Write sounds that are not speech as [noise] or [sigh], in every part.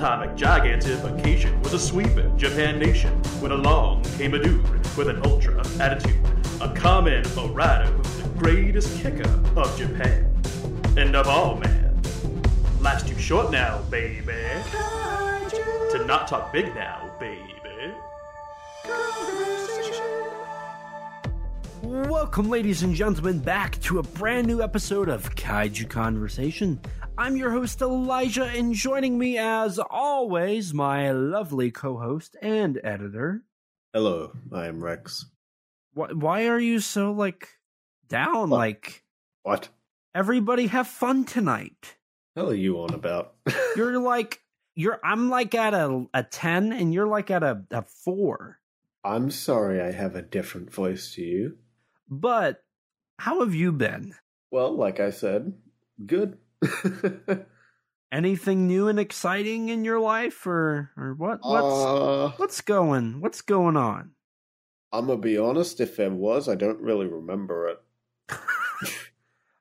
atomic gigantification was a sweeping Japan nation when along came a dude with an ultra attitude, a Rider who's the greatest kicker of Japan. And of all, man, life's too short now, baby, to not talk big now, baby. Welcome, ladies and gentlemen, back to a brand new episode of Kaiju Conversation. I'm your host, Elijah, and joining me, as always, my lovely co host and editor. Hello, I am Rex. Why, why are you so, like, down? What? Like, What? everybody have fun tonight. hell are you on about? [laughs] You're like, you're, I'm like at a, a 10, and you're like at a, a 4. I'm sorry I have a different voice to you. But how have you been? Well, like I said, good. [laughs] Anything new and exciting in your life, or or what? What's uh, what's going what's going on? I'm gonna be honest, if there was, I don't really remember it. [laughs]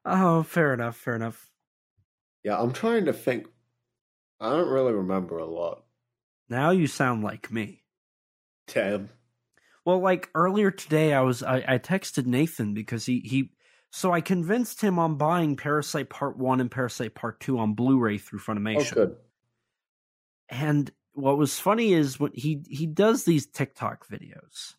Oh, fair enough, fair enough. Yeah, I'm trying to think. I don't really remember a lot. Now you sound like me. Damn. Well, like earlier today, I was I, I texted Nathan because he he so I convinced him on buying Parasyte Part One and Parasyte Part Two on Blu-ray through oh, Funimation. Oh, good. And what was funny is when he he does these TikTok videos,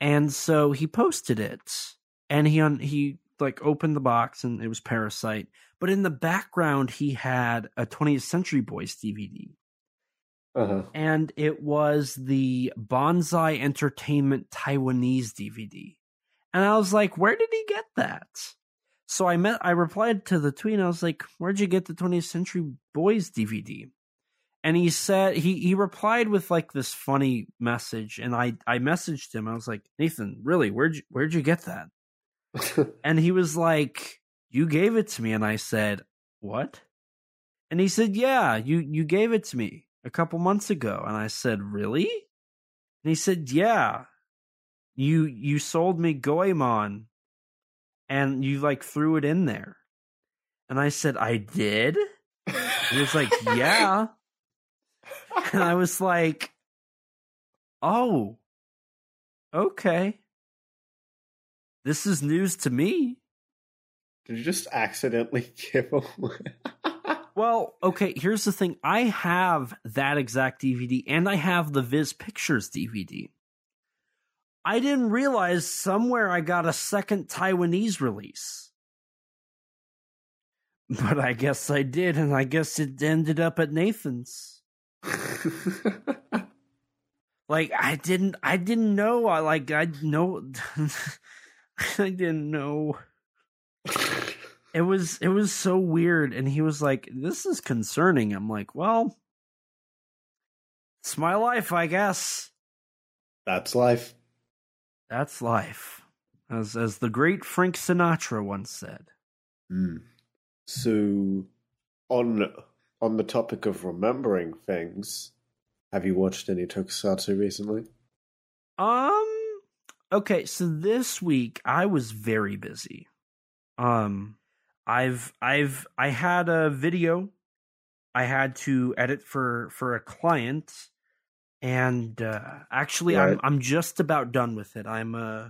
and so he posted it, and he on he like opened the box and it was Parasyte, but in the background he had a 20th Century Boys DVD, Uh huh. and it was the Bonsai Entertainment Taiwanese DVD, and I was like, where did he get that? So I met I replied to the tweet. And I was like, "Where'd you get the 20th Century Boys DVD?" And he said he he replied with like this funny message, and I I messaged him. I was like, "Nathan, really? Where'd you where'd you get that?" [laughs] And he was like, "You gave it to me." And I said, "What?" And he said, "Yeah, you you gave it to me a couple months ago." And I said, "Really?" And he said, "Yeah, you you sold me Goemon, and you like threw it in there." And I said, "I did." He was like, [laughs] "Yeah." And I was like, "Oh, okay. This is news to me." Did you just accidentally [laughs] give away? Well, okay, here's the thing. I have that exact DVD and I have the Viz Pictures DVD. I didn't realize somewhere I got a second Taiwanese release. But I guess I did, and I guess it ended up at Nathan's. [laughs] Like I didn't I didn't know I like I know [laughs] I didn't know. [laughs] It was it was so weird and he was like this is concerning. I'm like, "Well, it's my life, I guess. That's life. That's life." As as the great Frank Sinatra once said. Hmm. So, on on the topic of remembering things, have you watched any tokusatsu recently? Um okay, so this week I was very busy. Um I've I've I had a video I had to edit for for a client and uh actually Right. I'm I'm just about done with it. I'm uh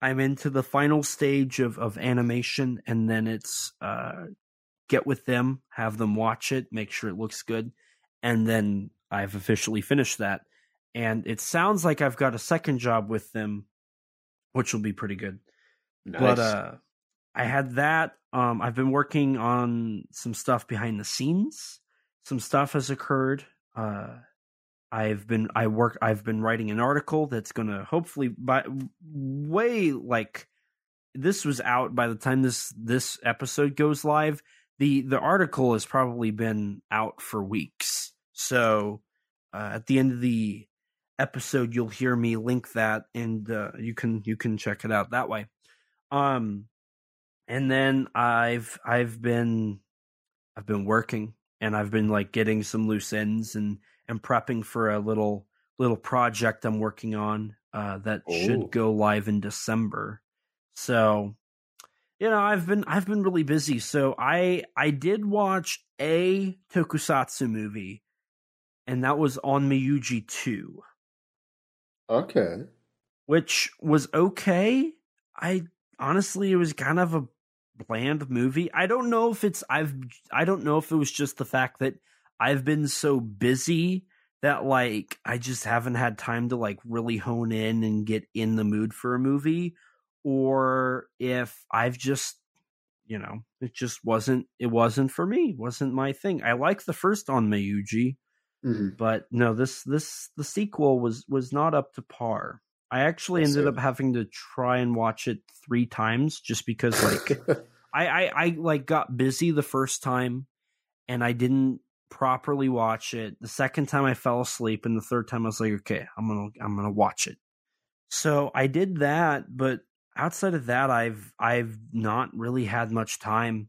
I'm into the final stage of of animation and then it's uh get with them, have them watch it, make sure it looks good and then I've officially finished that and it sounds like I've got a second job with them, which will be pretty good. Nice. But uh, I had that. Um, I've been working on some stuff behind the scenes. Some stuff has occurred. Uh, I've been I work. I've been writing an article that's going to hopefully by way like this was out by the time this this episode goes live. the The article has probably been out for weeks. So uh, at the end of the episode, you'll hear me link that, and uh, you can you can check it out that way. Um, and then I've I've been I've been working, and I've been like getting some loose ends and and prepping for a little little project I'm working on uh, that Oh. should go live in December. So, you know, I've been I've been really busy. So I I did watch a tokusatsu movie and that was Onmyoji 2, Okay. which was okay. I honestly, it was kind of a bland movie. I don't know if it's I've I don't know if it was just the fact that I've been so busy that like I just haven't had time to like really hone in and get in the mood for a movie or if I've just you know, it just wasn't it wasn't for me, wasn't my thing. I like the first Onmyoji, Mhm. but no, this this the sequel was was not up to par. I actually ended up having to try and watch it three times just because like [laughs] I, I I like got busy the first time and I didn't properly watch it. The second time I fell asleep and the third time I was like, okay, I'm to I'm to watch it. So I did that, but outside of that I've I've not really had much time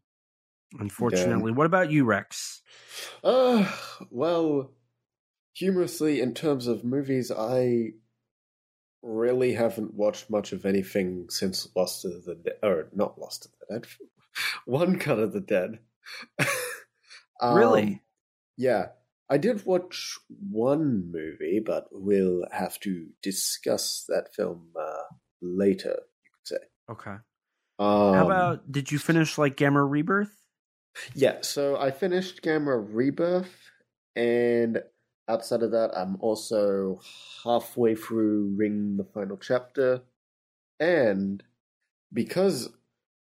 unfortunately. What about you, Rex? Uh, well, humorously, in terms of movies, I really haven't watched much of anything since Lost of the Dead, or not Lost of the Dead, [laughs] One Cut of the Dead. [laughs] Um, Really? Yeah. I did watch one movie, but we'll have to discuss that film uh, later, you could say. Okay. Um, How about did you finish like Gamera Rebirth? Yeah, so I finished Gamera Rebirth, and outside of that, I'm also halfway through Ring the Final Chapter, and because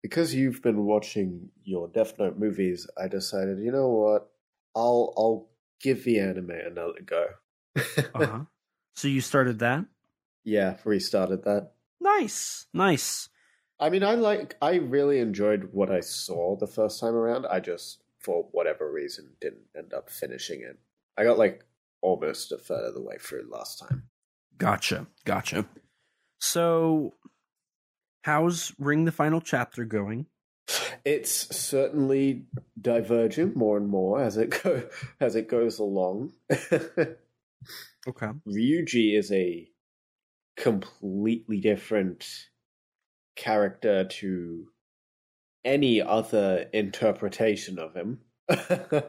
because you've been watching your Death Note movies, I decided, you know what, I'll I'll give the anime another go. [laughs] Uh-huh. so you started that? yeah, restarted that. Nice. Nice. I mean, I like, I really enjoyed what I saw the first time around. I just, for whatever reason, didn't end up finishing it. I got like almost a third of the way through last time. Gotcha. Gotcha. So, how's Ring the Final Chapter going? It's certainly diverging more and more as it go [laughs] as it goes along. [laughs] Okay. Ryuji is a completely different character to any other interpretation of him. [laughs]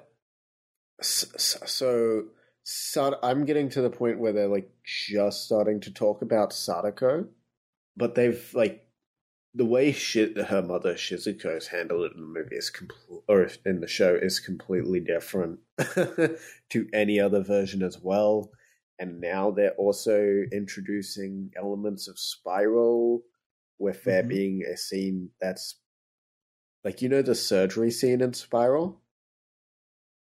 so so, I'm getting to the point where they're like just starting to talk about Sadako, but they've like the way her mother Shizuko is handled in the movie is compl- or in the show is completely different [laughs] to any other version as well and now they're also introducing elements of spiral with there Mhm. being a scene that's like you know the surgery scene in spiral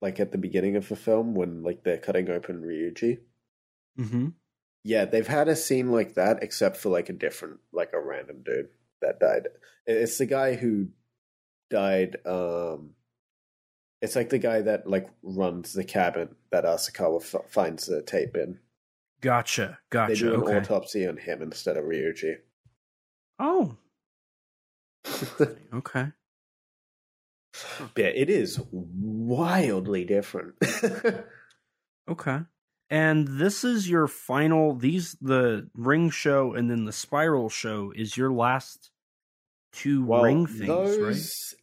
like at the beginning of the film when like they're cutting open ryuji Mm-hmm. yeah they've had a scene like that except for like a different like a random dude that died it's the guy who died um it's like the guy that like runs the cabin that asakawa f- finds the tape in Gotcha. Gotcha. They do an Okay. autopsy on him instead of Ryuji. Oh. [laughs] Okay. Yeah, it is wildly different. [laughs] Okay. And this is your final. These the Ring show and then the Spiral show is your last two well, Ring things, right? those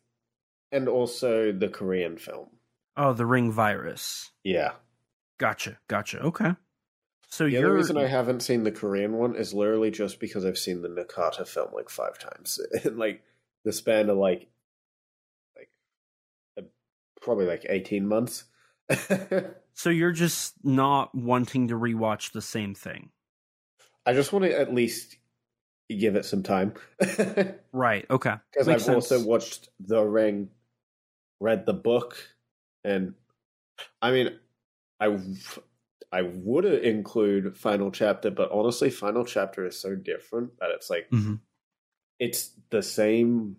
and also the Korean film. Oh, the Ring virus. Yeah. Gotcha. Gotcha. Okay. So The other reason I haven't seen the Korean one is literally just because I've seen the Nakata film like five times [laughs] in like the span of like probably like eighteen months. [laughs] so you're just not wanting to rewatch the same thing, I just want to at least give it some time. [laughs] right? Okay. Because I've sense. also watched The Ring, read the book, and I mean, I I would include Final Chapter, but honestly, Final Chapter is so different that it's like Mhm. it's the same.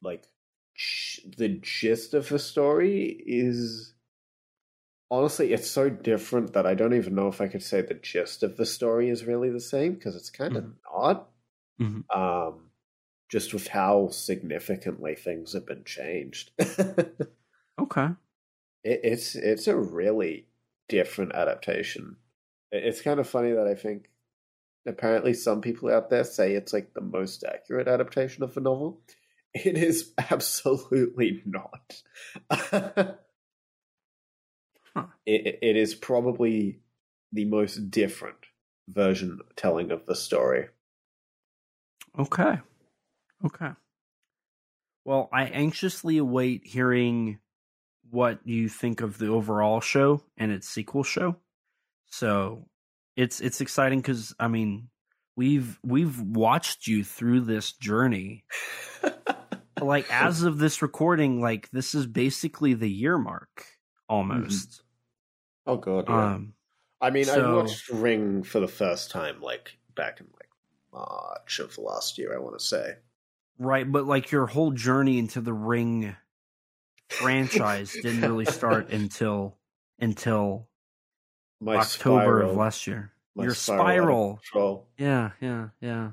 Like the gist of the story is honestly, it's so different that I don't even know if I could say the gist of the story is really the same because it's kind of Mhm. not Mhm. um, just with how significantly things have been changed. [laughs] it, Okay. it's it's a really different adaptation. It- It's kind of funny that I think apparently some people out there say it's like the most accurate adaptation of the novel. It is absolutely not. Huh. It, it is probably the most different version telling of the story. Okay. Okay. Well, I anxiously await hearing what you think of the overall show and its sequel show. So it's it's exciting because I mean we've we've watched you through this journey. [laughs] like [laughs] as of this recording, like this is basically the year mark almost. oh god, yeah. Um I mean, I watched Ring for the first time like back in like March of last year. I want to say. right, but like your whole journey into the ring franchise didn't really start [laughs] until until My October spiral, of last year. my Your spiral spiral. Yeah, yeah, yeah.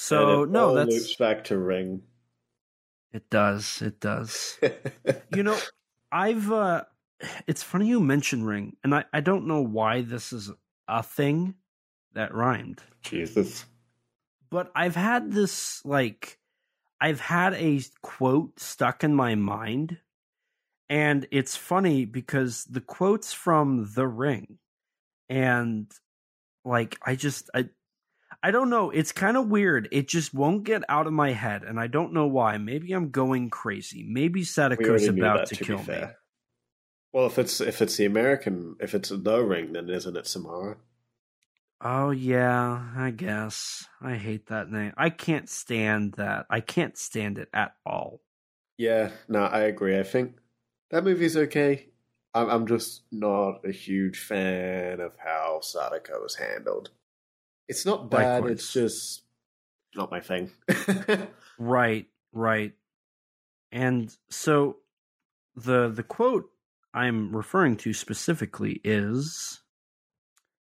So no, that's loops back to Ring. it does. It does. [laughs] you know, I've uh it's funny you mention ring, and I, I don't know why this is a thing that rhymed. Jesus. But I've had this like I've had a quote stuck in my mind. And it's funny because the quotes from The Ring and like I just I I don't know, it's kind of weird. It just won't get out of my head and I don't know why. Maybe I'm going crazy. Maybe Sadako's about that, to, to, kill me. Well, if it's if it's the American, if it's the Ring, then isn't it Samara? Oh yeah, I guess. I hate that name. I can't stand that. I can't stand it at all. Yeah, no, I agree. I think that movie's okay. I'm, I'm just not a huge fan of how Sadako was handled. It's not bad. Likewise. It's just not my thing. [laughs] Right, right. And so the the quote I'm referring to specifically is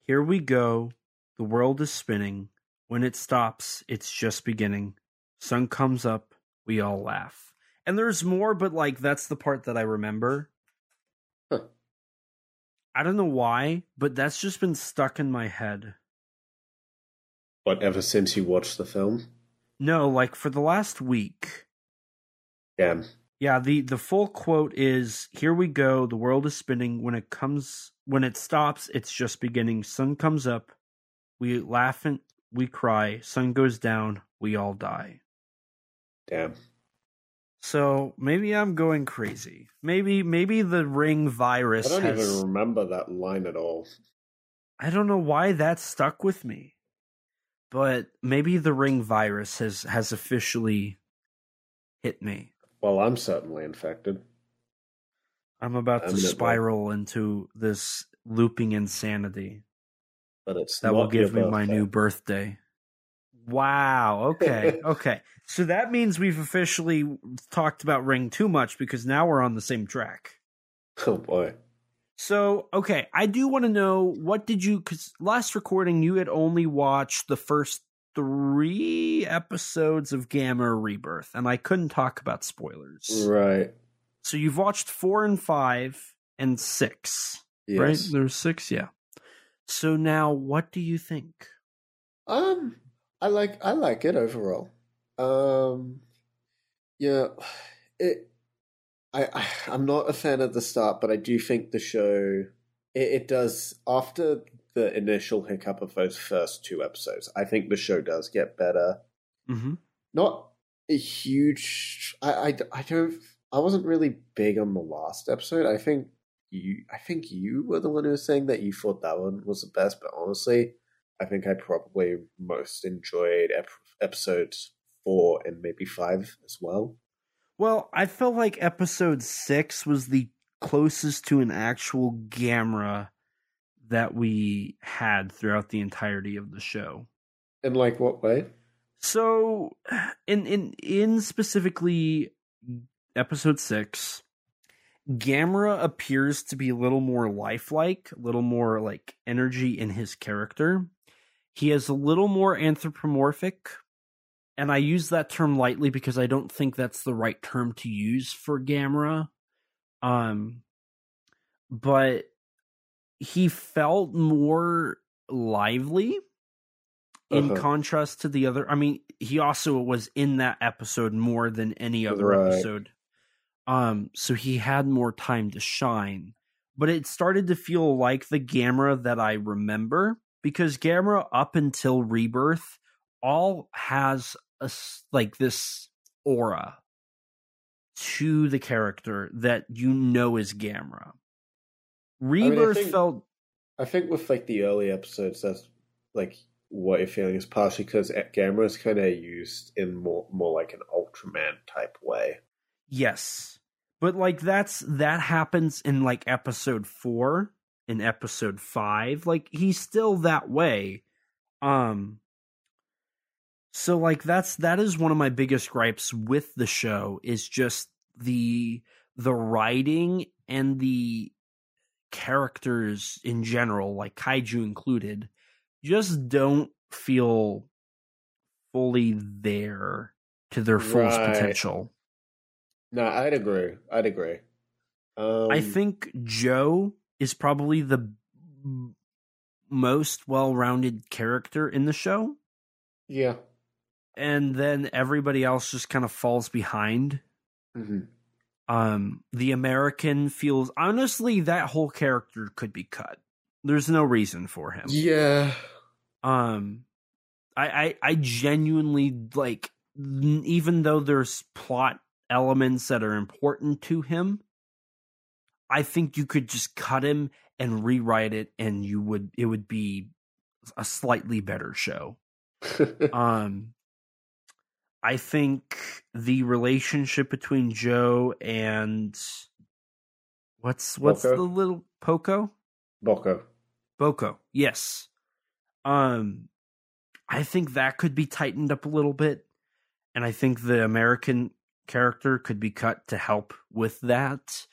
Here we go. The world is spinning. When it stops, it's just beginning. Sun comes up, we all laugh. And there's more, but like that's the part that I remember. Huh. I don't know why, but that's just been stuck in my head. But ever since you watched the film, No, like for the last week. yeah, Yeah, the the full quote is here we go, the world is spinning when it comes when it stops, it's just beginning. Sun comes up, we laugh and we cry, sun goes down, we all die. damn. So maybe I'm going crazy. Maybe maybe the ring virus I don't has even remember that line at all. I don't know why that stuck with me. But maybe the ring virus has has officially hit me. Well, I'm certainly infected. I'm about I'm to spiral into this looping insanity. But it's that will give me my birthday. new birthday. Wow. Okay. [laughs] okay. So that means we've officially talked about Ring too much because now we're on the same track. Oh boy. So, okay, I do want to know what did you cuz last recording you had only watched the first 3 episodes of Gamera Rebirth and I couldn't talk about spoilers. Right. So you've watched 4 and 5 and 6, right? There's 6, yeah. So now what do you think? Um, I like I like it overall. Um, yeah, [sighs] it. I, I I'm not a fan at the start, but I do think the show it, it does after the initial hiccup of those first two episodes. I think the show does get better. Mhm. Not a huge. I I, I don't. I wasn't really big on the last episode. I think you. I think you were the one who was saying that you thought that one was the best, but honestly, I think I probably most enjoyed ep- episodes four and maybe five as well. Well, I felt like episode six was the closest to an actual Gamera that we had throughout the entirety of the show. In like what way? So, in in in specifically episode six, Gamera appears to be a little more lifelike, a little more like energy in his character. He is a little more anthropomorphic, and I use that term lightly because I don't think that's the right term to use for Gamera. Um, but he felt more lively in Uh-huh. contrast to the other. I mean, he also was in that episode more than any other Right. episode. Um, so he had more time to shine. But it started to feel like the Gamera that I remember because Gamera up until Rebirth all has a like this aura to the character that you know is Gamera. Rebirth I, mean, I think, felt. I think with like the early episodes, that's like what you're feeling is partially because Gamera is kind of used in more more like an Ultraman type way. Yes, but like that's that happens in like episode four, in episode five. Like he's still that way. Um. So like that's that is one of my biggest gripes with the show is just the the writing and the characters in general, like kaiju included, just don't feel fully there to their full right. potential. No, I'd agree. I'd agree. Um, I think Joe is probably the most well-rounded character in the show. Yeah. And then everybody else just kind of falls behind. Mm-hmm. Um, the American feels honestly that whole character could be cut. There's no reason for him. Yeah. Um, I I, I genuinely like even though there's plot elements that are important to him, I think you could just cut him and rewrite it, and you would it would be a slightly better show. [laughs] um, I think the relationship between Joe and what's what's Boko? the little Poco? Boko. Boko. Yes. Um I think that could be tightened up a little bit and I think the American character could be cut to help with that.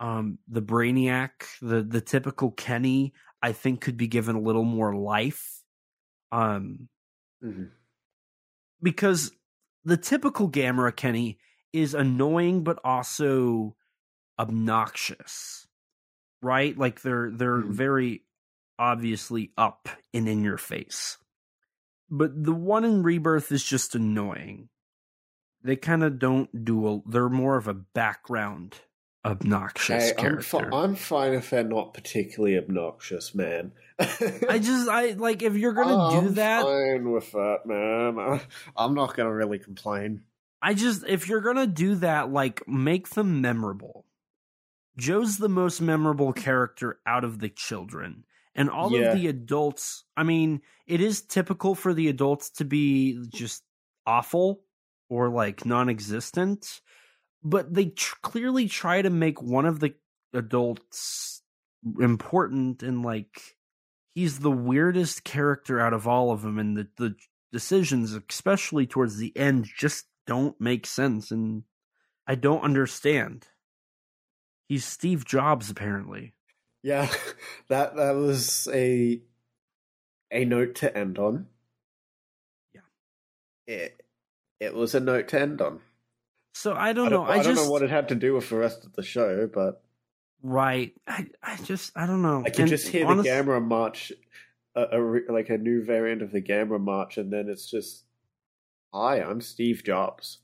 Um the Brainiac, the the typical Kenny, I think could be given a little more life. Um mm-hmm. because the typical Gamera Kenny is annoying but also obnoxious. Right? Like they're they're mm-hmm. very obviously up and in your face. But the one in Rebirth is just annoying. They kind of don't do a, they're more of a background obnoxious hey, character. I'm, fi- I'm, fine if they're not particularly obnoxious, man. I just I like if you're gonna I'm do that. Fine with that, man. [laughs] I'm not gonna really complain. I just if you're gonna do that, like make them memorable. Joe's the most memorable character out of the children. And all yeah. of the adults, I mean, it is typical for the adults to be just awful or like non existent but they tr- clearly try to make one of the adults important and like he's the weirdest character out of all of them and the the decisions especially towards the end just don't make sense and I don't understand. He's Steve Jobs apparently. Yeah, [laughs] that that was a a note to end on. Yeah. It it was a note to end on. So I don't, I don't know. I, I don't know what it had to do with the rest of the show, but right. I I just I don't know. I can and just hear honest... the Gamera march, a, a, like a new variant of the Gamera march, and then it's just, "Hi, I'm Steve Jobs."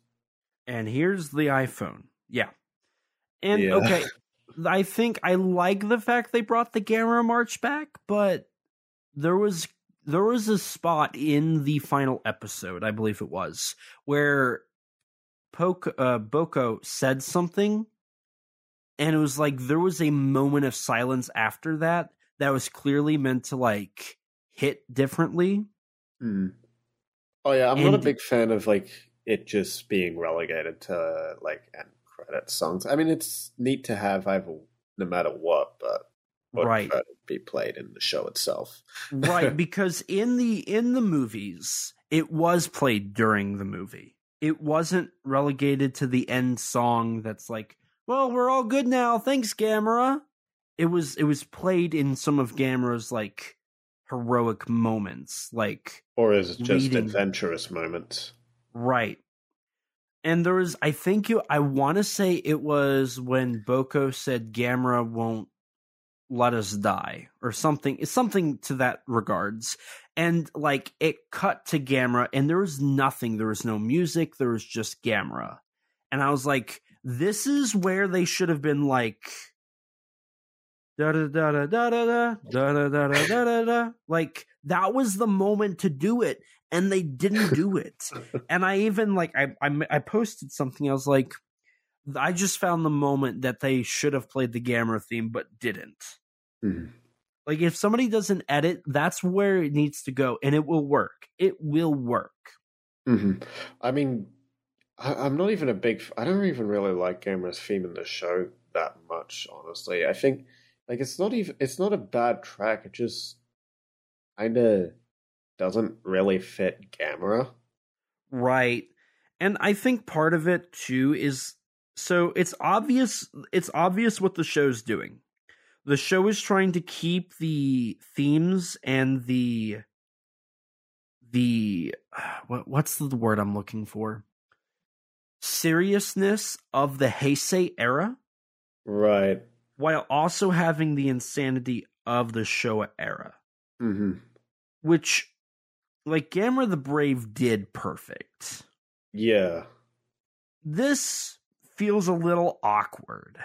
And here's the iPhone. Yeah. And yeah. okay, I think I like the fact they brought the Gamera march back, but there was there was a spot in the final episode, I believe it was, where Poco, uh, Boko said something, and it was like there was a moment of silence after that that was clearly meant to like hit differently. Hmm. Oh yeah, I'm and, not a big fan of like it just being relegated to like end credit songs. I mean, it's neat to have either no matter what, but right be played in the show itself. right, [laughs] because in the in the movies, it was played during the movie it wasn't relegated to the end song that's like, well, we're all good now. Thanks, Gamera. It was it was played in some of Gamera's like heroic moments, like or is it just leading... adventurous moments? Right. And there was, I think you, I want to say it was when Boko said Gamera won't let us die or something, it's something to that regards and like it cut to Gamera and there was nothing there was no music there was just Gamera and I was like This is where they should have been like da da da da da da da da da da da da da. Like that was the moment to do it, and they didn't do it. and I even like I, I I posted something. I was like, I just found the moment that they should have played the Gamera theme but didn't. Mhm. Like if somebody doesn't edit, that's where it needs to go, and it will work. It will work. hmm I mean, I, I'm not even a big. I don't even really like Gamera's theme in the show that much. Honestly, I think like it's not even. It's not a bad track. It just kind of doesn't really fit Gamera. Right. And I think part of it too is so it's obvious it's obvious what the show's doing. The show is trying to keep the themes and the the [sighs] what what's the word I'm looking for? Seriousness of the Heisei era Right. while also having the insanity of the Showa era, hmm which like Gamera the Brave did perfect. Yeah. this feels a little awkward.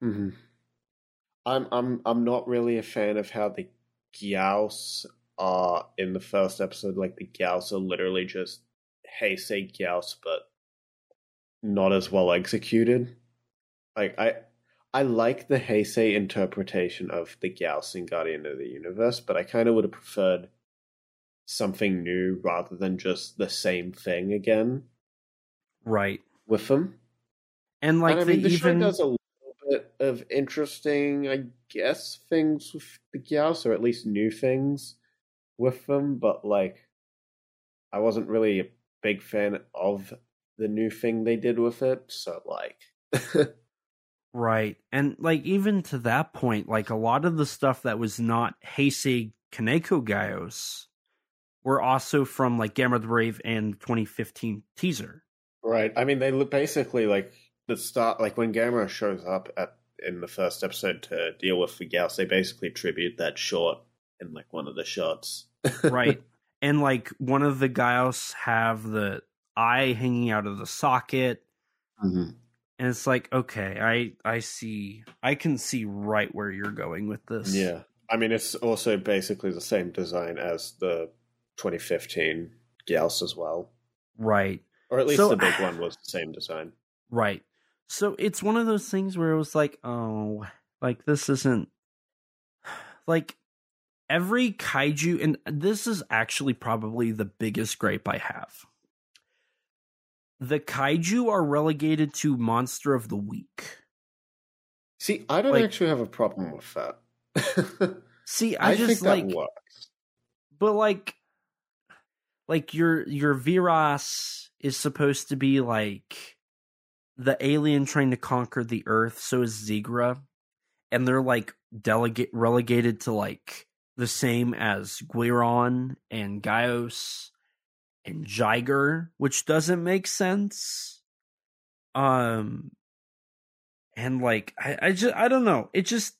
hmm I'm I'm I'm not really a fan of how the Gyaos are uh, in the first episode. Like the Gyaos are literally just Heisei Gyaos, but not as well executed. Like I I like the Heisei interpretation of the Gyaos in Guardian of the Universe, but I kind of would have preferred something new rather than just the same thing again Right. with them. And like and I mean, the even show does a bit of interesting, I guess, things with the Gyaos, or at least new things with them. But like, I wasn't really a big fan of the new thing they did with it. So like, [laughs] right. And like even to that point, like a lot of the stuff that was not Heisei Kaneko Gyaos were also from like Gamera the Brave and 2015 teaser. right? I mean, they basically like the start, like when Gamera shows up at in the first episode to deal with the Gyaos, they basically tribute that short in like one of the shots, [laughs] Right. and like one of the Gyaos have the eye hanging out of the socket. hmm And it's like, okay, I I see I can see right where you're going with this. Yeah. I mean, it's also basically the same design as the 2015 Gyaos as well. Right. Or at least So- the big [sighs] one was the same design. Right. So it's one of those things where it was like, oh, like this isn't like every kaiju, and this is actually probably the biggest gripe I have. The kaiju are relegated to monster of the week. See, I don't Like- actually have a problem with that. [laughs] See, I, I, just think that like, works. but like, like your your Viras is supposed to be like the alien trying to conquer the Earth. So is Zigra, and they're like delegate relegated to like the same as Guiron and Gyaos and Jiger, which doesn't make sense. Um, and like I, I just I don't know. It just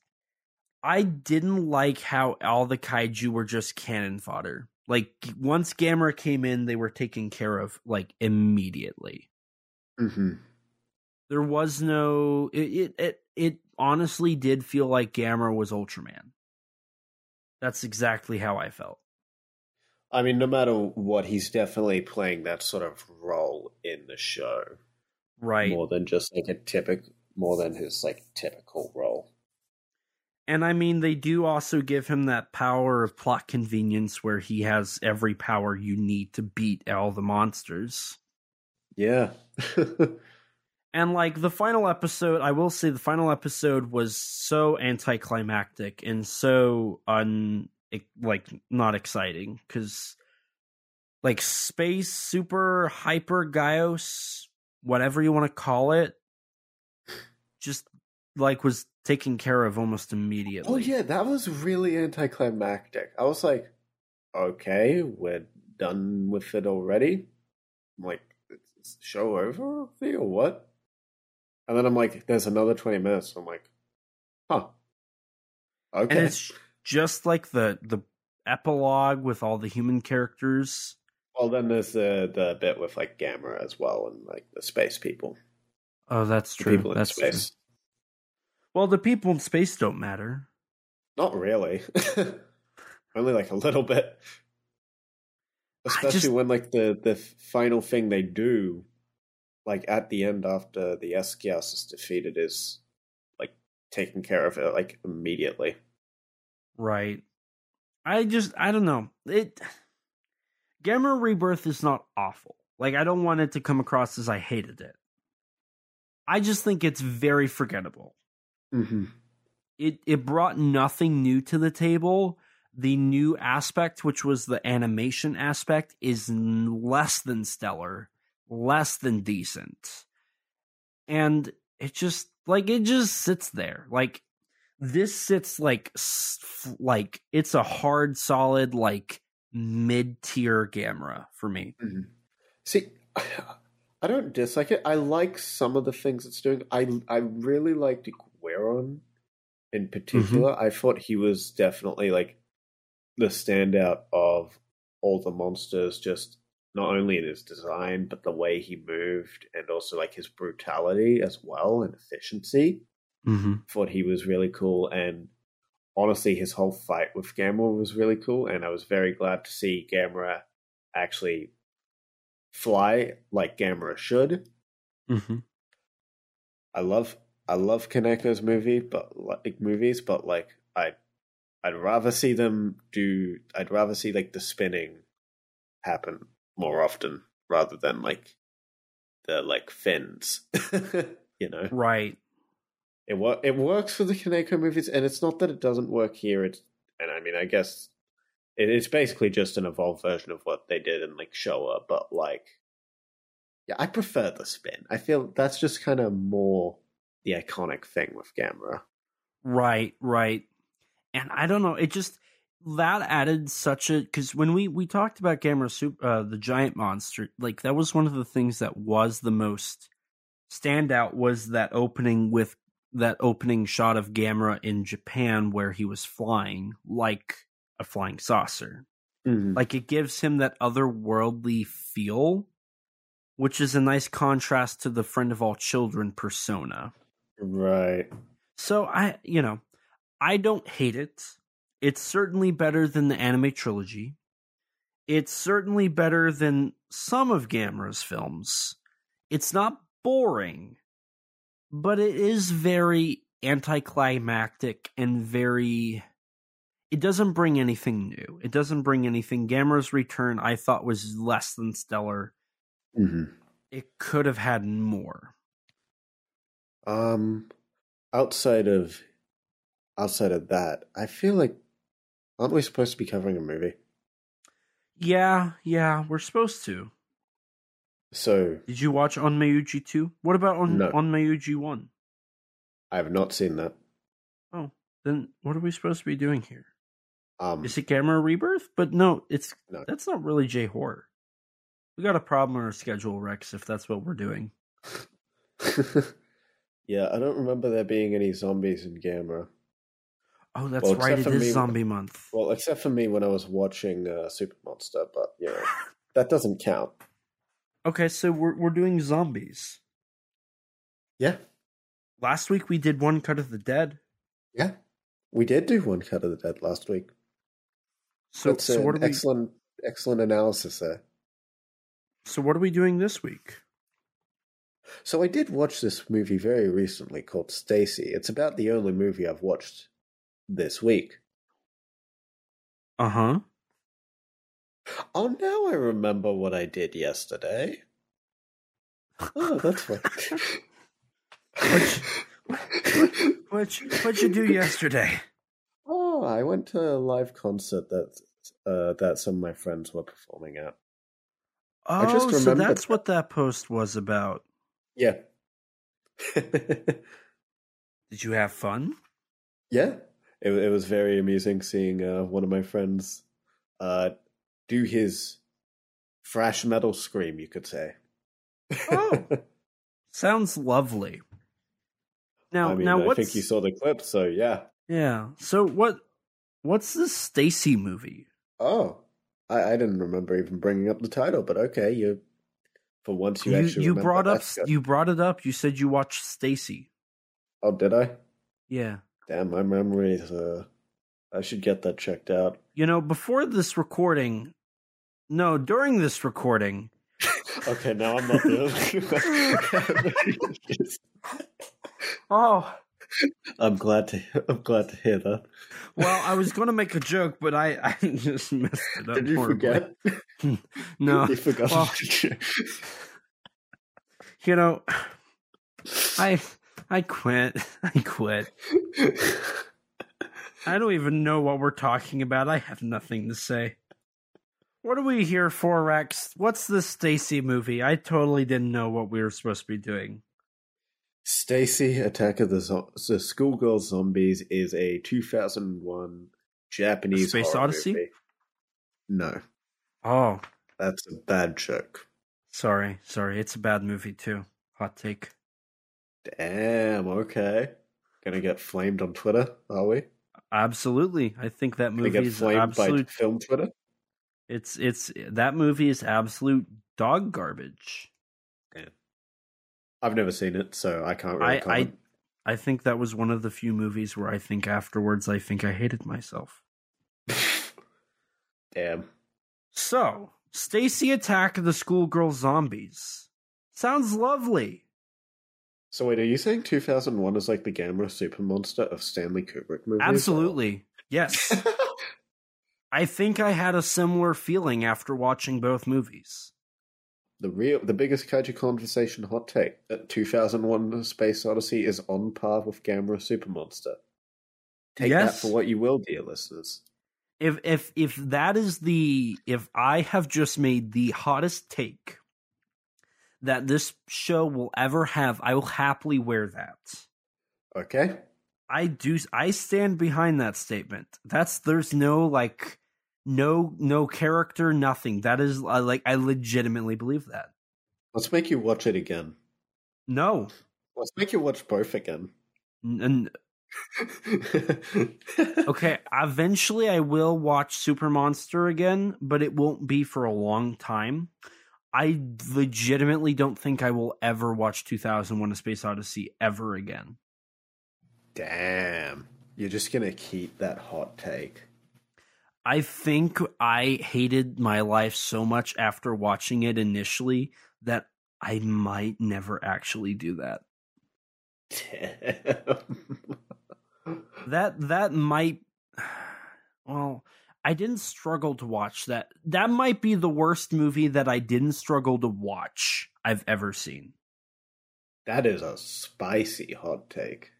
I didn't like how all the kaiju were just cannon fodder. Like once Gamera came in, they were taken care of like immediately. hmm There was no it it it, it honestly did feel like Gamera was Ultraman. That's exactly how I felt. I mean, no matter what, he's definitely playing that sort of role in the show Right. more than just like a typical, more than his like typical role. And I mean, they do also give him that power of plot convenience where he has every power you need to beat all the monsters. Yeah. [laughs] And like the final episode, I will say the final episode was so anticlimactic and so un like not exciting because like space super hyper Gyaos, whatever you want to call it, just like was taken care of almost oh, immediately. oh yeah, that was really anticlimactic. I was like, okay, we're done with it already. I'm like, the show over or what? And then I'm like, there's another 20 minutes. I'm like, huh. Okay. and it's just like the the epilogue with all the human characters. well, then there's the, the bit with like Gamera as well and like the space people. Oh, that's The true. people in that's true. space. Well, the people in space don't matter. Not really. [laughs] Only like a little bit. Especially just- when like the the final thing they do, like at the end after the Eskias is defeated, is like taking care of it like immediately. Right. I just I don't know. It Gamera Rebirth is not awful. Like I don't want it to come across as I hated it. I just think it's very forgettable. Mm-hmm. It it brought nothing new to the table. The new aspect, which was the animation aspect, is less than stellar, less than decent. And it just like it just sits there. Like this sits like like it's a hard solid like mid-tier Gamera for me. Mm-hmm. See, [sighs] I don't dislike it. I like some of the things it's doing. I I really liked Guiron in mm-hmm. particular. I thought he was definitely like the standout of all the monsters, just not only in his design, but the way he moved and also like his brutality as well and efficiency. Mm-hmm. Thought he was really cool and honestly his whole fight with Gamera was really cool and I was very glad to see Gamera actually fly like Gamera should. Mm-hmm. I love I love Kaneko's movie, but like movies, but like I I'd rather see them do I'd rather see like the spinning happen more often rather than like the like fins. [laughs] you know. Right. It wor- it works for the Kaneko movies and it's not that it doesn't work here, it's and I mean I guess it, it's basically just an evolved version of what they did in like Showa, but like yeah, I prefer the spin. I feel that's just kind of more the iconic thing with Gamera. Right, right. And I don't know, it just that added such a because when we we talked about Gamera Soup, uh, the giant monster, like that was one of the things that was the most standout was that opening with that opening shot of Gamera in Japan where he was flying like a flying saucer. Like it gives him that otherworldly feel, which is a nice contrast to the friend of all children persona. Right. So I, you know, I don't hate it. It's certainly better than the anime trilogy. It's certainly better than some of Gamera's films. It's not boring, but it is very anticlimactic and very it doesn't bring anything new. It doesn't bring anything. Gamera's return I thought was less than stellar. hmm It could have had more. Um, outside of outside of that, I feel like aren't we supposed to be covering a movie? Yeah, yeah, we're supposed to. So Did you watch Onmyoji 2? What about On No. Onmyoji 1? I have not seen that. Oh, then what are we supposed to be doing here? Um, Is it Gamera Rebirth? But no, it's No. that's not really J horror. We got a problem on our schedule, Rex, if that's what we're doing. [laughs] yeah, I don't remember there being any zombies in Gamera. Oh, that's Well, right. It me- zombie month. Well, except for me when I was watching uh, Super Monster, but you know [laughs] that doesn't count. Okay, so we're we're doing zombies. Yeah, Last week we did one cut of the dead. yeah, we did do one cut of the dead last week. So That's so an are we excellent, excellent analysis there. so what are we doing this week? So I did watch this movie very recently called Stacy. It's about the only movie I've watched this week. Uh huh. Oh, now I remember what I did yesterday. Oh, that's fun. What [laughs] what'd you do yesterday? oh, I went to a live concert that uh, that some of my friends were performing at. Oh, just so that's that. what that post was about. Yeah. [laughs] Did you have fun? yeah. It, it was very amusing seeing uh, one of my friends uh, do his thrash metal scream, you could say. Oh. [laughs] Sounds lovely. Now, I mean, now I what's think you saw the clip, so yeah. yeah? So what? What's this Stacy movie? Oh, I, I didn't remember even bringing up the title, but okay, you For once, you, You actually you brought up you brought it up. You said you watched Stacy. Oh, did I? Yeah. Damn, my memories. Uh, I should get that checked out. You know, before this recording, no, during this recording, [laughs] Okay, now I'm not doing. [laughs] oh, I'm glad to. I'm glad to hear that. well, I was going to make a joke, but I, I just messed it up. Did you forget? [laughs] No, you forgot. well- you know, I, I quit. [laughs] I quit. I don't even know what we're talking about. I have nothing to say. What are we here for, Rex? What's this Stacy movie? I totally didn't know what we were supposed to be doing. Stacy Attack of the, Zo- the Schoolgirl Zombies is a 2001 Japanese Space Odyssey? movie. No, Oh, that's a bad joke. sorry, sorry. It's a bad movie too. Hot take. Damn. Okay. Gonna get flamed on Twitter, are we? Absolutely, I think that movie is absolute. by film Twitter. It's it's that movie is absolute dog garbage. I've never seen it, so I can't really I I. I think that was one of the few movies where I think afterwards I think I hated myself. [laughs] Damn. So, Stacy Attack the Schoolgirl Zombies. Sounds lovely. So wait, are you saying 2001 is like the Gamera Super Monster of Stanley Kubrick movies? Absolutely. Yes. [laughs] I think I had a similar feeling after watching both movies. the real, the biggest kaiju conversation hot take that 2001: Space Odyssey is on par with Gamera Super Monster. Take that for what you will, dear listeners. If if if that is the if I have just made the hottest take that this show will ever have, I will happily wear that. Okay. I do I stand behind that statement. That's there's no like no no character nothing. That is uh, like I legitimately believe that. Let's make you watch it again. No. Let's make you watch both again. N- [laughs] okay, eventually I will watch Super Monster again, but it won't be for a long time. I legitimately don't think I will ever watch 2001 A Space Odyssey ever again. Damn. You're just gonna keep that hot take. I think I hated my life so much after watching it initially that I might never actually do that. Damn. [laughs] That that might [sighs] well, I didn't struggle to watch that. That might be the worst movie that I didn't struggle to watch I've ever seen. that is a spicy hot take.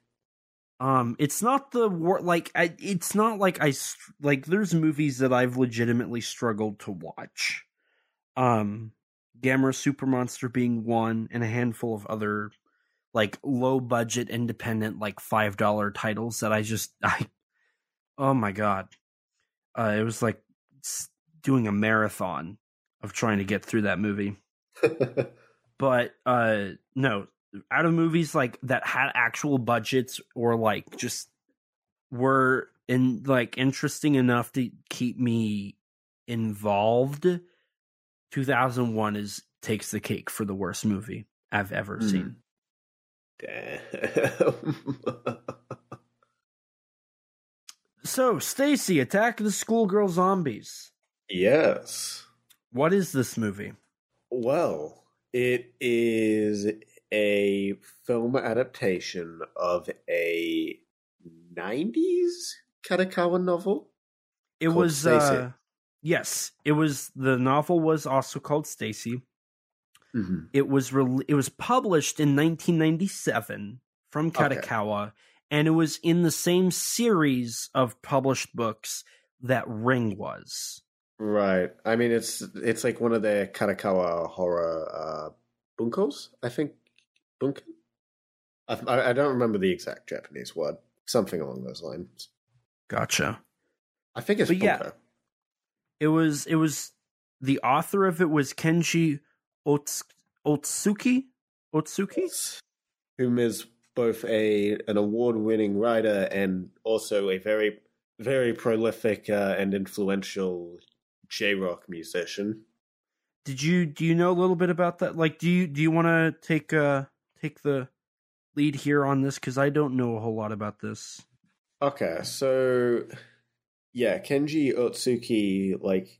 Um, it's not the war like I. It's not like I like. There's movies that I've legitimately struggled to watch. Um, Gamera Super Monster being one, and a handful of other like low budget independent like five dollar titles that I just I. Oh my god, uh, it was like doing a marathon of trying to get through that movie. [laughs] but uh no out of movies like that had actual budgets or like just were in like interesting enough to keep me involved 2001 is takes the cake for the worst movie i've ever Hmm. seen Damn. [laughs] so stacy attack of the schoolgirl zombies yes. what is this movie Well, it is a film adaptation of a 90s Kadokawa novel. it was uh yes it was the novel was also called stacy Mm-hmm. It was re- it was published in 1997 from Okay. And it was in the same series of published books that Ring was. Right. I mean, it's it's like one of the Kadokawa horror uh, bunkos, I think. Bunken? I, I don't remember the exact Japanese word. Something along those lines. Gotcha. I think it's But yeah. bunko. It was it was the author of it was Kenji Ots- Otsuki. Otsuki. whom is both a an award winning writer and also a very very prolific uh, and influential J rock musician. did you do you know a little bit about that? Like, do you do you want to take uh take the lead here on this because I don't know a whole lot about this. Okay, so yeah, Kenji Otsuki, like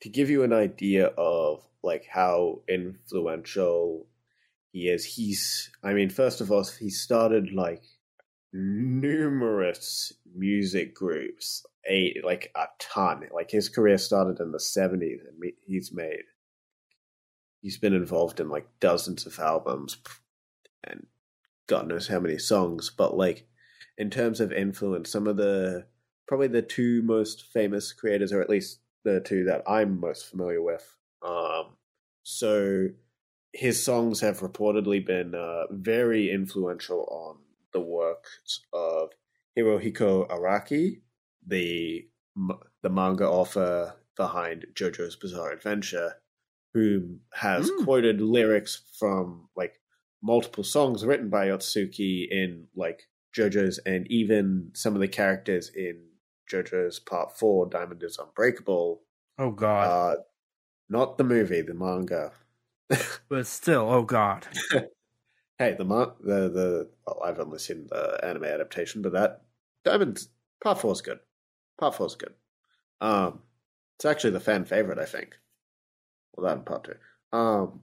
to give you an idea of like how influential he is. He's, I mean, first of all, he started like numerous music groups, a like a ton. Like his career started in the seventies, and he's made. He's been involved in like dozens of albums, and God knows how many songs, but like in terms of influence, some of the probably the two most famous creators, or at least the two that I'm most familiar with. Um, so his songs have reportedly been uh, very influential on the works of Hirohiko Araki, the the manga author behind JoJo's Bizarre Adventure, who has mm. quoted lyrics from like multiple songs written by Otsuki in like JoJo's and even some of the characters in JoJo's Part 4, Diamond is Unbreakable. Oh, God. Uh, not the movie, the manga. [laughs] but still, oh, God. [laughs] hey, the, the, the, well, I've only seen the anime adaptation, but that Diamond, Part 4 is good. Part 4 is good. Um, it's actually the fan favorite, I think. Well, that and Part 2. Um,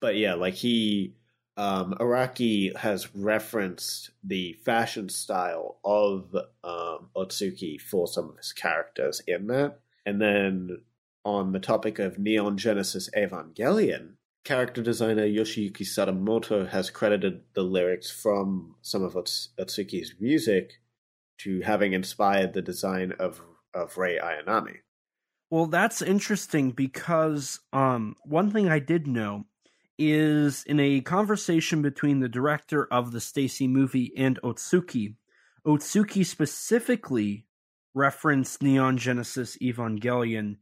but yeah, like he um, Araki has referenced the fashion style of um, Otsuki for some of his characters in that. And then on the topic of Neon Genesis Evangelion, character designer Yoshiyuki Sadamoto has credited the lyrics from some of Otsuki's music to having inspired the design of, of Rei Ayanami. Well, that's interesting because um, one thing I did know is in a conversation between the director of the Stacy movie and Otsuki. Otsuki specifically referenced Neon Genesis Evangelion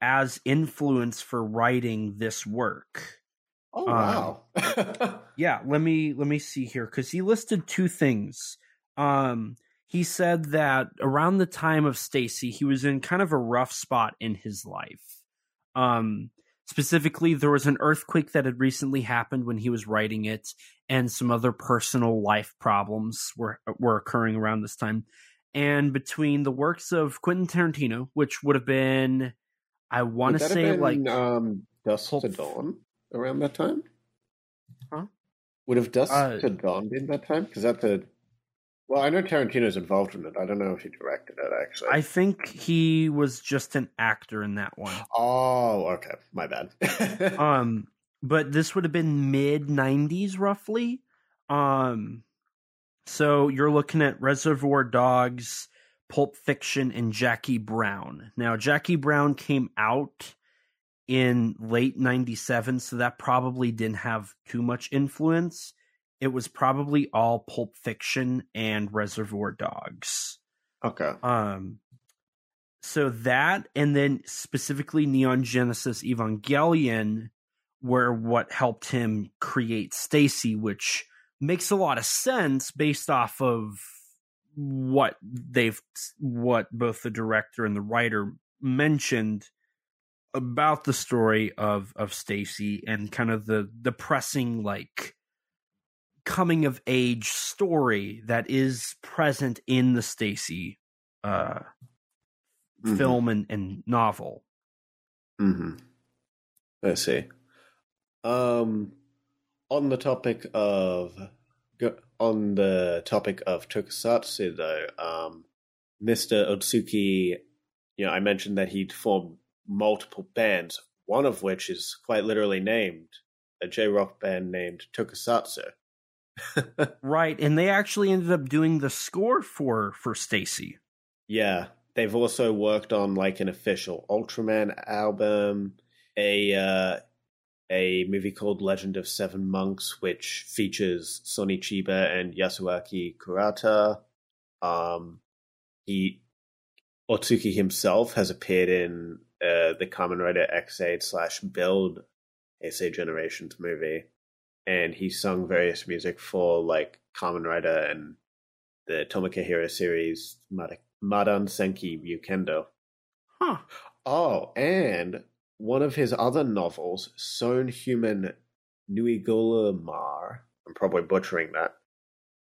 as influence for writing this work. Oh wow. Um, [laughs] yeah, let me let me see here cuz he listed two things. Um he said that around the time of Stacy, he was in kind of a rough spot in his life. Um Specifically, there was an earthquake that had recently happened when he was writing it, and some other personal life problems were were occurring around this time. And between the works of Quentin Tarantino, which would have been, I want to say, been, like um, Dusk Pulp... to Dawn around that time. Huh? Would have Dusk uh, to Dawn been that time? Because that the well, I know Tarantino's involved in it. I don't know if he directed it actually. I think he was just an actor in that one. Oh, okay. My bad. [laughs] um, but this would have been mid '90s, roughly. Um, so you're looking at Reservoir Dogs, Pulp Fiction, and Jackie Brown. Now, Jackie Brown came out in late '97, so that probably didn't have too much influence it was probably all Pulp Fiction and Reservoir Dogs. Okay. Um so that and then specifically Neon Genesis Evangelion were what helped him create Stacy, which makes a lot of sense based off of what they've what both the director and the writer mentioned about the story of of Stacy and kind of the depressing like coming of age story that is present in the Stacy uh, mm-hmm. film and, and novel. Hmm. I see. Um, on the topic of on the topic of tokusatsu, though, um, Mr. Otsuki, you know, I mentioned that he'd formed multiple bands, one of which is quite literally named a J rock band named Tokusatsu. [laughs] right, and they actually ended up doing the score for for Stacy. Yeah, they've also worked on like an official Ultraman album, a uh, a movie called Legend of Seven Monks, which features Sonny Chiba and Yasuaki Kurata. Um, he Otsuki himself has appeared in uh, the Kamen Rider Ex-Aid slash Build Heisei Generations movie and he sung various music for like Kamen Rider and the Tomoke series Madan Senki Ryukendo. Huh. Oh, and one of his other novels, Son Human Nuigulumar, I'm probably butchering that,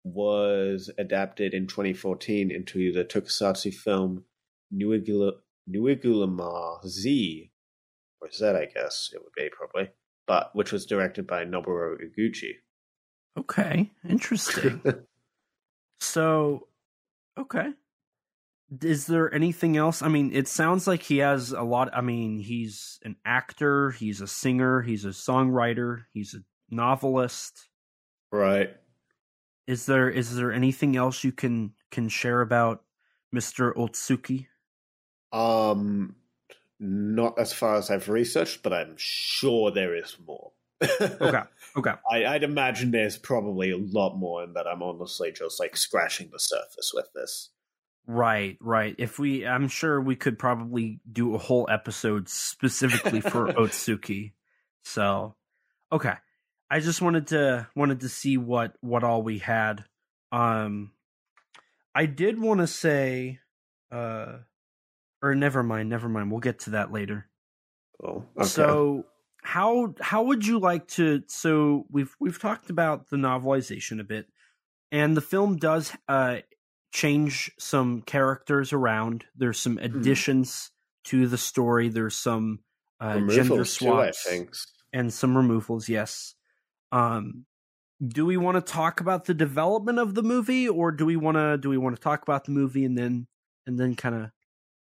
was adapted in 2014 into the tokusatsu film Nuigula, Nuigulumar Z, or Z, I guess it would be probably, but which was directed by Noboru Iguchi. Okay, interesting. [laughs] so, okay. Is there anything else? I mean, it sounds like he has a lot. I mean, he's an actor, he's a singer, he's a songwriter, he's a novelist. Right. Is there is there anything else you can can share about Mr. Otsuki? Um not as far as I've researched, but I'm sure there is more. okay. [laughs] Okay. I, I'd imagine there's probably a lot more, and that I'm honestly just like scratching the surface with this. Right, right. If we, I'm sure we could probably do a whole episode specifically [laughs] for Otsuki. So, okay. I just wanted to wanted to see what what all we had. Um, I did want to say, uh, or never mind, never mind. We'll get to that later. Oh, okay. So how how would you like to so we've we've talked about the novelization a bit and the film does uh change some characters around there's some additions mm. to the story there's some uh gender swaps too, and some removals yes um do we want to talk about the development of the movie or do we want to do we want to talk about the movie and then and then kind of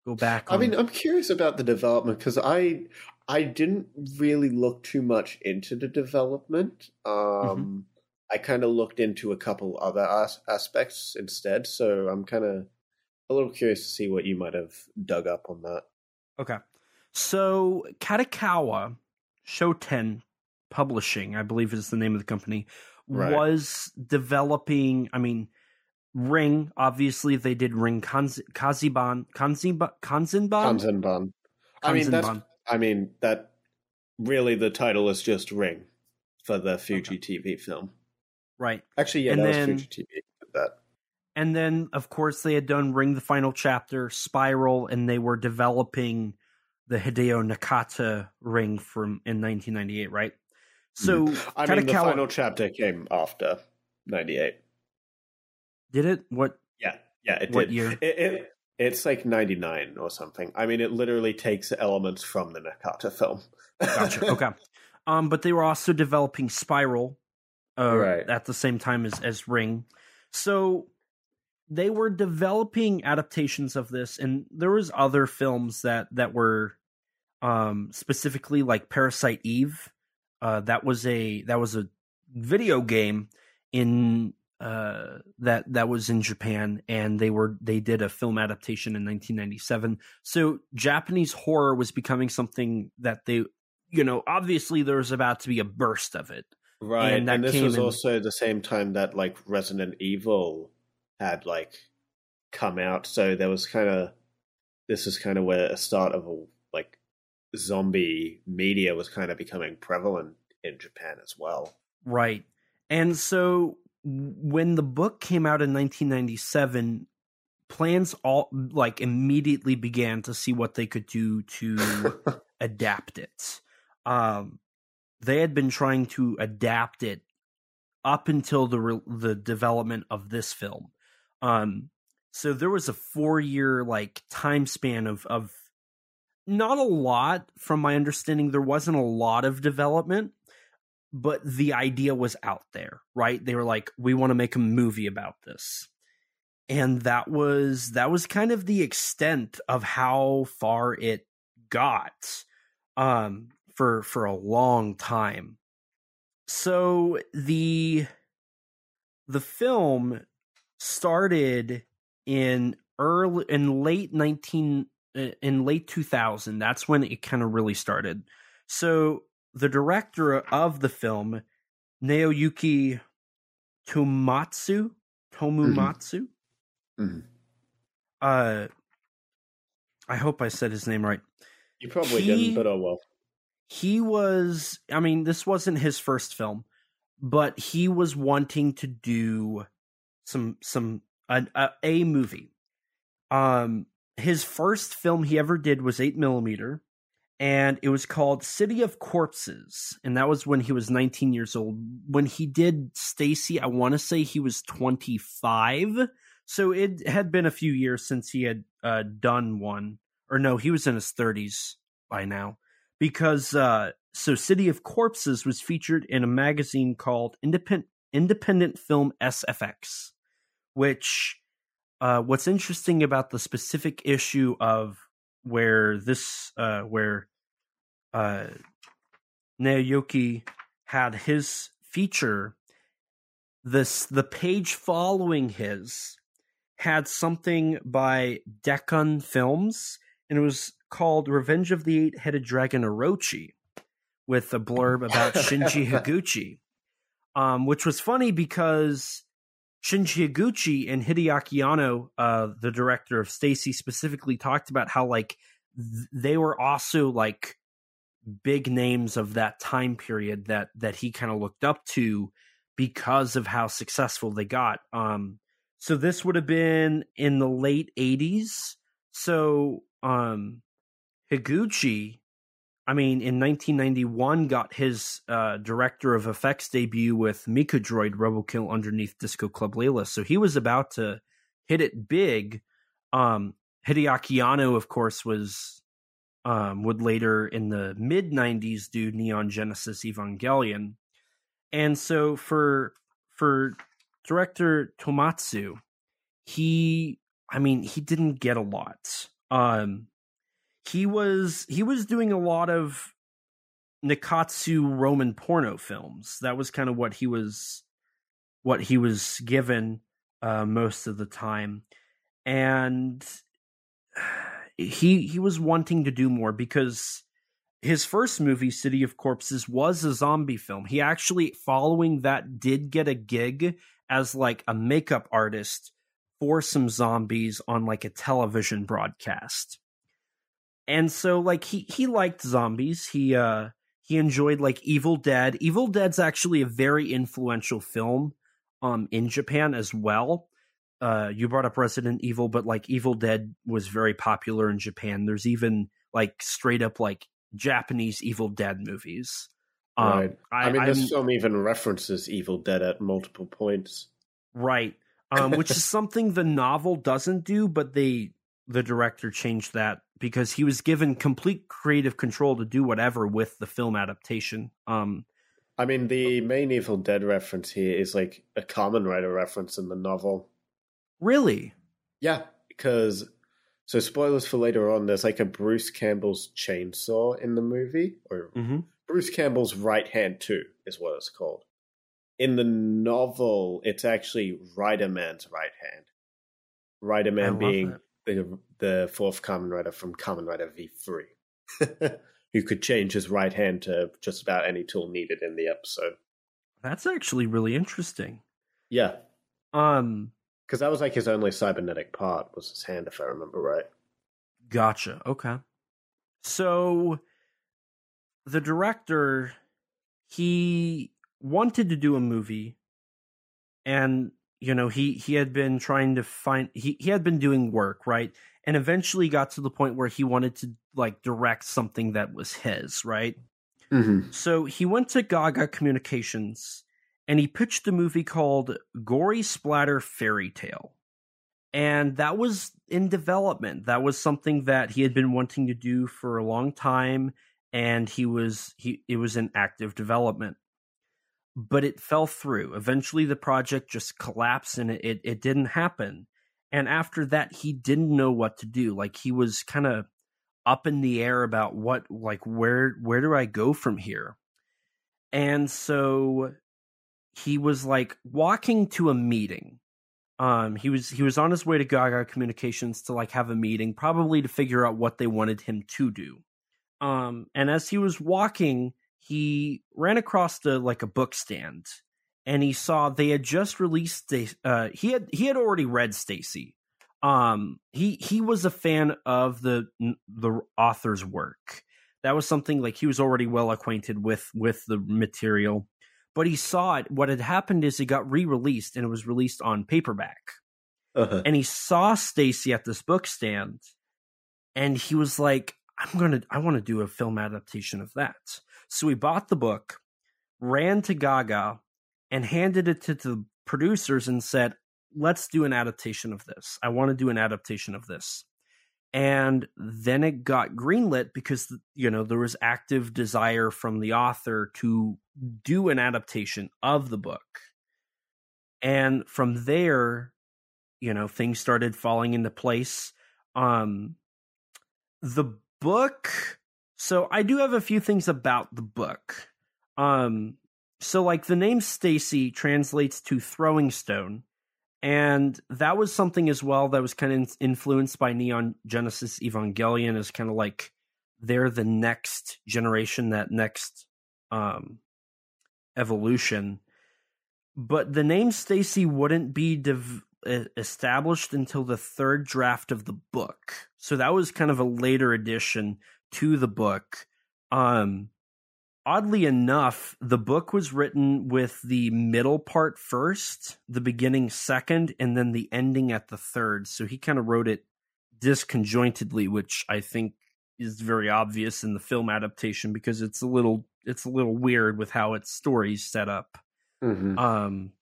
go back on... i mean i'm curious about the development because i I didn't really look too much into the development. Um, mm-hmm. I kind of looked into a couple other as- aspects instead, so I'm kind of a little curious to see what you might have dug up on that. Okay, so Kadokawa Shoten Publishing, I believe is the name of the company, right. was developing. I mean, Ring. Obviously, they did Ring Kanz- Kaziban Kanzinban Kanzinban. Kanzenban. I mean, that's I mean, that really the title is just Ring for the Fuji okay. TV film. Right. Actually, yeah, and that then, was Fuji TV. That. And then, of course, they had done Ring the Final Chapter, Spiral, and they were developing the Hideo Nakata ring from in 1998, right? So, mm. I mean, the final chapter came after 98. Did it? What? Yeah, yeah, it what did. year? It, it, it's like 99 or something. I mean, it literally takes elements from the Nakata film. gotcha. [laughs] Okay. Um, but they were also developing Spiral uh, right. at the same time as, as Ring. So they were developing adaptations of this, and there was other films that that were um, specifically like Parasite Eve. Uh, that was a that was a video game in uh, that that was in Japan, and they were they did a film adaptation in 1997. So Japanese horror was becoming something that they, you know, obviously there was about to be a burst of it, right? And, and this was in, also the same time that like Resident Evil had like come out, so there was kind of this is kind of where a start of a like zombie media was kind of becoming prevalent in Japan as well, right? And so when the book came out in 1997 plans all like immediately began to see what they could do to [laughs] adapt it um they had been trying to adapt it up until the re- the development of this film um so there was a 4 year like time span of of not a lot from my understanding there wasn't a lot of development but the idea was out there, right? They were like, we want to make a movie about this. And that was that was kind of the extent of how far it got um for for a long time. So the the film started in early in late 19 uh, in late 2000 that's when it kind of really started so the director of the film, Naoyuki Tomatsu, Tomomatsu. Mm-hmm. Mm-hmm. Uh, I hope I said his name right. You probably he, didn't, but oh well. He was. I mean, this wasn't his first film, but he was wanting to do some some a, a, a movie. Um, his first film he ever did was Eight Millimeter, and it was called City of Corpses, and that was when he was 19 years old. When he did Stacy, I want to say he was 25, so it had been a few years since he had uh, done one, or no, he was in his 30s by now, because uh, so City of Corpses was featured in a magazine called Independent Independent Film SFX, which uh, what's interesting about the specific issue of where this uh, where uh, Naoki had his feature, this the page following his had something by Daicon Films, and it was called "Revenge of the Eight-Headed Dragon Orochi," with a blurb about [laughs] Shinji Higuchi, um, which was funny because Shinji Higuchi and Hideaki Anno, uh, the director of Stacy, specifically talked about how like th- they were also like big names of that time period that that he kind of looked up to because of how successful they got. Um, so this would have been in the late '80s. So um, Higuchi I mean, in 1991, got his uh, director of effects debut with Mikadroid Robokill underneath Disco Club Layla. So he was about to hit it big. Um, Hideaki Anno, of course, was um, would later in the mid 90s do Neon Genesis Evangelion. And so for for director Tomatsu, he I mean, he didn't get a lot. Um, he was he was doing a lot of Nikkatsu Roman porno films. That was kind of what he was what he was given uh, most of the time, and he he was wanting to do more because his first movie, City of Corpses, was a zombie film. He actually, following that, did get a gig as like a makeup artist for some zombies on like a television broadcast and so like he he liked zombies. He uh he enjoyed like Evil Dead. Evil Dead's actually a very influential film um in Japan as well. Uh you brought up Resident Evil, but like Evil Dead was very popular in Japan. There's even like straight up like Japanese Evil Dead movies. Um, right. I, I mean, this I'm, film even references Evil Dead at multiple points. Right. Um, which is [laughs] something the novel doesn't do, but they the director changed that because he was given complete creative control to do whatever with the film adaptation. Um, I mean, the main Evil Dead reference here is like a Kamen Rider reference in the novel. Really? Yeah, because so spoilers for later on. There's like a Bruce Campbell's chainsaw in the movie, or mm-hmm. Bruce Campbell's right hand too is what it's called. In the novel, it's actually Rider Man's right hand. Rider Man being that the the fourth Kamen Rider from Kamen Rider V3, [laughs] who could change his right hand to just about any tool needed in the episode. That's actually really interesting. Yeah. Um, because that was like his only cybernetic part was his hand, if I remember right. Gotcha. Okay. So the director he wanted to do a movie and you know he he had been trying to find he he had been doing work right? And eventually got to the point where he wanted to like direct something that was his right? Mm-hmm. so he went to gaga communications and he pitched a movie called gory splatter fairy tale. And that was in development. That was something that he had been wanting to do for a long time and he was he it was in active development but it fell through. Eventually, the project just collapsed and it, it, it didn't happen. And after that, he didn't know what to do. Like he was kind of up in the air about what, like, where, where do I go from here? And so he was like walking to a meeting. Um, he was he was on his way to Gaga Communications to like have a meeting, probably to figure out what they wanted him to do. Um, and as he was walking, he ran across the like a book stand and he saw they had just released uh he had he had already read Stacy. Um he he was a fan of the the author's work. That was something like he was already well acquainted with with the material. But he saw it what had happened is it got re-released and it was released on paperback. Uh-huh. And he saw Stacy at this book stand and he was like I'm gonna I want to do a film adaptation of that. So we bought the book, ran to Gaga, and handed it to the producers and said, "Let's do an adaptation of this. I want to do an adaptation of this." And then it got greenlit because you know there was active desire from the author to do an adaptation of the book. And from there, you know, things started falling into place. Um the book so I do have a few things about the book. Um so like the name Stacy translates to throwing stone and that was something as well that was kind of influenced by Neon Genesis Evangelion as kind of like they're the next generation that next um evolution but the name Stacy wouldn't be div- established until the third draft of the book. So that was kind of a later addition to the book. Um, oddly enough, the book was written with the middle part first, the beginning second, and then the ending at the third. So he kind of wrote it disconjointedly, which I think is very obvious in the film adaptation because it's a little it's a little weird with how its story's set up. Mm-hmm. Um,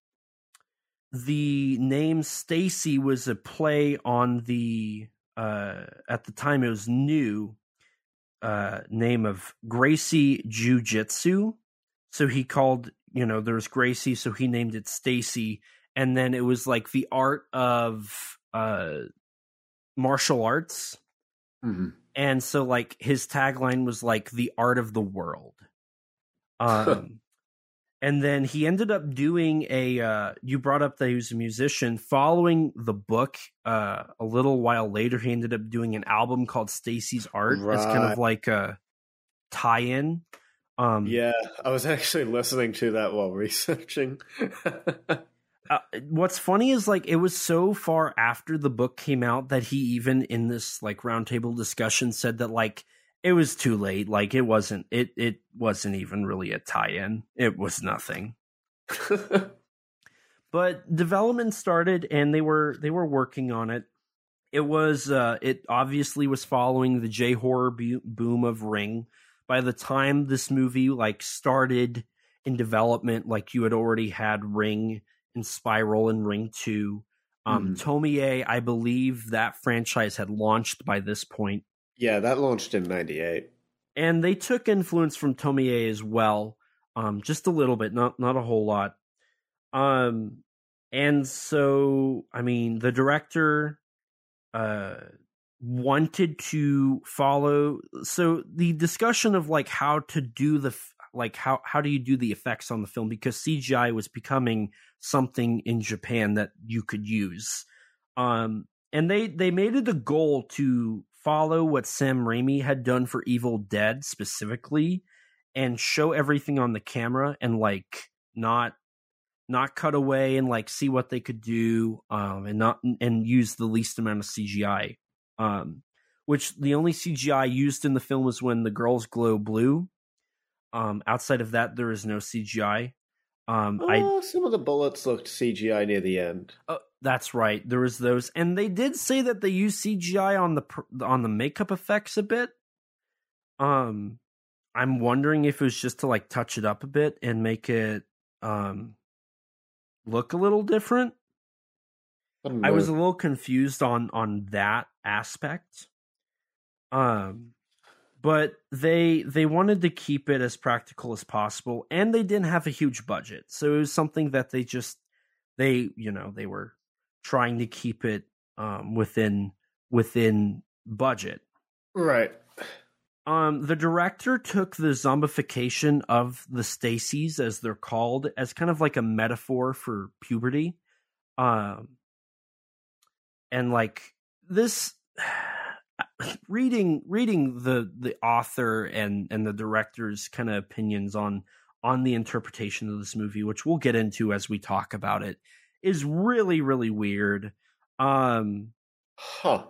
the name Stacy was a play on the uh, at the time it was new uh, name of Gracie Jiu Jitsu. So he called you know there's Gracie, so he named it Stacy, and then it was like the art of uh, martial arts. Mm-hmm. And so like his tagline was like the art of the world. [laughs] Um and then he ended up doing a uh, you brought up that he was a musician. Following the book uh, a little while later he ended up doing an album called stacy's art. Right. it's kind of like a tie-in. Um, yeah i was actually listening to that while researching. [laughs] Uh, what's funny is like it was so far after the book came out that he even in this like roundtable discussion said that like it was too late. Like it wasn't it it wasn't even really a tie-in. It was nothing. [laughs] but development started and they were they were working on it. It was uh it obviously was following the J horror boom of Ring. By the time this movie like started in development, like you had already had Ring and Spiral and Ring 2. Um mm. Tomie, I believe that franchise had launched by this point yeah, that launched in 98. And they took influence from Tomie as well. Um, just a little bit, not not a whole lot. Um, and so I mean, the director uh wanted to follow so the discussion of like how to do the like how how do you do the effects on the film because CGI was becoming something in Japan that you could use. Um and they they made it a goal to follow what Sam Raimi had done for Evil Dead specifically and show everything on the camera and like not not cut away and like see what they could do um and not and use the least amount of CGI um which the only CGI used in the film was when the girls glow blue. Um outside of that there is no CGI um oh, I some of the bullets looked CGI near the end. Uh, that's right. There was those, and they did say that they use CGI on the on the makeup effects a bit. Um, I'm wondering if it was just to like touch it up a bit and make it um look a little different. I, I was a little confused on on that aspect. Um, but they they wanted to keep it as practical as possible, and they didn't have a huge budget, so it was something that they just they you know they were trying to keep it um, within within budget. Right. Um, the director took the zombification of the Stacys, as they're called, as kind of like a metaphor for puberty. Um, and like this, [sighs] reading reading the the author and and the director's kind of opinions on on the interpretation of this movie, which we'll get into as we talk about it, is really really weird. Um, huh.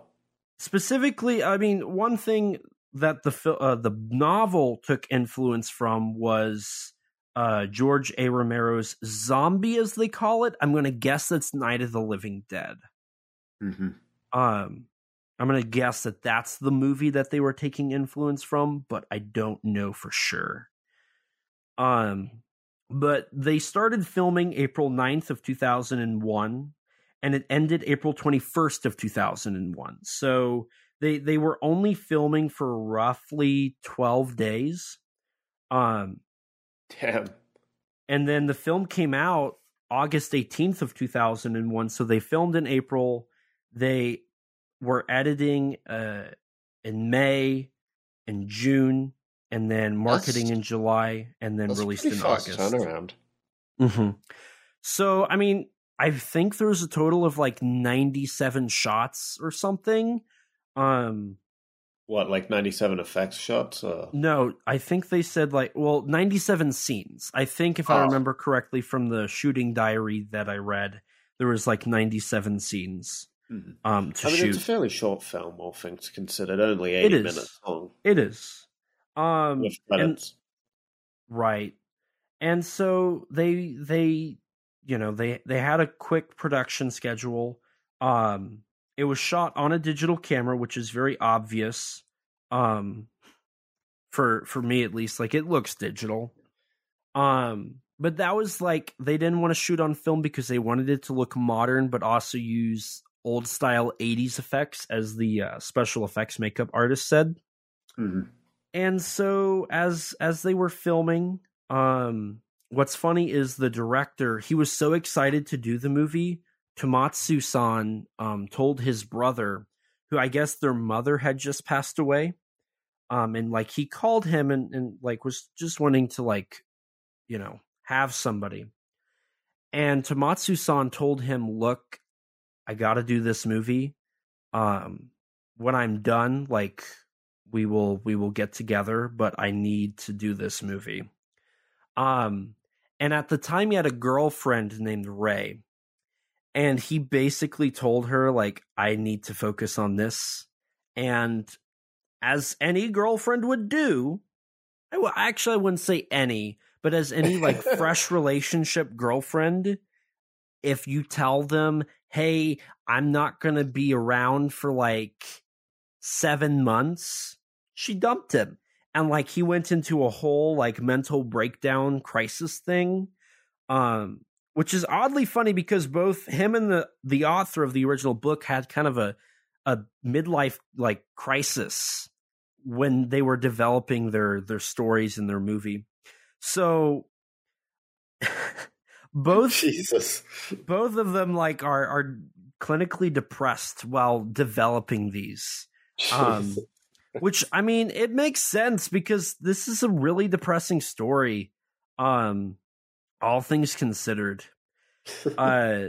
Specifically, I mean, one thing that the uh, the novel took influence from was uh, George A. Romero's Zombie, as they call it. I'm going to guess that's Night of the Living Dead. Mm-hmm. Um, I'm going to guess that that's the movie that they were taking influence from, but I don't know for sure. Um, but they started filming April 9th of 2001 and it ended April 21st of 2001. So they they were only filming for roughly 12 days. Um Damn. and then the film came out August 18th of 2001. So they filmed in April. They were editing uh in May and June and then marketing That's- in July and then That's released in fast August. turnaround. hmm So, I mean, I think there was a total of like 97 shots or something. Um, What, like 97 effects shots? Or... no, I think they said like, well, 97 scenes. I think if I Oh. remember correctly from the shooting diary that I read, there was like 97 scenes Mhm. um to I mean, shoot. it's a fairly short film, all things considered. Only It 80 minutes long. It is. Um, With and- Right. And so they they you know, they they had a quick production schedule. Um it was shot on a digital camera, which is very obvious. Um for for me at least, like it looks digital. Um but that was like they didn't want to shoot on film because they wanted it to look modern but also use old style 80s effects as the uh, special effects makeup artist said Mhm. And so as as they were filming um what's funny is the director he was so excited to do the movie tomatsu san um told his brother who i guess their mother had just passed away um and like he called him and, and like was just wanting to like you know have somebody. And tomatsu san told him look i gotta do this movie. Um when i'm done like we will we will get together but i need to do this movie. Um and at the time he had a girlfriend named ray and he basically told her like i need to focus on this and as any girlfriend would do I I w- actually i wouldn't say any but as any like fresh [laughs] relationship girlfriend if you tell them hey i'm not gonna be around for like seven months she dumped him. And like he went into a whole like mental breakdown crisis thing um which is oddly funny because both him and the the author of the original book had kind of a a midlife like crisis when they were developing their their stories in their movie. So [laughs] both [laughs] Jesus. both of them like are are clinically depressed while developing these. Um which i mean it makes sense because this is a really depressing story um all things considered [laughs] uh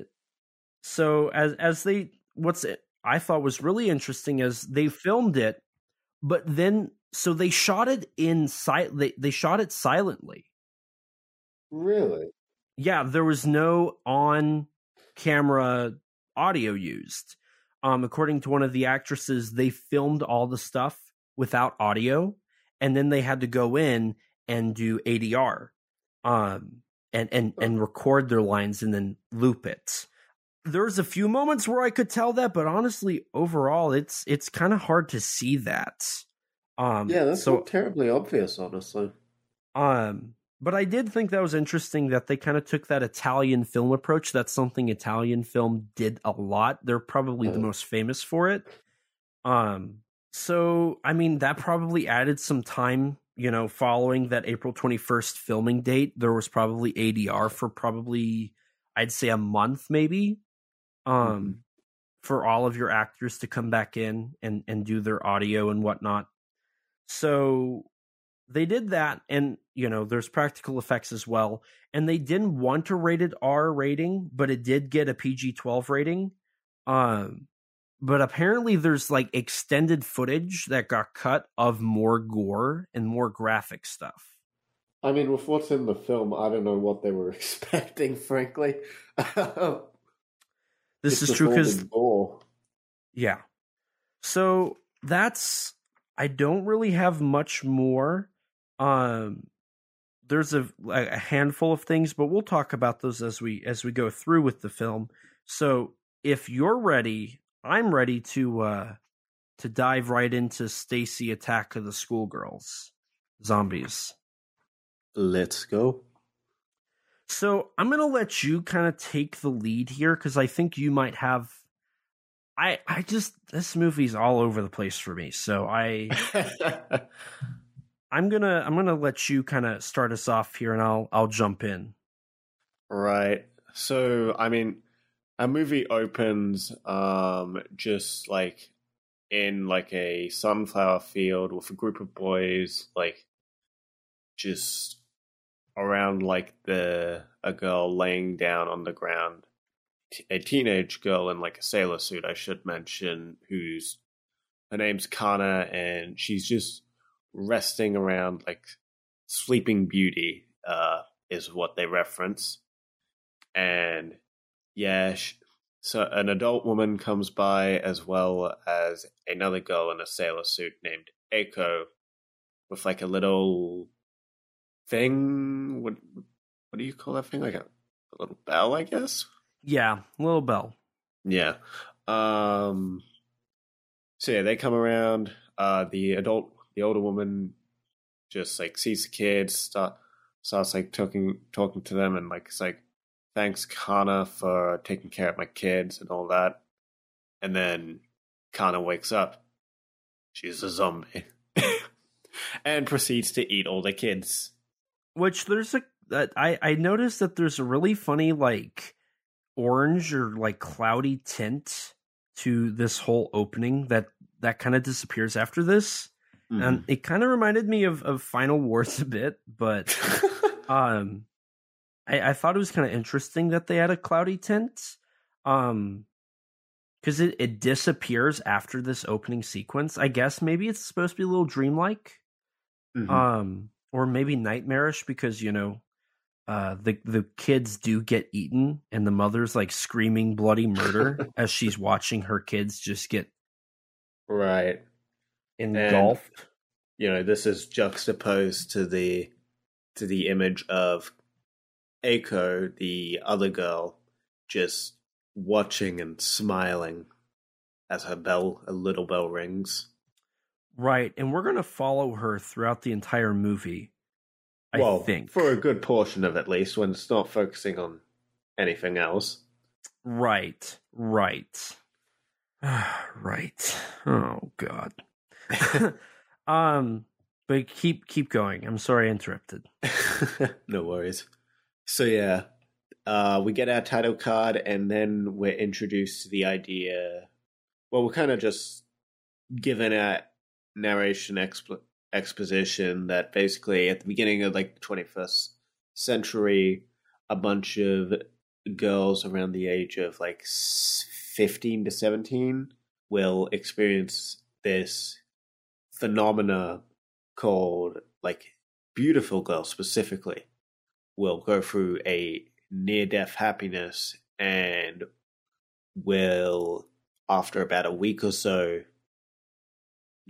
so as as they what's it i thought was really interesting is they filmed it but then so they shot it in si- they, they shot it silently really? yeah, there was no on camera audio used. Um, according to one of the actresses, they filmed all the stuff without audio, and then they had to go in and do ADR, um, and and and record their lines and then loop it. There's a few moments where I could tell that, but honestly, overall, it's it's kind of hard to see that. Um, Yeah, that's so not terribly obvious, honestly. um, but I did think that was interesting that they kind of took that Italian film approach. That's something Italian film did a lot. They're probably the Mhm. most famous for it. Um, so I mean that probably added some time, you know, following that April 21st filming date. There was probably ADR for probably I'd say a month maybe. Um for all of your actors to come back in and and do their audio and whatnot. So they did that and you know there's practical effects as well and they didn't want a rated r rating but it did get a pg-12 rating um but apparently there's like extended footage that got cut of more gore and more graphic stuff I mean, with what's in the film, I don't know what they were [laughs] expecting, frankly. [laughs] this It's is true because. Yeah. So that's I don't really have much more. Um there's a a handful of things, but we'll talk about those as we as we go through with the film. So if you're ready, I'm ready to uh to dive right into Stacy Attack of the Schoolgirls zombies. Let's go. So I'm gonna let you kind of take the lead here because I think you might have. I I just this movie's all over the place for me. So I [laughs] I'm gonna I'm gonna let you kind of start us off here, and I'll I'll jump in. right. So, I mean, a movie opens um just like in like a sunflower field with a group of boys like just around like the a girl laying down on the ground. T- a teenage girl in like a sailor suit i should mention who's her name's kana and she's just resting around like sleeping beauty uh is what they reference. And yeah sh- so an adult woman comes by as well as another girl in a sailor suit named Eiko with like a little thing. What what do you call that thing? Like a, a little bell, I guess. Yeah, little bell. Yeah. Um. So yeah, they come around. Uh, the adult, the older woman, just like sees the kids, start starts like talking talking to them, and like it's like, thanks Kana for taking care of my kids and all that. And then Kana wakes up. She's a zombie, [laughs] and proceeds to eat all the kids. Which there's a I I noticed that there's a really funny like orange or like cloudy tint to this whole opening that that kind of disappears after this, Mm-hmm. and it kind of reminded me of of Final Wars [laughs] a bit, but [laughs] um I, I thought it was kind of interesting that they had a cloudy tint um because it, it disappears after this opening sequence i guess maybe it's supposed to be a little dreamlike Mhm. um or maybe nightmarish because you know uh the the kids do get eaten and the mother's like screaming bloody murder [laughs] as she's watching her kids just get right. engulfed you know this is juxtaposed to the to the image of Eiko, the other girl, just watching and smiling as her bell a little bell rings. right and we're gonna follow her throughout the entire movie i well, think for a good portion of it, at least when it's not focusing on anything else. Right, right, [sighs] right. Oh God. [laughs] um, but keep keep going. I'm sorry I interrupted. [laughs] no worries. So yeah, uh, we get our title card, and then we're introduced to the idea. Well, we're kind of just given a narration exp- exposition that basically at the beginning of like the 21st century, a bunch of girls around the age of like 15 to 17 will experience this phenomena called like beautiful girl specifically will go through a near death happiness and will after about a week or so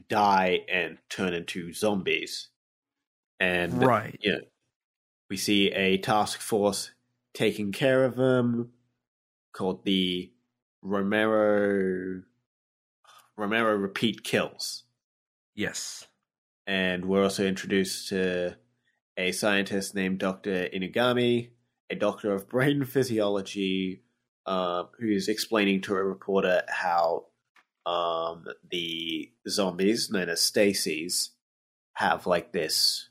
die and turn into zombies and Right. you know, we see a task force taking care of them called the Romero Romero repeat kills Yes. and we're also introduced to a scientist named Dr. Inugami, a doctor of brain [laughs] physiology, uh, who's explaining to a reporter how um, the zombies, known as Stacy's, have like this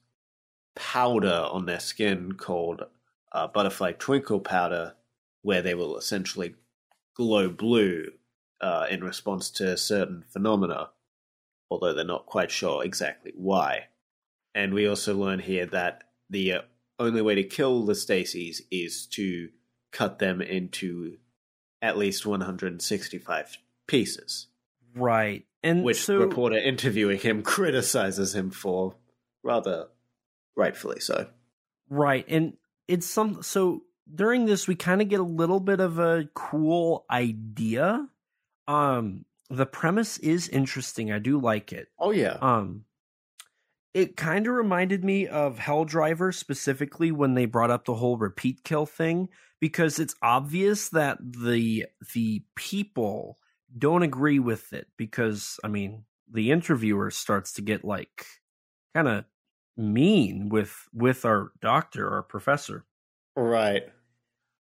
powder on their skin called uh, butterfly twinkle powder, where they will essentially glow blue uh, in response to certain phenomena although they're not quite sure exactly why. And we also learn here that the uh, only way to kill the Stacys is to cut them into at least 165 pieces, Right. And which so reporter interviewing him [laughs] criticizes him for, rather rightfully so. right. And it's some so during this we kind of get a little bit of a cool idea. Um the premise is interesting. I do like it. Oh yeah, Um, it kind of reminded me of Helldriver specifically when they brought up the whole repeat kill thing because it's obvious that the the people don't agree with it because I mean the interviewer starts to get like kind of mean with with our doctor, our professor. Right.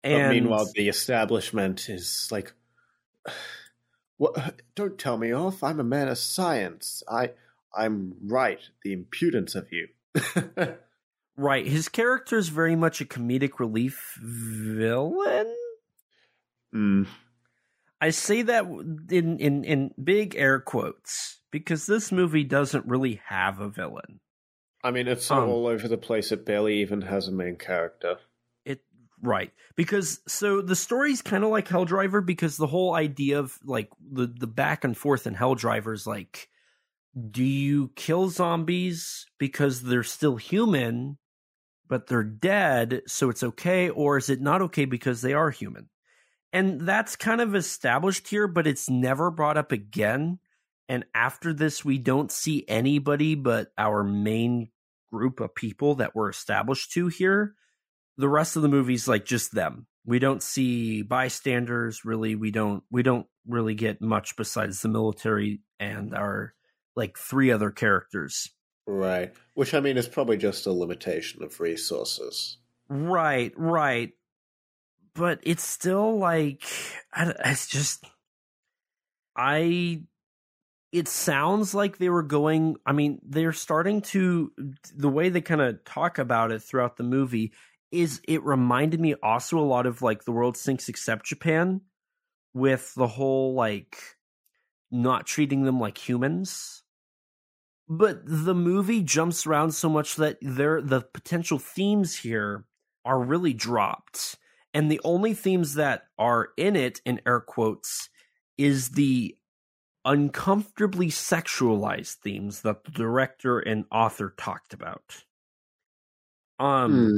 And but meanwhile, the establishment is like, [sighs] "What? Don't tell me off. I'm a man of science. I, I'm right. The impudence of you." [laughs] right, his character is very much a comedic relief villain. mm. I say that in in in big air quotes because this movie doesn't really have a villain. I mean, it's so Um, all over the place. It barely even has a main character. It right because so the story's kind of like Helldriver because the whole idea of like the the back and forth in Helldriver is like, do you kill zombies because they're still human, but they're dead, so it's okay, or is it not okay because they are human? And that's kind of established here, but it's never brought up again. And after this, we don't see anybody but our main group of people that we're established to here the rest of the movie's like just them. We don't see bystanders really. We don't we don't really get much besides the military and our like three other characters. Right. Which I mean is probably just a limitation of resources. Right, right. But it's still like I, it's just I it sounds like they were going I mean they're starting to the way they kind of talk about it throughout the movie is it reminded me also a lot of like the world sinks except Japan with the whole like not treating them like humans. But the movie jumps around so much that there the potential themes here are really dropped. And the only themes that are in it in air quotes is the uncomfortably sexualized themes that the director and author talked about. Um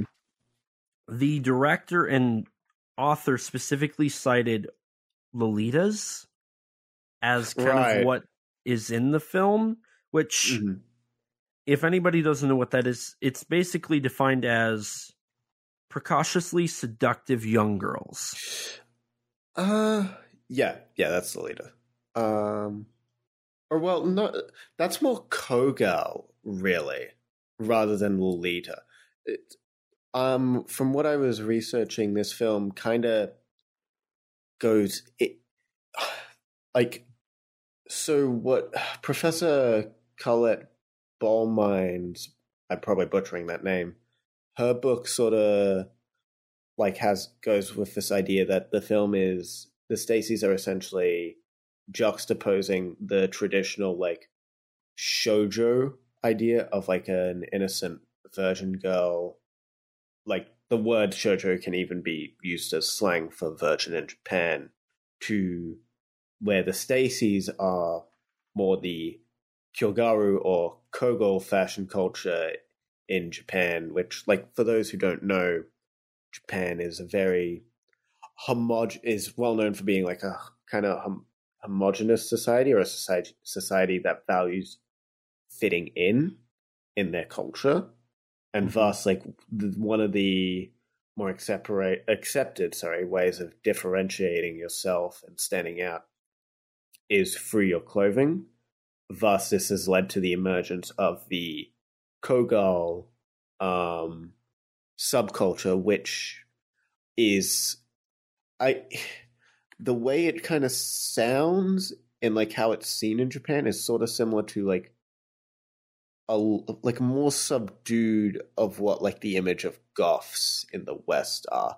the director and author specifically cited Lolitas as kind Right. of what is in the film, which, Mhm. if anybody doesn't know what that is, it's basically defined as precociously seductive young girls. Uh, yeah, yeah, that's the leader. Um, or well, no, that's more Kogal, really, rather than Lolita. It, um, from what I was researching, this film kind of goes it [sighs] like so. What [sighs] Professor Colette Ballmines, I'm probably butchering that name. Her book sort of like has goes with this idea that the film is the Stacys are essentially juxtaposing the traditional like shojo idea of like an innocent virgin girl like the word shojo can even be used as slang for virgin in Japan to where the Stacys are more the Kogyaru or Kogo fashion culture in Japan, which like for those who don't know, Japan is a very homog is well known for being like a kind of hom- homogenous society or a society society that values fitting in in their culture and Mhm. thus like the, one of the more accept- accepted sorry ways of differentiating yourself and standing out is through your clothing thus this has led to the emergence of the kogal um subculture which is i the way it kind of sounds and like how it's seen in japan is sort of similar to like a like more subdued of what like the image of goths in the west are.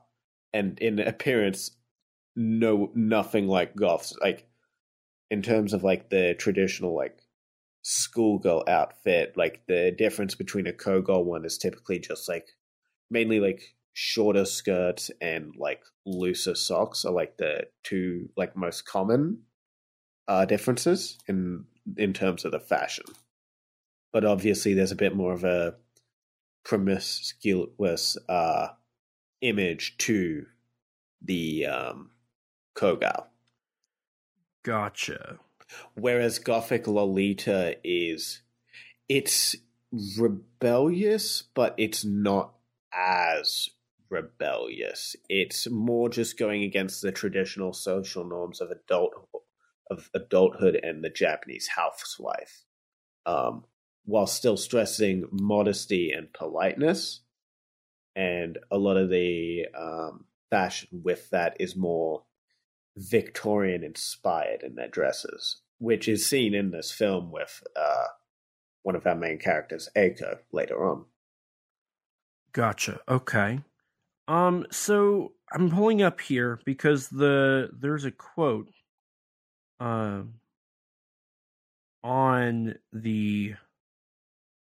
And in appearance no nothing like goths. Like in terms of like the traditional like schoolgirl outfit like the difference between a kogal one is typically just like mainly like shorter skirts and like looser socks are like the two like most common uh differences in in terms of the fashion. But obviously there's a bit more of a promiscuous uh image to the um kogal Gotcha. whereas gothic lolita is it's rebellious but it's not as rebellious it's more just going against the traditional social norms of adult of adulthood and the japanese housewife um, while still stressing modesty and politeness. And a lot of the um, fashion with that is more Victorian inspired in their dresses, which is seen in this film with uh, one of our main characters, Eiko, later on. Gotcha. Okay. Um. So I'm pulling up here because the there's a quote, um, on the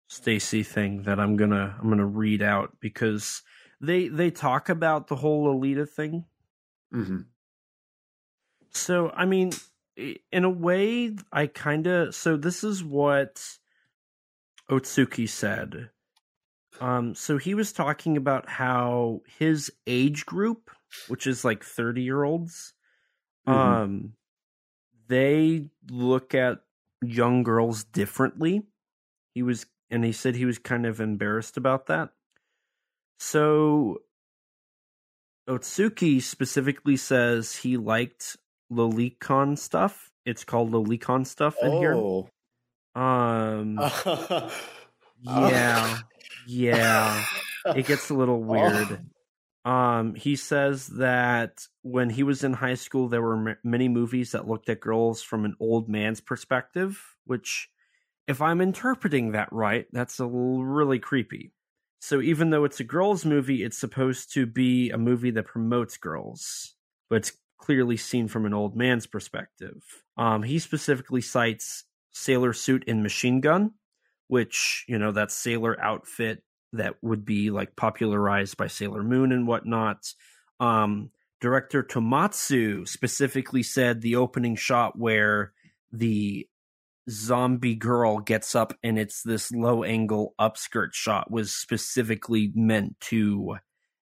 Stacy thing that I'm gonna I'm gonna read out because they they talk about the whole Alita thing. Mm-hmm. So I mean, in a way, I kind of so this is what Otsuki said. Um, so he was talking about how his age group, which is like 30 year olds, Mhm. um, they look at young girls differently. He was, and he said he was kind of embarrassed about that. So Otsuki specifically says he liked Lolicon stuff. It's called Lolicon stuff in here. Oh. Um, [laughs] yeah, yeah it [laughs] gets a little weird. Um, he says that when he was in high school, there were m- many movies that looked at girls from an old man's perspective, which, if I'm interpreting that right, that's a really creepy. So even though it's a girls' movie, it's supposed to be a movie that promotes girls, but it's clearly seen from an old man's perspective. Um, he specifically cites Sailor Suit and Machine Gun, which you know that sailor outfit that would be like popularized by Sailor Moon and whatnot. Um, director Tomomatsu specifically said the opening shot where the zombie girl gets up and it's this low angle upskirt shot was specifically meant to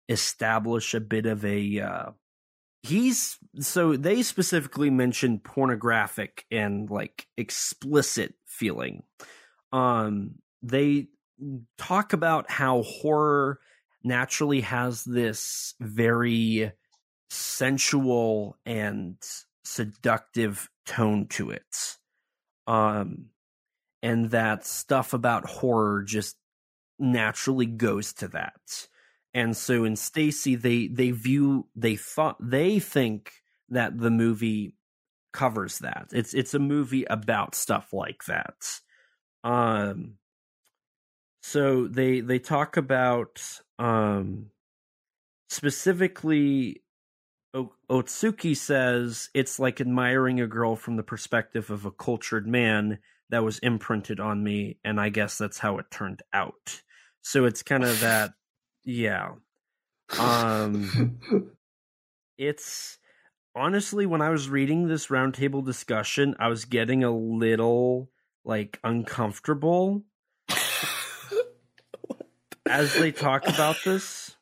establish a bit of a uh, he's so they specifically mentioned pornographic and like explicit feeling. Um they talk about how horror naturally has this very sensual and seductive tone to it. Um and that stuff about horror just naturally goes to that and so in Stacy they they view they thought they think that the movie covers that it's it's a movie about stuff like that um so they they talk about um specifically o- Otsuki says it's like admiring a girl from the perspective of a cultured man that was imprinted on me and I guess that's how it turned out. So it's kind of that yeah. Um [laughs] it's honestly when I was reading this roundtable discussion, I was getting a little like uncomfortable as they talk about this.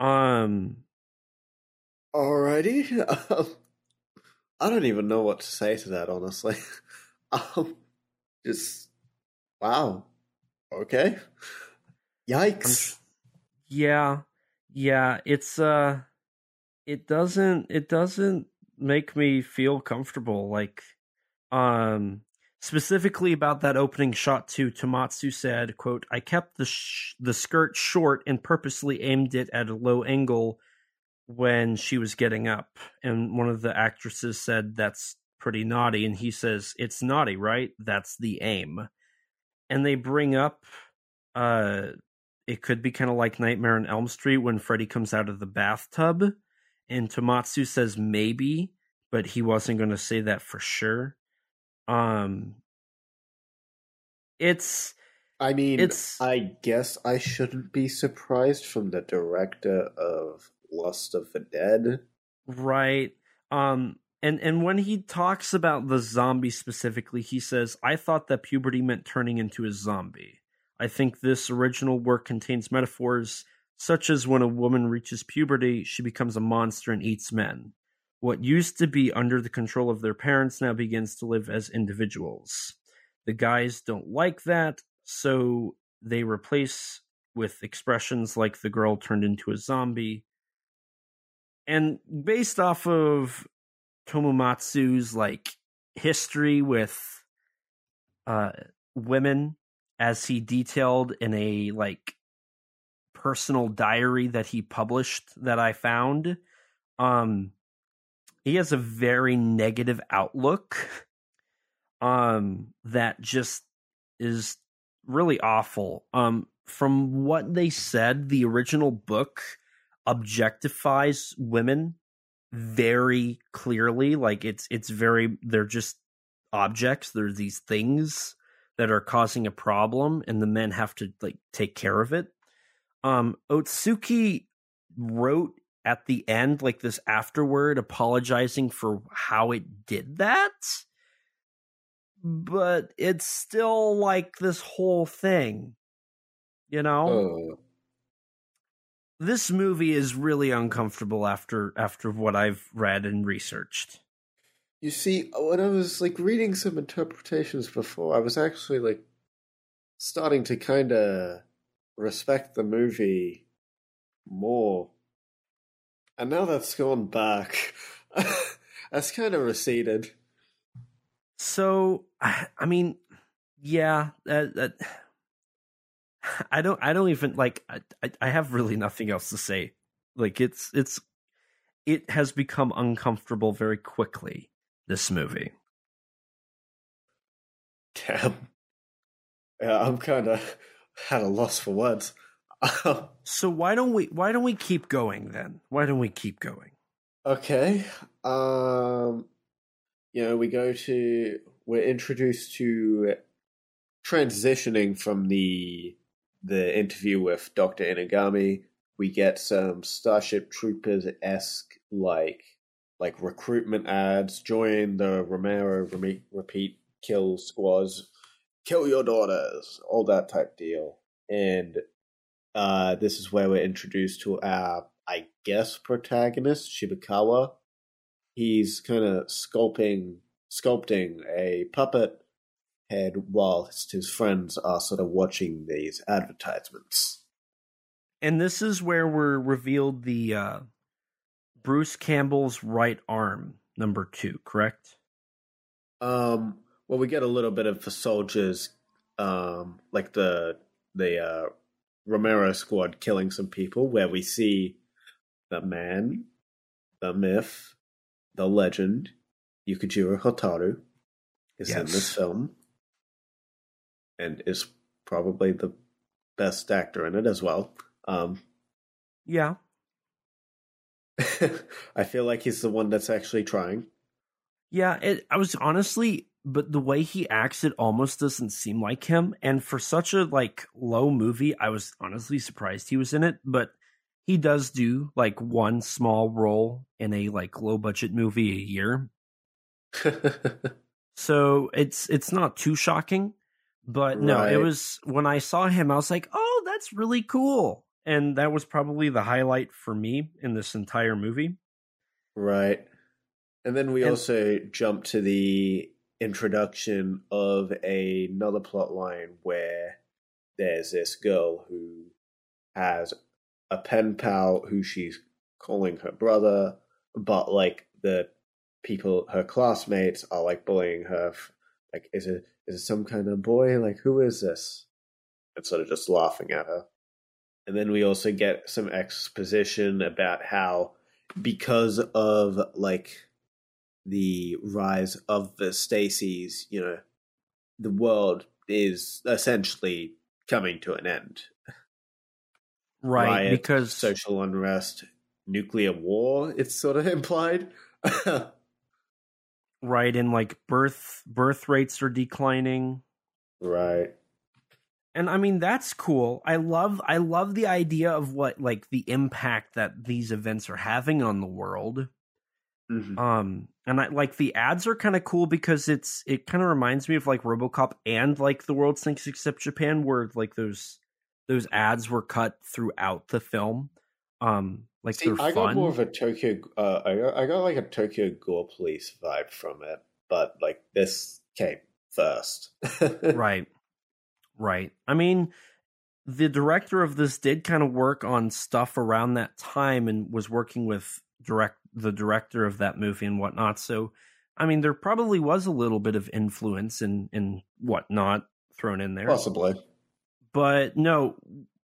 Um Alrighty. Um, I don't even know what to say to that, honestly. [laughs] Um, just wow. Okay. Yikes. Yeah. Yeah, it's uh it doesn't it doesn't make me feel comfortable like um specifically about that opening shot too tomomatsu said quote i kept the sh- the skirt short and purposely aimed it at a low angle when she was getting up and one of the actresses said that's pretty naughty and he says it's naughty right that's the aim and they bring up uh it could be kind of like nightmare on elm street when freddy comes out of the bathtub and tomomatsu says maybe but he wasn't going to say that for sure um it's I mean, It's- I guess I shouldn't be surprised from the director of Lust of the Dead. Right. Um and and when he talks about the zombie specifically, he says, "I thought that puberty meant turning into a zombie. I think this original work contains metaphors such as when a woman reaches puberty, she becomes a monster and eats men. What used to be under the control of their parents now begins to live as individuals. The guys don't like that, so they replace with expressions like the girl turned into a zombie and based off of Tomomatsu's like history with uh women as he detailed in a like personal diary that he published that I found. Um he has a very negative outlook um that just is really awful. Um from what they said, the original book objectifies women very clearly like it's it's very they're just objects they're these things that are causing a problem and the men have to like take care of it um otsuki wrote at the end like this afterward apologizing for how it did that but it's still like this whole thing you know Oh. this movie is really uncomfortable after after what I've read and researched. You see, when I was like reading some interpretations before, I was actually like starting to kind of respect the movie more. And now that's gone back. [laughs] that's kind of receded. So I, mean, yeah, that, that I don't I don't even like I I have really nothing else to say. Like it's it's it has become uncomfortable very quickly this movie. Damn. Yeah, I'm kind of at a loss for words. [laughs] So why don't we why don't we keep going then? Why don't we keep going? Okay. Um you know, we go to we're introduced to transitioning from the the interview with Dr. Inugami. We get some Starship Troopers esque like like recruitment ads. Join the Romero repeat, kill squads, kill your daughters, all that type deal. And uh, this is where we're introduced to our, I guess, protagonist Shibukawa. He's kind of sculpting sculpting a puppet head whilst his friends are sort of watching these advertisements. And this is where we're revealed the uh Bruce Campbell's right arm, number two, correct? Um, well, we get a little bit of the soldiers, um, like the the uh, Romero squad killing some people, where we see the man, the myth, the legend, Yukijiro Hotaru is in this film, and is probably the best actor in it as well. Um, Yeah. [laughs] I feel like he's the one that's actually trying. Yeah, it, I was honestly, but the way he acts, it almost doesn't seem like him. And for such a like low movie, I was honestly surprised he was in it. But he does do like one small role in a like low budget movie a year, [laughs] so it's it's not too shocking. But no, it was when I saw him, I was like, oh, that's really cool. And that was probably the highlight for me in this entire movie. Right. And then we And- also jump to the introduction of another plot line where there's this girl who has a pen pal who she's calling her brother, but like the people, her classmates, are like bullying her. Like, is it is it some kind of boy? Like, who is this? And sort of just laughing at her. And then we also get some exposition about how because of like the rise of the Stacys, you know, the world is essentially coming to an end. Right. Riot, because social unrest, nuclear war, it's sort of [laughs] implied. right and like birth birth rates are declining right. And i mean that's cool i love i love the idea of what like the impact that these events are having on the world Mhm. um and i like the ads are kind of cool because it's it kind of reminds me of like robocop and like the world sinks except japan where like those those ads were cut throughout the film um like See, I got fun more of a Tokyo. Uh, I got I got like a Tokyo Gore Police vibe from it, but like this came first. [laughs] right right i mean the director of this did kind of work on stuff around that time and was working with direct the director of that movie and whatnot so i mean there probably was a little bit of influence and and whatnot thrown in there. Possibly. But no,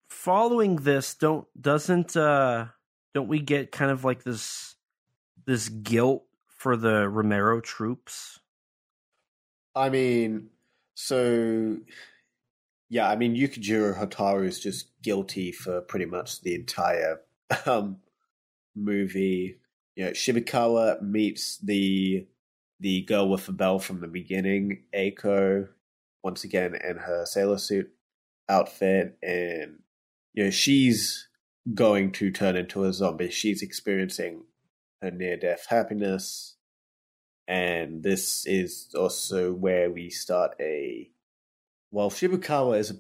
following this, don't doesn't uh don't we get kind of like this this guilt for the Romero troops? I mean, so yeah, I mean Yukijiro Hotaru is just guilty for pretty much the entire [laughs] um, movie. You know, Shibukawa meets the the girl with the bell from the beginning, Eiko, once again in her sailor suit outfit, and you know she's going to turn into a zombie. She's experiencing her near death happiness. And this is also where we start a well, Shibukawa is a,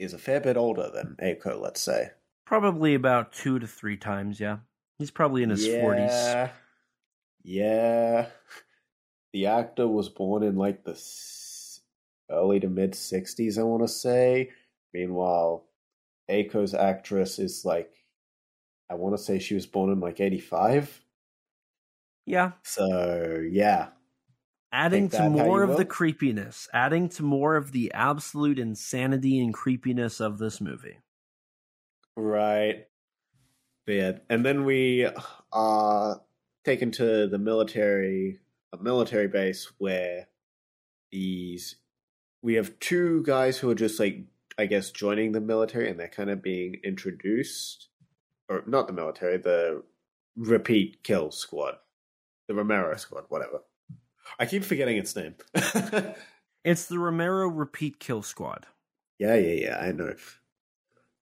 is a fair bit older than Eiko, let's say. Probably about two to three times, yeah. He's probably in his forties. Yeah. Yeah. The actor was born in like the s- early to mid 60s, I want to say. Meanwhile, Eiko's actress is like, I want to say she was born in like 85. Yeah. So, yeah. Adding to more of the creepiness, adding to more of the absolute insanity and creepiness of this movie. Right. Yeah, and then we uh, are taken to the military, a military base where these we have two guys who are just like I guess joining the military, and they're kind of being introduced, or not the military, the repeat kill squad, the Romero squad, whatever. I keep forgetting its name. [laughs] It's the Romero Repeat Kill Squad. Yeah, yeah, yeah. I know.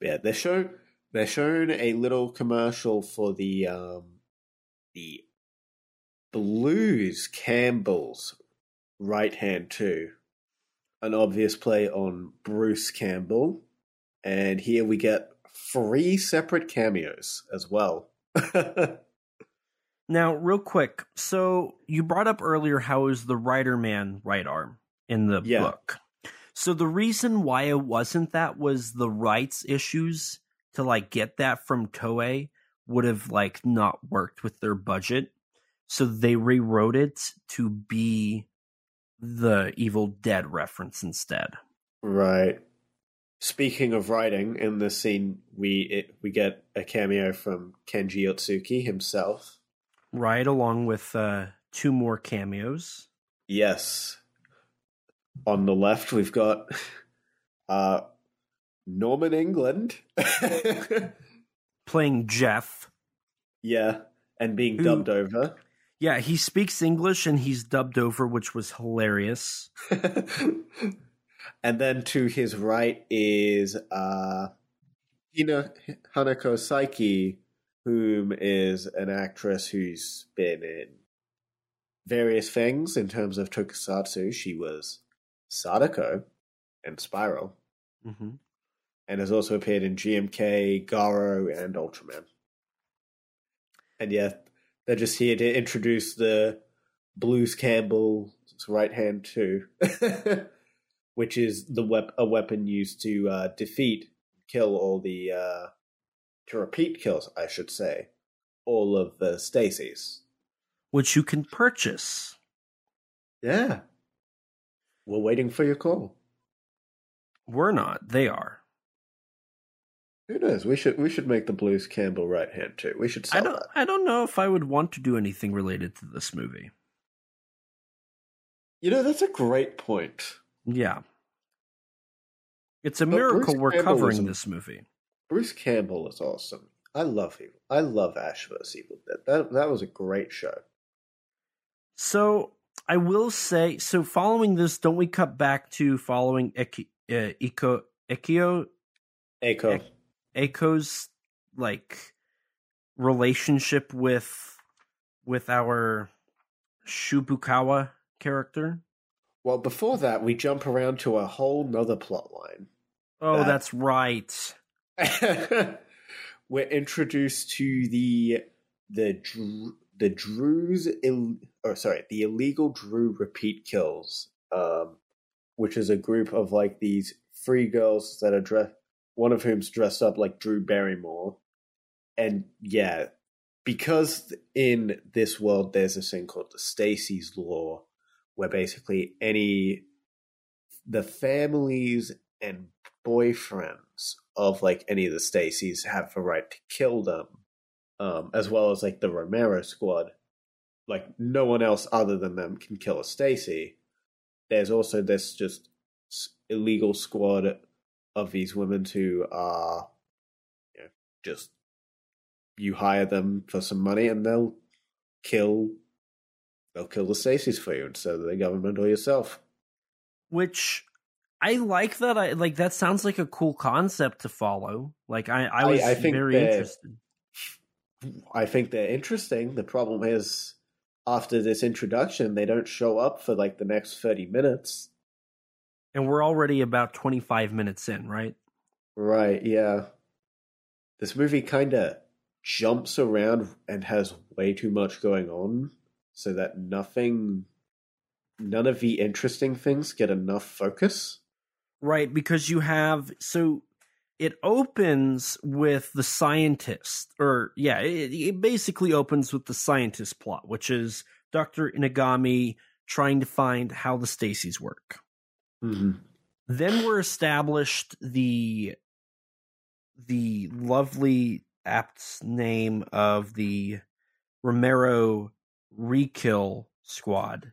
Yeah, they're shown. They're shown a little commercial for the um, the Blues Campbell's right hand too. An obvious play on Bruce Campbell, and here we get three separate cameos as well. [laughs] Now, real quick, so you brought up earlier how it was the Rider Man right arm in the Yeah. book. So the reason why it wasn't that was the rights issues to like get that from Toei would have like not worked with their budget. So they rewrote it to be the Evil Dead reference instead. Right. Speaking of writing, in this scene, we it, we get a cameo from Kenji Otsuki himself. Right along with uh two more cameos. Yes. On the left, we've got uh, Norman England. [laughs] Playing Jeff. yeah, and being Who- dubbed over. Yeah, he speaks English and he's dubbed over, which was hilarious. [laughs] and then to his right is uh, Hina Hinako Saeki, whom is an actress who's been in various things in terms of tokusatsu. She was Sadako and Spiral, hmm and has also appeared in GMK, Garo, and Ultraman. And yeah, they're just here to introduce the Blues Campbell's right hand too, [laughs] which is the wep- a weapon used to uh, defeat, kill all the uh, to repeat kills, I should say, all of the Stacys. Which you can purchase. Yeah, we're waiting for your call. We're not. They are. Who knows? We should we should make the Blues Campbell right hand too. We should I don't. that. I don't know if I would want to do anything related to this movie. You know, that's a great point. Yeah, it's a But miracle Bruce we're Campbell covering this movie. Bruce Campbell is awesome. I love him. I love Ash vs. Evil Dead. That that was a great show. So I will say. So following this, don't we cut back to following Eki, uh, Ekio Echo. Ek- Eiko's like relationship with with our Shibukawa character? Well, before that, we jump around to a whole nother plot line. Oh, That- that's right. [laughs] We're introduced to the the the Drews, Ill, or sorry, the illegal Drew repeat kills, um, which is a group of like these three girls that are dressed. One of whom's dressed up like Drew Barrymore, and yeah, because in this world there's this thing called the Stacy's Law, where basically any the families and boyfriends of like any of the Stacys have the right to kill them, um, as well as like the Romero squad. Like no one else other than them can kill a Stacy. There's also this just illegal squad of these women who are you know, just you hire them for some money and they'll kill they'll kill the Stacys for you instead of the government or yourself. Which I like that. I like that sounds like a cool concept to follow. Like I, I was I, I think very interested. I think they're interesting. The problem is after this introduction, they don't show up for like the next thirty minutes. And we're already about twenty five minutes in, right? Right. Yeah. This movie kind of jumps around and has way too much going on so that nothing none of the interesting things get enough focus right because you have so it opens with the scientist or yeah it, it basically opens with the scientist plot which is dr inugami trying to find how the stacys work mm-hmm. then we're established the the lovely apt name of the Romero Rekill squad.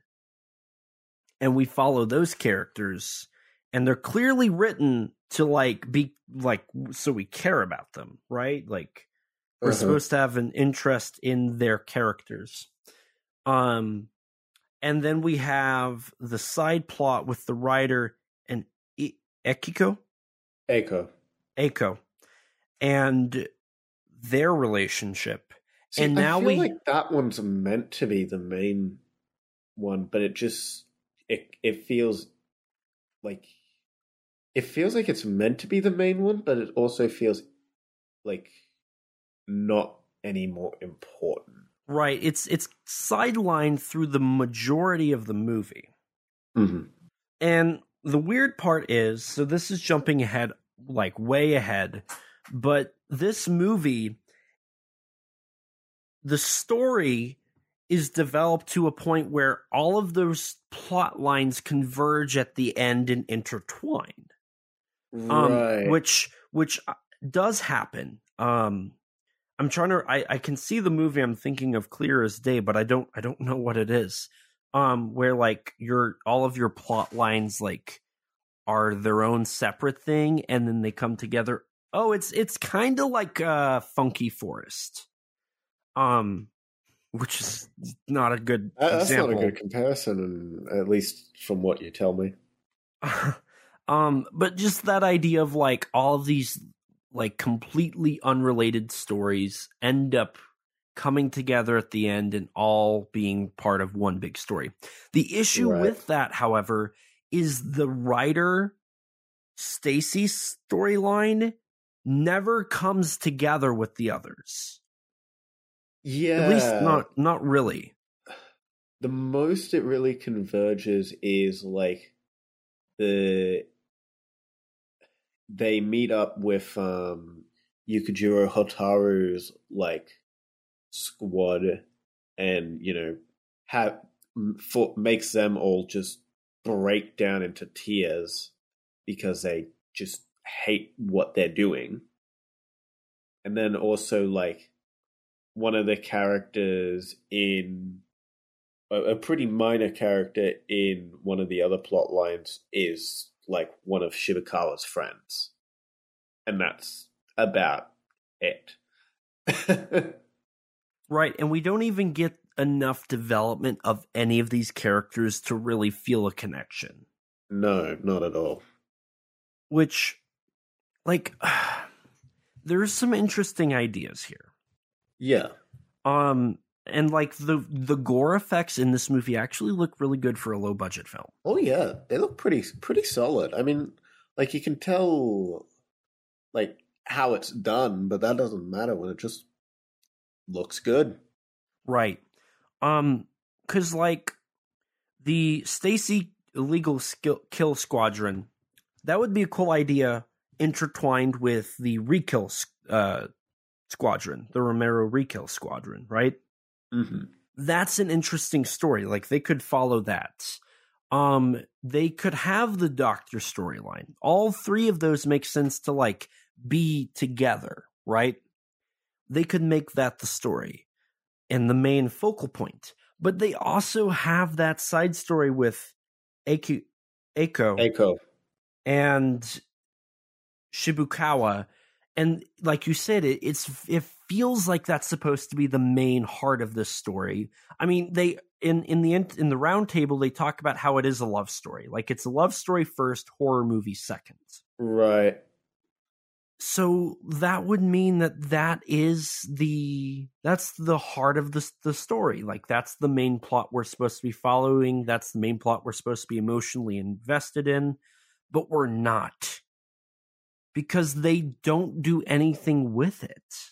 And we follow those characters and they're clearly written to like be like so we care about them, right? Like we're uh-huh. supposed to have an interest in their characters. Um and then we have the side plot with the writer and e- Ekiko. Eiko. Eiko. And their relationship. See, and now we like that one's meant to be the main one, but it just it it feels like it feels like it's meant to be the main one, but it also feels like not any more important. Right. It's it's sidelined through the majority of the movie. Mm-hmm. And the weird part is, so this is jumping ahead, like way ahead, but this movie, the story is developed to a point where all of those plot lines converge at the end and intertwine. Um, right. Which which uh, does happen. Um, I'm trying to. I, I can see the movie. I'm thinking of clear as day, but I don't. I don't know what it is. Um, where like your all of your plot lines like are their own separate thing, and then they come together Oh, it's it's kind of like uh, Funky Forest, um, which is not a good. That's example. not a good comparison, at least from what you tell me. [laughs] um, but just that idea of like all of these like completely unrelated stories end up coming together at the end and all being part of one big story. The issue right. with that, however, is the writer Stacy's storyline never comes together with the others. Yeah. At least not not really. The most it really converges is like the they meet up with um Yukijiro Hotaru's like squad and you know have for, makes them all just break down into tears because they just hate what they're doing. And then also like one of the characters in a, a pretty minor character in one of the other plot lines is like one of Shibukawa's friends. And that's about it. [laughs] right, and we don't even get enough development of any of these characters to really feel a connection. No, not at all. Which like [sighs] there's some interesting ideas here. Yeah. Um and like the the gore effects in this movie actually look really good for a low budget film. Oh yeah, they look pretty pretty solid. I mean, like you can tell like how it's done, but that doesn't matter when it just looks good. Right. Um cuz like the Stacy illegal skill, kill squadron that would be a cool idea intertwined with the Rekill uh, squadron, the Romero Rekill squadron, right? Mm-hmm. That's an interesting story. Like they could follow that. Um, they could have the doctor storyline. All three of those make sense to like be together, right? They could make that the story and the main focal point. But they also have that side story with Eiko, Eiko, Eiko. and Shibukawa. And like you said, it it's it feels like that's supposed to be the main heart of this story. I mean, they in in the in the round table they talk about how it is a love story. Like it's a love story first, horror movie second. Right. So that would mean that that is the that's the heart of the the story. Like that's the main plot we're supposed to be following. That's the main plot we're supposed to be emotionally invested in, but we're not because they don't do anything with it.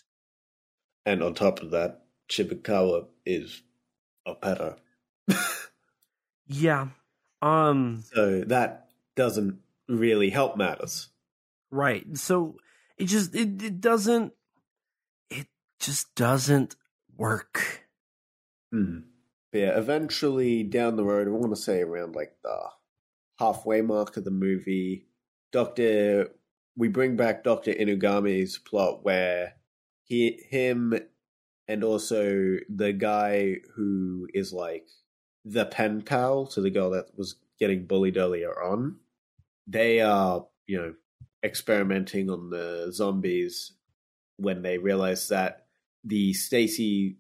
And on top of that, Shibukawa is a pedo. [laughs] Yeah. Um so that doesn't really help matters. right. So it just it, it doesn't it just doesn't work. But yeah, eventually down the road, I want to say around like the halfway mark of the movie, Doctor, we bring back Doctor Inugami's plot where he, him, and also the guy who is like the pen pal to the girl that was getting bullied earlier on, they are you know experimenting on the zombies when they realize that the Stacy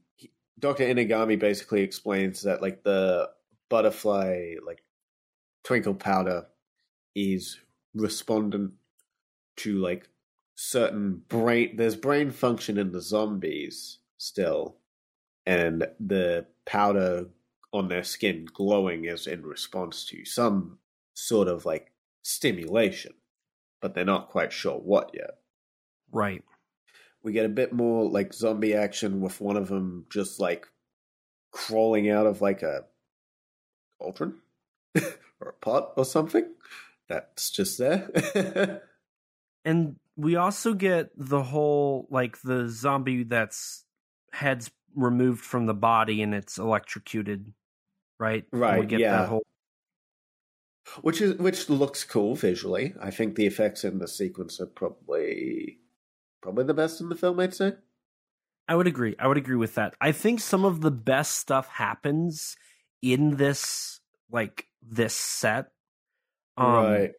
Dr. Inugami basically explains that like the butterfly like twinkle powder is respondent to like certain brain there's brain function in the zombies still and the powder on their skin glowing is in response to some sort of like stimulation but they're not quite sure what yet. Right. we get a bit more like zombie action with one of them just like crawling out of like a cauldron [laughs] or a pot or something. That's just there [laughs] And we also get the whole like the zombie that's heads removed from the body and it's electrocuted, right? And Right, We get yeah. that whole which is which looks cool visually i think the effects in the sequence are probably probably the best in the film i'd say I would agree. I would agree with that. I think some of the best stuff happens in this like this set. Um, right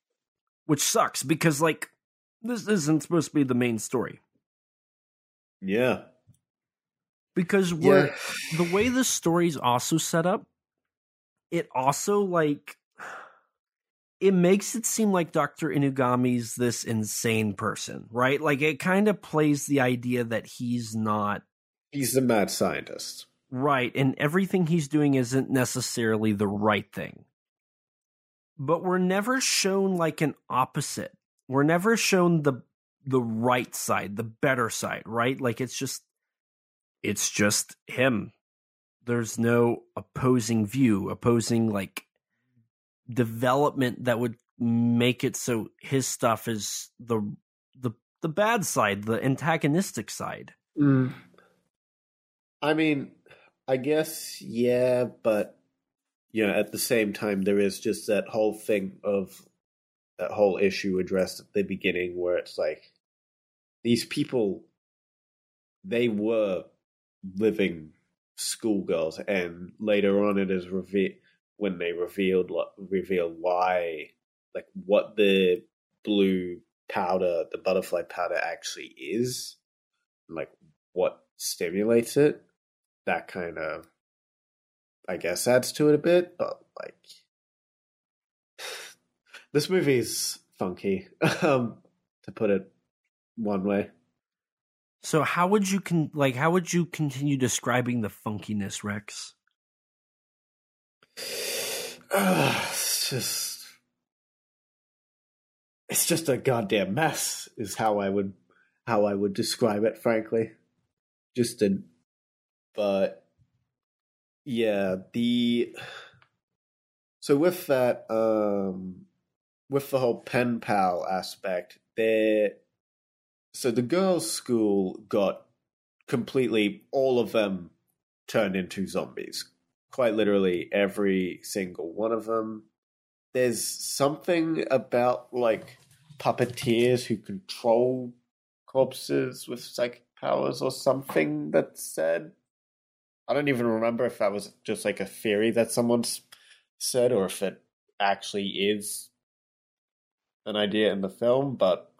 Which sucks because like this isn't supposed to be the main story. yeah Because we're the way the story's also set up, it also like it makes it seem like Dr. Inugami's this insane person, right? Like it kind of plays the idea that he's not he's a mad scientist right and everything he's doing isn't necessarily the right thing. But we're never shown like an opposite. We're never shown the the right side, the better side, right? Like it's just it's just him. There's no opposing view, opposing like development that would make it so his stuff is the the the bad side, the antagonistic side. Mm. I mean, I guess yeah, but you know, at the same time, there is just that whole thing of that whole issue addressed at the beginning, where it's like these people, they were living schoolgirls, and later on, it is revealed when they revealed reveal why, like what the blue powder, the butterfly powder, actually is, like what stimulates it that kind of i guess adds to it a bit but like this movie is funky [laughs] um to put it one way So how would you con- like how would you continue describing the funkiness, Rex? [sighs] it's just it's just a goddamn mess is how i would how i would describe it frankly just a but yeah the so with that um with the whole pen pal aspect there so the girls school got completely all of them turned into zombies quite literally every single one of them there's something about like puppeteers who control corpses with psychic powers or something that's said. I don't even remember if that was just like a theory that someone's said or if it actually is an idea in the film, but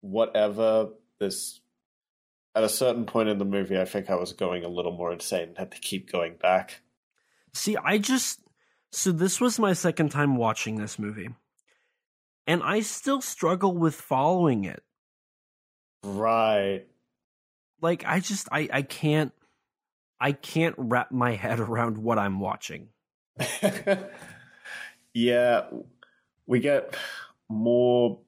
whatever this at a certain point in the movie I think I was going a little more insane and had to keep going back. See, I just so this was my second time watching this movie. And I still struggle with following it. Right. Like I just I I can't I can't wrap my head around what I'm watching. [laughs] yeah, we get more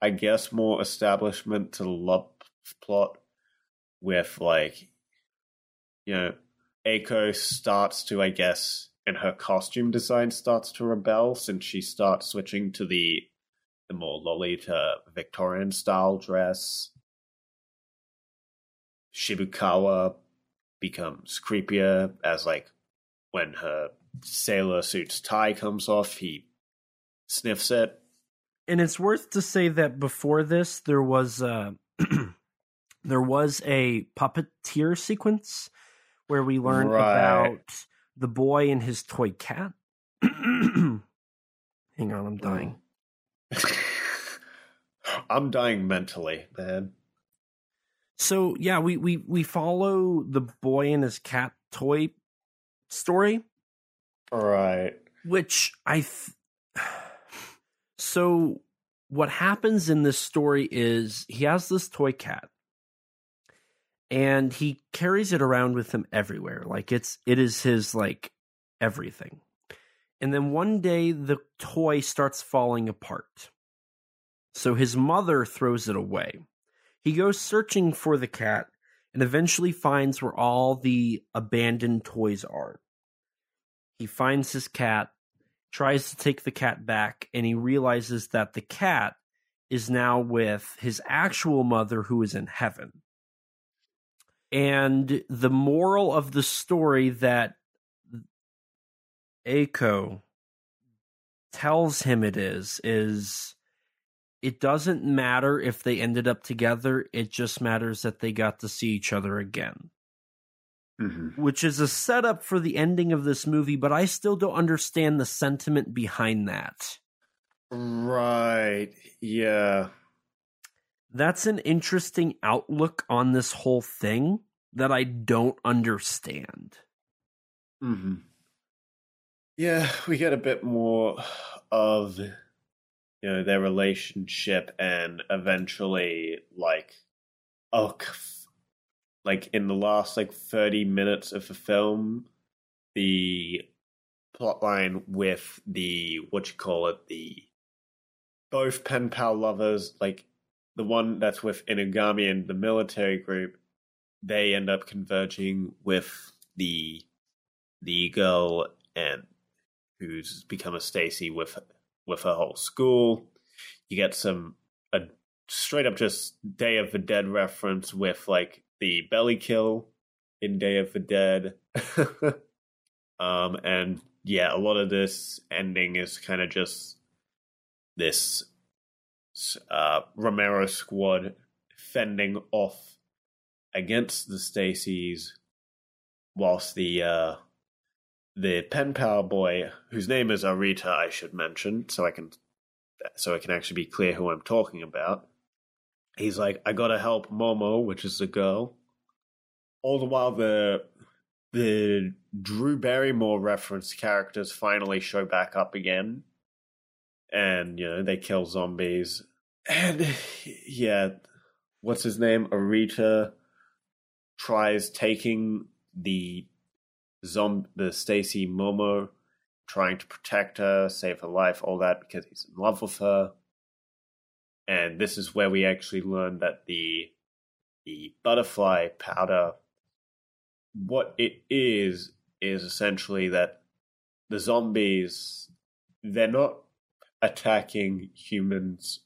I guess more establishment to the love plot with like you know Eiko starts to I guess and her costume design starts to rebel since she starts switching to the the more Lolita Victorian style dress. Shibukawa becomes creepier as like when her sailor suit's tie comes off, he sniffs it. And it's worth to say that before this there was uh [clears throat] there was a puppeteer sequence where we learned right. about the boy and his toy cat. [clears throat] Hang on, I'm dying. [laughs] I'm dying mentally, man. So yeah, we we we follow the boy and his cat toy story. Right. Which I th- So what happens in this story is he has this toy cat and he carries it around with him everywhere. Like it's it is his like everything. And then one day the toy starts falling apart. So his mother throws it away. He goes searching for the cat and eventually finds where all the abandoned toys are. He finds his cat, tries to take the cat back, and he realizes that the cat is now with his actual mother who is in heaven. And the moral of the story that Eiko tells him it is is it doesn't matter if they ended up together, it just matters that they got to see each other again. Mm-hmm. Which is a setup for the ending of this movie, but I still don't understand the sentiment behind that. Right. Yeah that's an interesting outlook on this whole thing that I don't understand. hmm Yeah, we get a bit more of you know their relationship and eventually like oh like in the last like 30 minutes of the film the plotline with the what you call it the both pen pal lovers like the one that's with Inugami and the military group, they end up converging with the the girl and who's become a Stacy with with her whole school. You get some a straight up just Day of the Dead reference with like the belly kill in Day of the Dead. [laughs] um and yeah, a lot of this ending is kind of just this uh, Romero squad fending off against the Stacys, whilst the uh, the pen pal boy, whose name is Arita, I should mention, so I can so I can actually be clear who I'm talking about. He's like, I gotta help Momo, which is the girl. All the while, the the Drew Barrymore reference characters finally show back up again, and you know they kill zombies. And yeah what's his name? Arita tries taking the zomb the stacy momo trying to protect her save her life all that because he's in love with her and this is where we actually learn that the the butterfly powder what it is is essentially that the zombies they're not attacking humans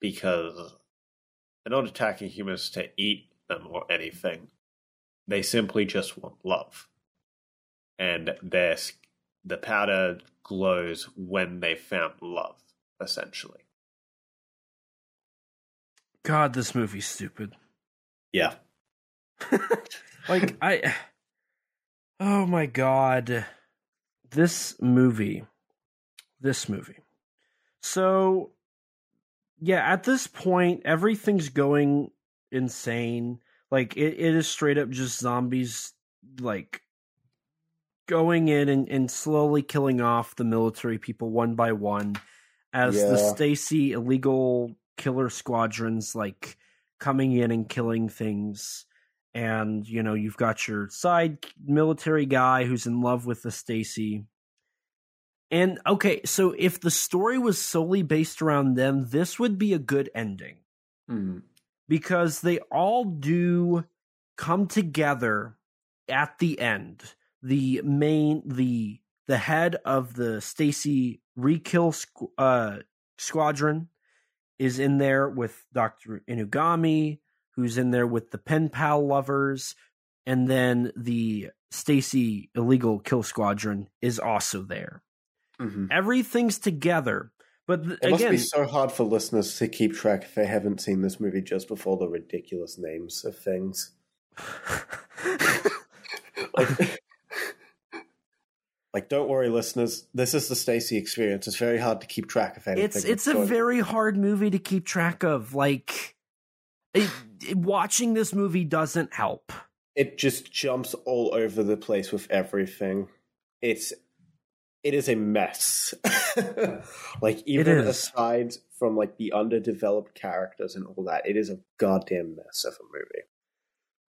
because they're not attacking humans to eat them or anything. They simply just want love. And they're the powder glows when they found love, essentially. God, this movie's stupid. Yeah. [laughs] like I Oh my god. This movie. This movie. So yeah, at this point everything's going insane. Like it, it is straight up just zombies like going in and, and slowly killing off the military people one by one as the Yeah. Stacy illegal killer squadrons like coming in and killing things and you know you've got your side military guy who's in love with the Stacy and okay so if the story was solely based around them this would be a good ending Mhm. because they all do come together at the end. The main the the head of the Stacy Rekill squ- uh, squadron is in there with Dr. Inugami, who's in there with the pen pal lovers, and then the Stacy illegal kill squadron is also there. Mhm. Everything's together. But th- It must again, be so hard for listeners to keep track if they haven't seen this movie just before the ridiculous names of things. [laughs] Like, like don't worry, listeners. This is the Stacy experience. It's very hard to keep track of anything. it's it's a going- very hard movie to keep track of like it, it- watching this movie doesn't help It just jumps all over the place with everything. It's it is a mess. [laughs] like even aside from like the underdeveloped characters and all that, it is a goddamn mess of a movie.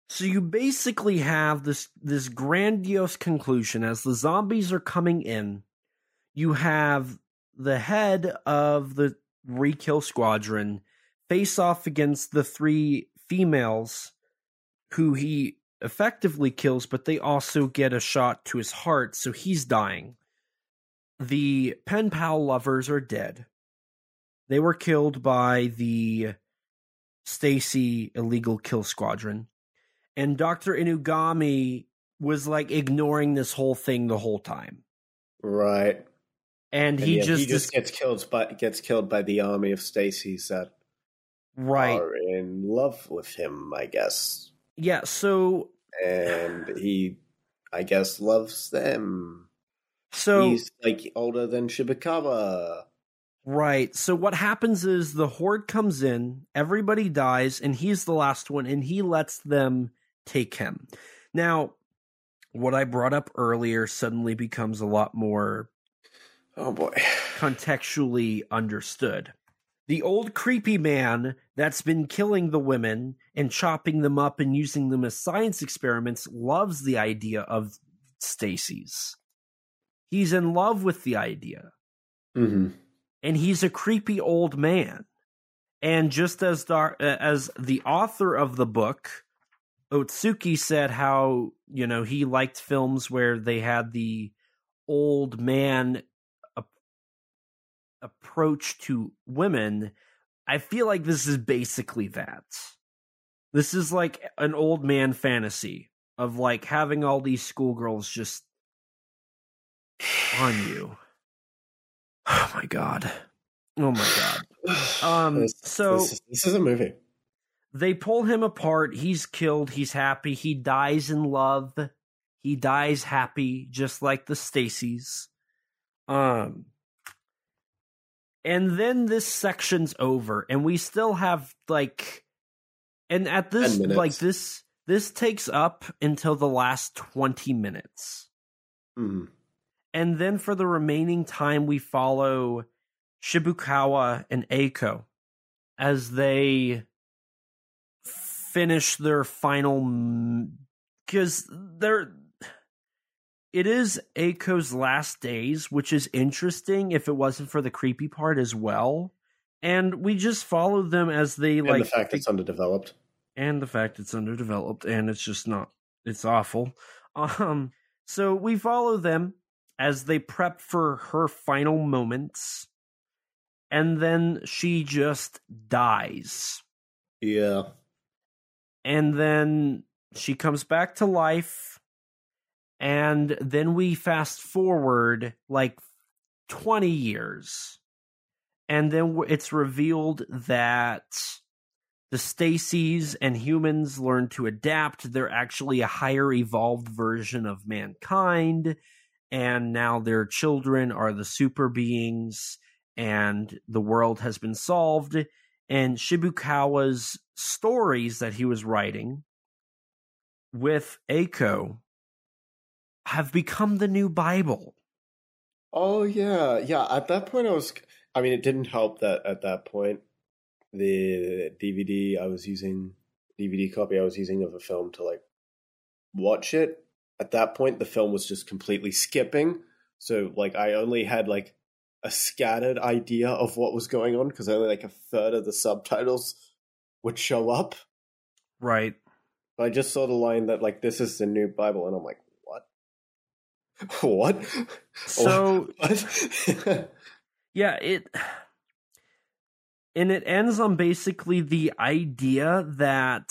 So you basically have this this grandiose conclusion as the zombies are coming in you have the head of the rekill squadron face off against the three females who he effectively kills, but they also get a shot to his heart, so he's dying. The pen pal lovers are dead. They were killed by the Stacy illegal kill squadron. And Dr. Inugami was like ignoring this whole thing the whole time. Right. And, And he yeah, just, he just gets killed by gets killed by the army of Stacy's that right. are in love with him, I guess. Yeah, so And [sighs] he I guess loves them. so He's like older than Shibukawa. Right. So what happens is the horde comes in, everybody dies, and he's the last one, and he lets them take him. Now, what I brought up earlier suddenly becomes a lot more Oh boy. contextually understood. The old creepy man that's been killing the women and chopping them up and using them as science experiments loves the idea of Stacy's. He's in love with the idea hmm and he's a creepy old man. And just as Dar- uh, as the author of the book, Otsuki said how you know he liked films where they had the old man ap- approach to women. I feel like this is basically that. This is like an old man fantasy of like having all these schoolgirls just on you. [sighs] Oh my god. Oh my god. [sighs] Um, This- so- this, is- this is a movie. They pull him apart. He's killed. He's happy. He dies in love. He dies happy, just like the Stacys. Um, and then this section's over, and we still have like, and at this like this this takes up until the last twenty minutes. Mhm. And then for the remaining time, we follow Shibukawa and Aiko as they finish their final. Because they're. It is Eiko's last days, which is interesting if it wasn't for the creepy part as well. And we just follow them as they And like. the fact it's underdeveloped. and the fact it's underdeveloped and it's just not it's awful um so we follow them as they prep for her final moments and then she just dies Yeah. And then she comes back to life And then we fast forward like 20 years. And then it's revealed that the Stacies and humans learn to adapt. They're actually a higher evolved version of mankind. And now their children are the super beings, and the world has been solved. And Shibukawa's stories that he was writing with Eiko have become the new Bible. Oh yeah, yeah. At that point, I was. I mean, it didn't help that at that point, the DVD I was using, DVD copy I was using of a film to like watch it. At that point, the film was just completely skipping. So like, I only had like a scattered idea of what was going on because only like a third of the subtitles would show up. Right. But I just saw the line that like this is the new Bible, and I'm like, what? [laughs] what? So [laughs] What? [laughs] yeah, it and it ends on basically the idea that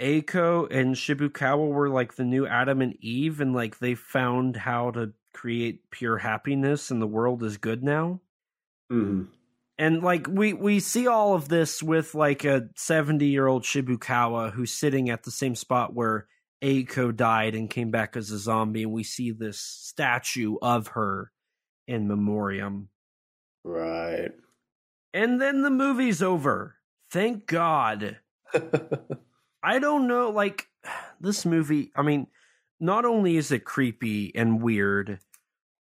Aiko and Shibukawa were like the new Adam and Eve and like they found how to create pure happiness and the world is good now. Mhm. And like we we see all of this with like a 70-year-old Shibukawa who's sitting at the same spot where Aiko died and came back as a zombie and we see this statue of her in memoriam. Right. And then the movie's over. Thank God. [laughs] I don't know, like, this movie, I mean, not only is it creepy and weird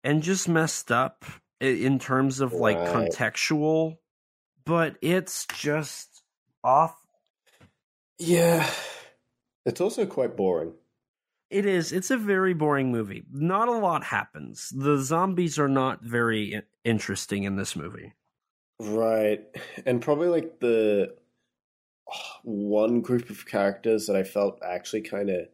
and just messed up in terms of like Right. contextual, but it's just off. yeah. It's also quite boring. It is. It's a very boring movie. Not a lot happens. The zombies are not very interesting in this movie. Right. And probably like the [sighs] one group of characters that I felt actually kind of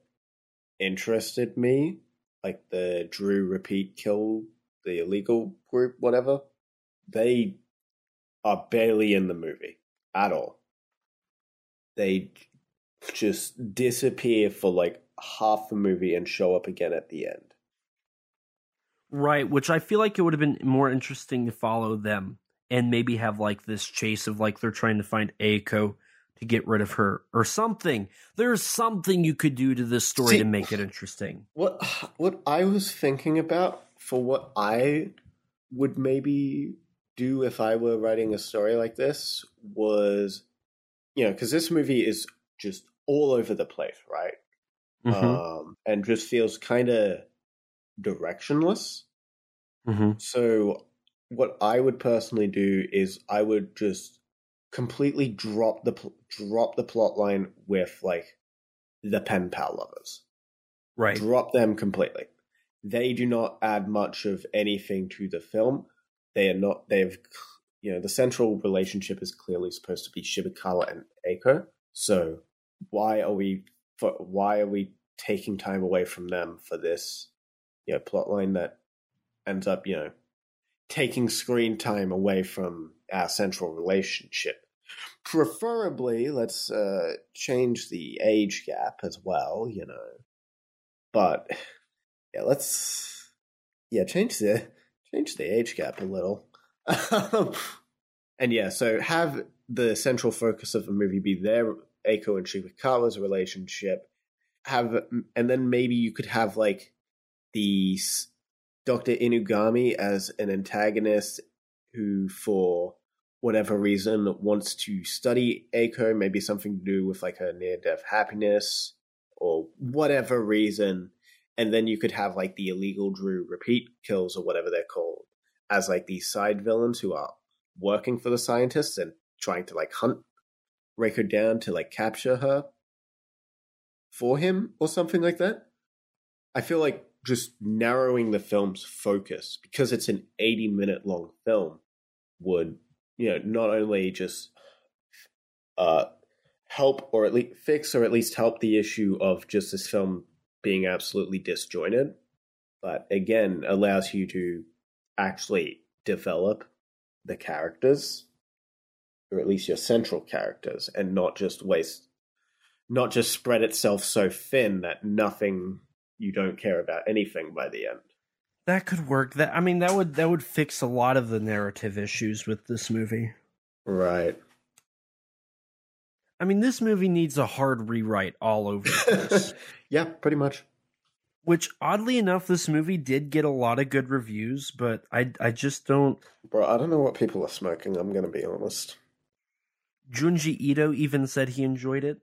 interested me, like the Drew repeat kill, the illegal group, whatever, they are barely in the movie at all. They just disappear for like half the movie and show up again at the end. Right, which I feel like it would have been more interesting to follow them and maybe have like this chase of like they're trying to find Aiko to get rid of her or something. There's something you could do to this story See- to make it interesting. What what I was thinking about for what I would maybe do if I were writing a story like this was, you know, because this movie is just all over the place, right? Mhm, Um, and just feels kind of directionless. mhm. So, what I would personally do is I would just completely drop the pl- drop the plot line with like the pen pal lovers Right. drop them completely. They do not add much of anything to the film. They are not. They've, you know, the central relationship is clearly supposed to be Shibukawa and Eiko. So why are we? For, why are we taking time away from them for this, you know, plot line that ends up, you know, taking screen time away from our central relationship? Preferably, let's uh, change the age gap as well. You know, but yeah, let's yeah change the change the age gap a little. [laughs] and yeah, so have the central focus of the movie be their Eiko and Shibukawa's relationship. Have and then maybe you could have like the Dr. Inugami as an antagonist who, for whatever reason, wants to study Eiko, maybe something to do with like her near death happiness or whatever reason. And then you could have like the illegal Drew repeat kills or whatever they're called as like these side villains who are working for the scientists and trying to like hunt Reiko down to like capture her for him or something like that. I feel like just narrowing the film's focus because it's an 80 minute long film would, you know, not only just uh help or at least fix or at least help the issue of just this film being absolutely disjointed, but again allows you to actually develop the characters or at least your central characters and not just waste not just spread itself so thin that nothing you don't care about anything by the end. That could work. That I mean, that would that would fix a lot of the narrative issues with this movie. Right. I mean, this movie needs a hard rewrite all over the place. [laughs] yeah, pretty much. Which, oddly enough, this movie did get a lot of good reviews, but I I just don't. Bro, I don't know what people are smoking. I'm gonna be honest. Junji Ito even said he enjoyed it.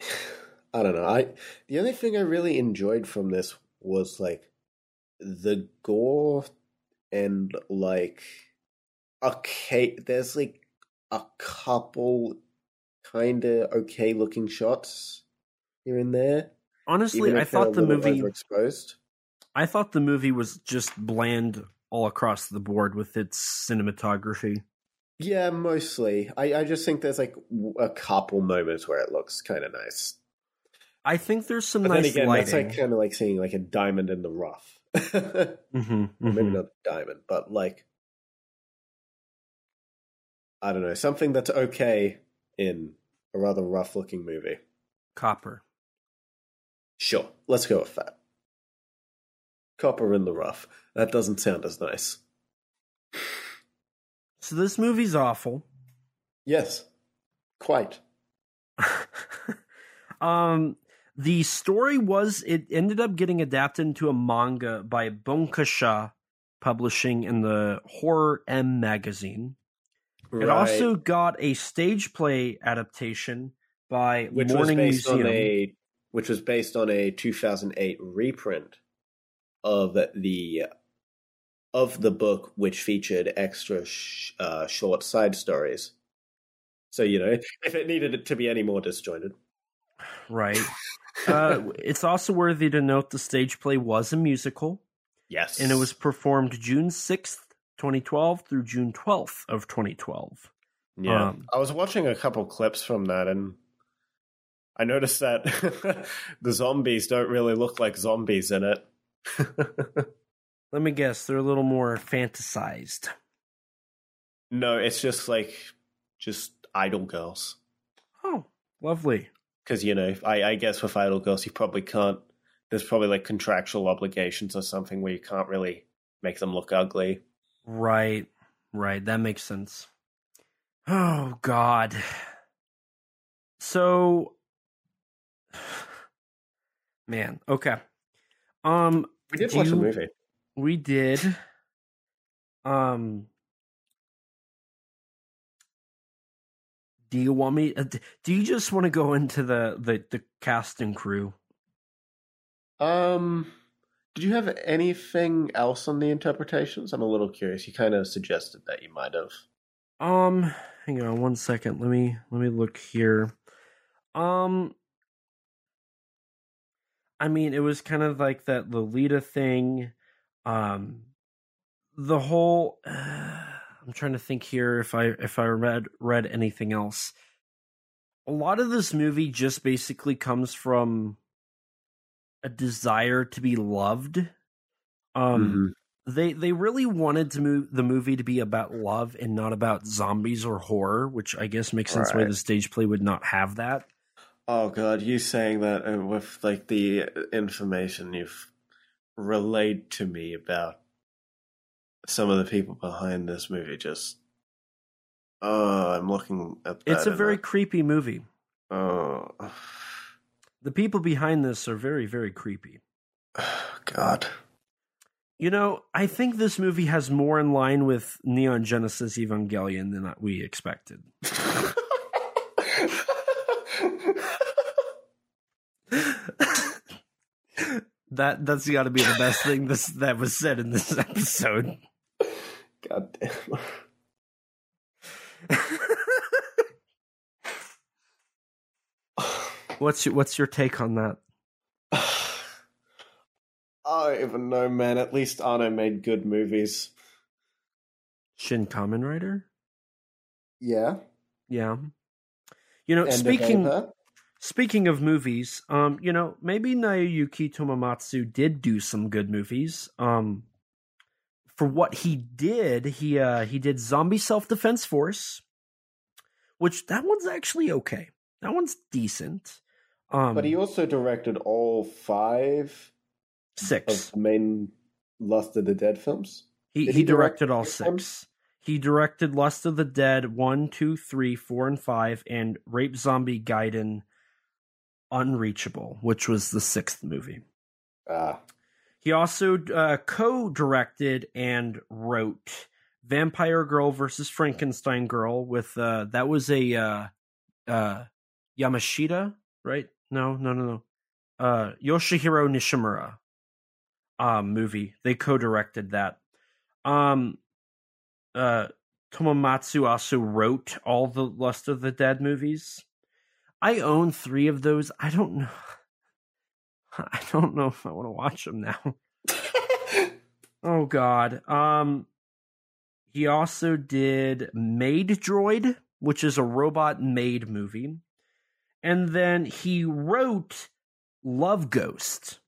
[sighs] I don't know. I the only thing I really enjoyed from this was like the gore and like okay there's like a couple kind of okay looking shots here and there honestly i thought the movie exposed i thought the movie was just bland all across the board with its cinematography. Yeah mostly. I, I just think there's like a couple moments where it looks kind of nice. I think there's some but nice again lighting. that's like kind of like seeing like a diamond in the rough. [laughs] Mm-hmm, mm-hmm. maybe not a diamond but like I don't know, something that's okay in a rather rough looking movie. Copper. Sure, let's go with that. Copper in the rough. That doesn't sound as nice. So this movie's awful. Yes, quite. [laughs] um, the story was it ended up getting adapted into a manga by Bunkasha Publishing in the Horror M magazine. Right. It also got a stage play adaptation by which Morning was based Museum, on a which was based on a 2008 reprint of the of the book, which featured extra sh- uh, short side stories. So you know, [laughs] if it needed it to be any more disjointed, right. [laughs] uh, it's also worthy to note the stage play was a musical. Yes, and it was performed June sixth, 2012 through June 12th of 2012. Yeah. Um, I was watching a couple clips from that and I noticed that [laughs] the zombies don't really look like zombies in it. [laughs] Let me guess, they're a little more fantasized. No, it's just like just idol girls. Oh, lovely. Because you know, I, I guess with idol girls, you probably can't. There's probably like contractual obligations or something where you can't really make them look ugly. Right, right. That makes sense. Oh God. So, [sighs] man. Okay. Um, we did watch you, the movie. We did. Um, do you want me? Uh, do you just want to go into the the the cast and crew? Um. Did you have anything else on the interpretations? I'm a little curious. You kind of suggested that you might have. Um, hang on one second. Let me let me look here. Um, I mean, it was kind of like that Lolita thing. Um, the whole. Uh, [sighs] I'm trying to think here if I if I read read anything else. A lot of this movie just basically comes from a desire to be loved. Um, mm-hmm. they they really wanted to move the movie to be about love and not about zombies or horror, which I guess makes sense right. why the stage play would not have that. Oh god, you saying that uh, with like the information you've relayed to me about some of the people behind this movie just oh i'm looking at it's a very creepy movie oh the people behind this are very very creepy. [sighs] God. You know i think this movie has more in line with neon genesis evangelion than we expected. [laughs] That that's got to be the best thing this that was said in this episode. God damn. [laughs] what's your, what's your take on that? [sighs] I don't even know, man. At least Anno made good movies. Shin Kamen Rider? Yeah. Yeah. You know, speaking speaking of movies, um, you know, maybe Naoyuki Tomomatsu did do some good movies. Um, for what he did, he uh he did Zombie Self Defense Force, which that one's actually okay. That one's decent. Um, But he also directed all five six. of the main Lust of the Dead films. He Did he, directed all six six. He directed Lust of the Dead one, two, three, four, and five, and Rape Zombie Gaiden Unreachable, which was the sixth movie. Ah, He also uh, co-directed and wrote Vampire Girl versus Frankenstein Girl with uh, that was a uh, uh, Yamashita, right? No, no, no, no. Uh, Yoshihiro Nishimura um, movie. They co-directed that. Um, uh, Tomomatsu also wrote all the Lust of the Dead movies. I own three of those. I don't know. [laughs] I don't know if I want to watch them now. [laughs] Oh God. Um he also did Maid Droid, which is a robot maid movie. And then he wrote Love Ghost,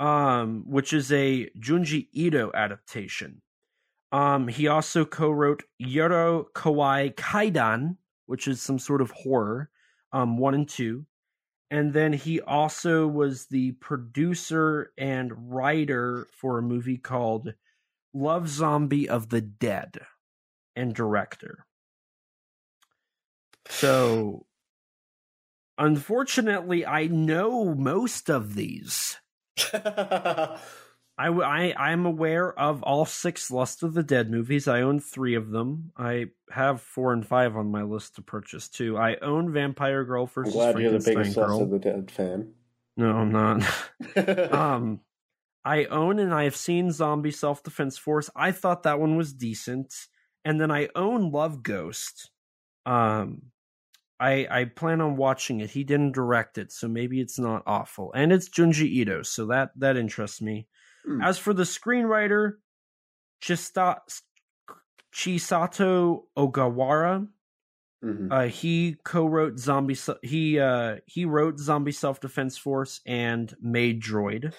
um, which is a Junji Ito adaptation. Um, he also co-wrote Yoro Kawaii Kaidan, which is some sort of horror, um, one and two. And then he also was the producer and writer for a movie called Love Zombie of the Dead and director. So, unfortunately, I know most of these. [laughs] I, I I'm aware of all six Lust of the Dead movies. I own three of them. I have four and five on my list to purchase too. I own Vampire Girl I'm versus glad you're the biggest Lust Girl. of the Dead fan. No, I'm not. [laughs] um I own and I have seen Zombie Self Defense Force. I thought that one was decent. And then I own Love Ghost. Um I I plan on watching it. He didn't direct it, so maybe it's not awful. And it's Junji Ito, so that that interests me. Hmm. As for the screenwriter, Chista, Chisato Ogawara, Mhm. uh, he co-wrote Zombie. He uh, he wrote Zombie Self Defense Force and Maid Droid.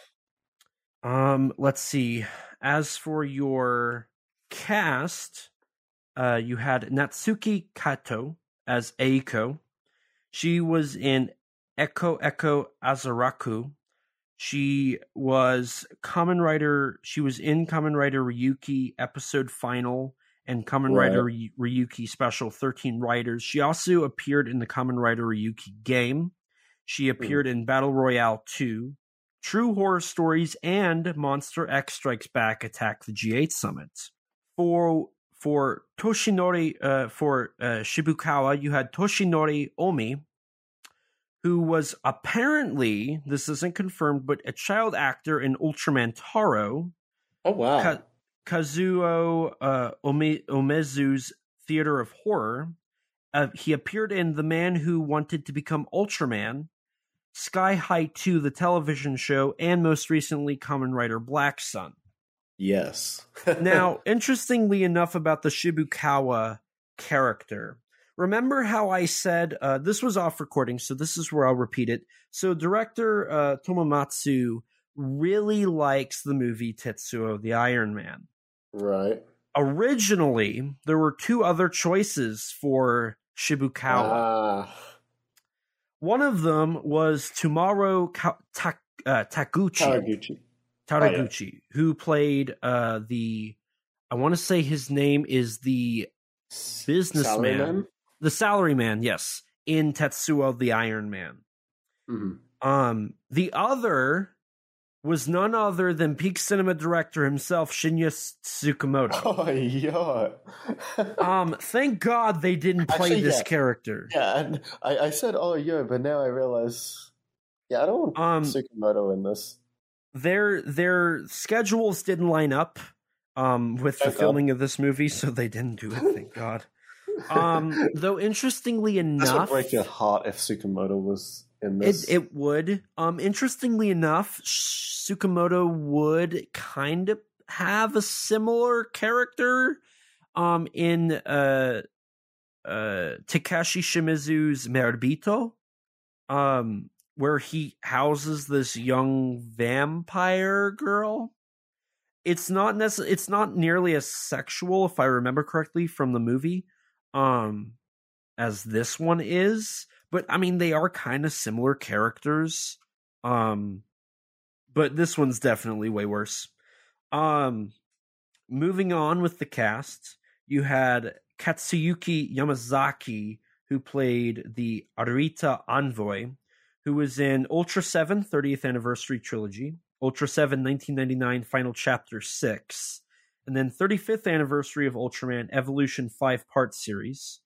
Um, let's see. As for your cast, uh, you had Natsuki Kato as Eiko. She was in Eko Eko Azaraku. She was Kamen Rider. She was in Kamen Rider Ryuki episode final and Kamen Right. Rider Ryuki Special 13 Riders. She also appeared in the Kamen Rider Ryuki game. She hmm. appeared in Battle Royale 2, True Horror Stories, and Monster X Strikes Back Attack the G8 Summit. For for Toshinori uh, for uh, Shibukawa, you had Toshinori Omi, who was apparently this isn't confirmed, but a child actor in Ultraman Taro. Oh wow! Ka- Kazuo uh, Ome- Omezu's Theater of Horror. Uh, he appeared in The Man Who Wanted to Become Ultraman, Sky High 2, the television show, and most recently, Kamen Rider Black Sun. Yes. Now, [laughs] interestingly enough, about the Shibukawa character, remember how I said uh, this was off recording, so this is where I'll repeat it. So, director uh, Tomomatsu really likes the movie Tetsuo the Iron Man right. originally there were two other choices for Shibukawa. Ah, One of them was Tomorowo Ka- Ta- uh, Taguchi, Taraguchi. Taraguchi, who played uh, the. I want to say his name is the Businessman. Salaryman? the salaryman. Yes, in Tetsuo the Iron Man. Mhm. Um, the other was none other than peak cinema director himself, Shinya Tsukamoto. [laughs] Oh yeah. Um, thank God they didn't play Actually, this yeah. character. yeah, and I, I said oh yeah, but now I realize. Yeah, I don't want Um, Tsukamoto in this. Their their schedules didn't line up um with the filming of this movie, so they didn't do it, thank God. Um [laughs] though interestingly This would enough break your heart if Tsukamoto was in it, this. it would. Um interestingly enough, Tsukamoto would kind of have a similar character um in uh uh Takashi Shimizu's Marebito. Um where he houses this young vampire girl. It's not necess- it's not nearly as sexual if I remember correctly from the movie um as this one is, but I mean they are kind of similar characters. Um, but this one's definitely way worse. Um, moving on with the cast, you had Katsuyuki Yamazaki, who played the Arita Envoy, who was in Ultra 7 30th Anniversary Trilogy, Ultra 7 1999 Final Chapter 6, and then 35th Anniversary of Ultraman Evolution 5 Part Series.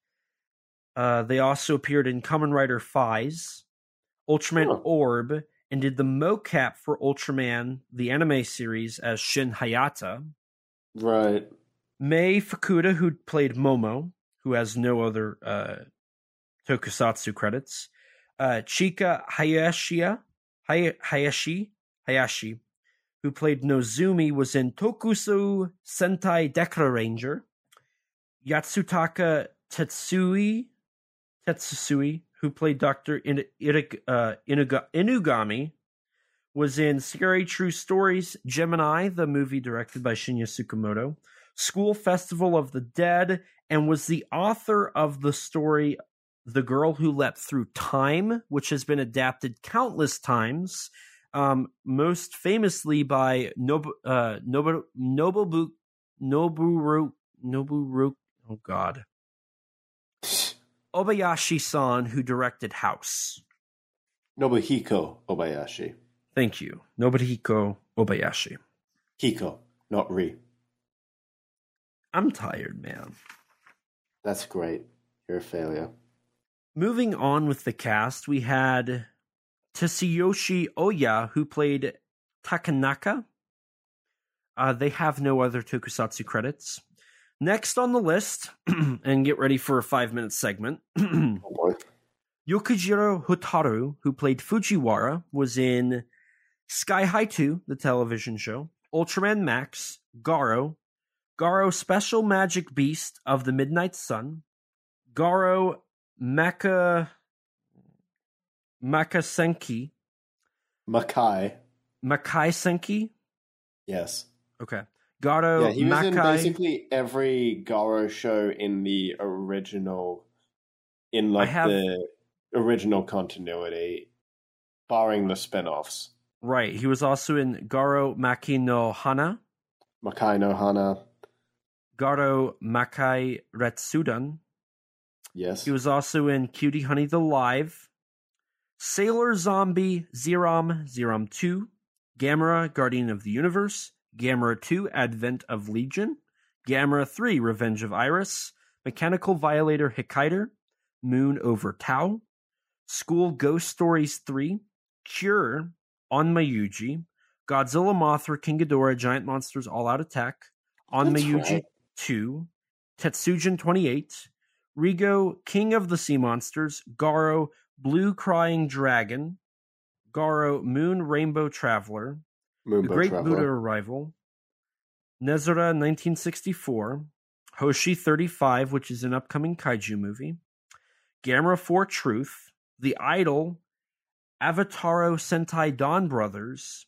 Uh, they also appeared in Kamen Rider Faiz, Ultraman. Orb, and did the mocap for Ultraman, the anime series, as Shin Hayata. Right. Mei Fukuda, who played Momo, who has no other uh, tokusatsu credits. Uh, Chika Hayashia, Hay- Hayashi, Hayashi, who played Nozumi, was in Tokusu Sentai Dekra Ranger. Yatsutaka Tetsui, Tetsusui, who played Dr. In- uh, Inuga- Inugami, was in Scary True Stories Gemini, the movie directed by Shinya Tsukamoto, School Festival of the Dead, and was the author of the story The Girl Who Leapt Through Time, which has been adapted countless times, um, most famously by Nobu, uh, Nobu, Nobubu, Noburu, Noburu, oh God, Obayashi san, who directed House. Nobuhiko Obayashi. Thank you. Nobuhiko Obayashi. Hiko, not Ri. I'm tired, man. That's great. You're a failure. Moving on with the cast, we had Tsuyoshi Oya, who played Takanaka. Uh, they have no other tokusatsu credits. Next on the list, [clears throat] and get ready for a five minute segment. [clears throat] Oh. Yokujiro Hotaru, who played Fujiwara, was in Sky High 2, the television show, Ultraman Max, Garo, Garo Special Magic Beast of the Midnight Sun, Garo Maka Makasenki, Makai. Makai Senki. Yes. Okay. Garo yeah, he was in basically every Garo show in the original, in like have- the original continuity, barring the spin-offs. Right. He was also in Garo Maki no Hana, Makai no Hana. Garo Makai Retsuden. Yes. He was also in Cutie Honey the Live, Sailor Zombie Zeiram, Zeiram 2, Gamera Guardian of the Universe, Gamera 2 Advent of Legion, Gamera 3 Revenge of Iris, Mechanical Violator Hakaider, Moon over Tao, School Ghost Stories 3, Cure, Onmyoji, Godzilla Mothra King Ghidorah Giant Monsters All Out Attack, On That's Mayuji right. 2, Tetsujin 28, Reigo, King of the Sea Monsters, Garo, Blue Crying Dragon, Garo, Moon Rainbow Traveler, Moonbow The Great Traveler. Buddha Arrival, Nezura 1964, Hoshi 35, which is an upcoming kaiju movie, Gamera 4 Truth, The Idol, Avataro Sentai Donbrothers.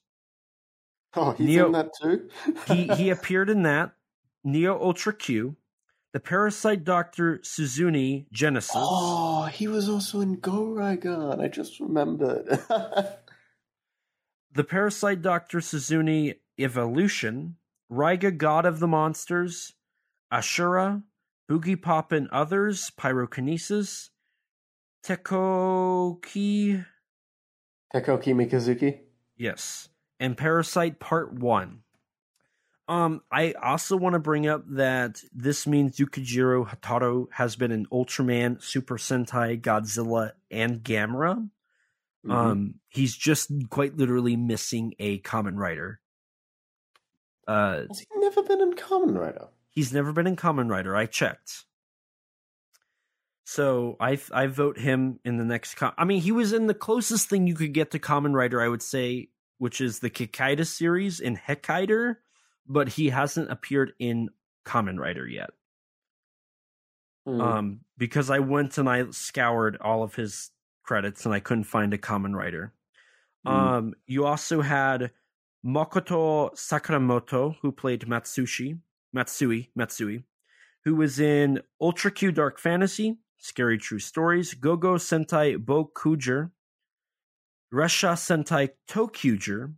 Oh, he's Neo- in that too. He he [laughs] appeared in that, Neo Ultra Q, The Parasite Doctor Suzune Genesis. Oh, he was also in Go Raigan. I just remembered. [laughs] The Parasite Doctor Suzune Evolution, Raiga God of the Monsters, Ashura, Boogiepop and Others, Pyrokinesis, Tekoki, Tekoki Mikazuki. yes, and Parasyte Part 1. Um, I also want to bring up that this means Yukijiro Hataro has been in Ultraman, Super Sentai, Godzilla, and Gamera. Mhm. Um, he's just quite literally missing a Kamen Rider. Uh, Has he never been in Kamen Rider? he's never been in Kamen Rider. I checked. So I I vote him in the next. Com- I mean, he was in the closest thing you could get to Kamen Rider, I would say, which is the Kikaider series in Hakaider, but he hasn't appeared in Kamen Rider yet. Hmm. Um, because I went and I scoured all of his credits and I couldn't find a Kamen Rider. Mm. Um, you also had Makoto Sakamoto, who played Matsushi, Matsui, Matsui, who was in Ultra Q Dark Fantasy, Scary True Stories, Gogo Sentai Bokuger, Resha Sentai Tokuger,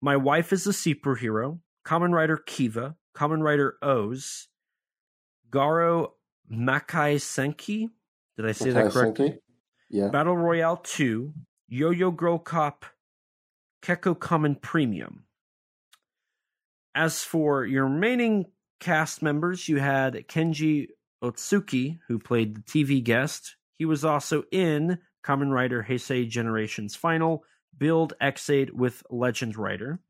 My Wife is a Superhero, Kamen Rider Kiva, Kamen Rider O's, Garo Makai Senki. Did I say that correctly? Senki? Yeah. Battle Royale 2, Yo Yo Girl Cop, Kekko Kamen Premium. As for your remaining cast members, you had Kenji Otsuki, who played the TV guest. He was also in Kamen Rider Heisei Generations Final, Build Ex-Aid with Legend Rider.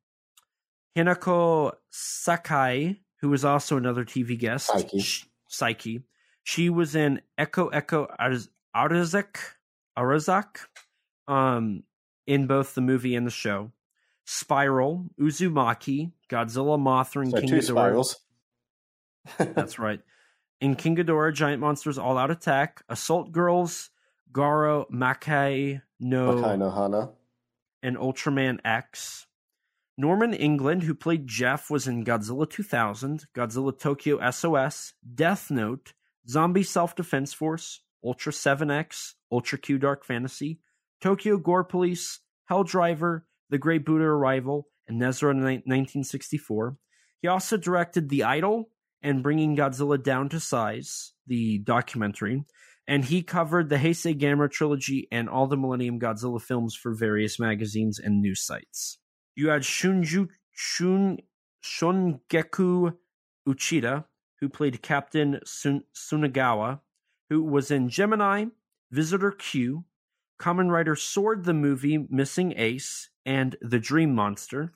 Hinako Saeki, who was also another TV guest. Psyche. Sh- Psyche. She was in Eko Eko Arazak, Arazak um, in both the movie and the show. Spiral, Uzumaki, Godzilla, Mothra, and So King two Ghidorah. spirals. [laughs] [laughs] That's right. In King Ghidorah, Giant Monsters All Out Attack, Assault Girls, Garo Makai no, Makai no Hana. and Ultraman X. Norman England, who played Jeff, was in Godzilla 2000, Godzilla Tokyo SOS, Death Note, Zombie Self Defense Force, Ultra 7X, Ultra Q Dark Fantasy, Tokyo Gore Police, Helldriver, The Great Buddha Arrival, and Nezra in 1964. He also directed The Idol and Bringing Godzilla Down to Size, the documentary, and he covered the Heisei Gamera trilogy and all the Millennium Godzilla films for various magazines and news sites. You had Shunju Shun Shungeku Uchida, who played Captain Sun, Sunagawa, who was in Gemini, Visitor Q, Kamen Rider Sword the movie, Missing Ace, and The Dream Monster.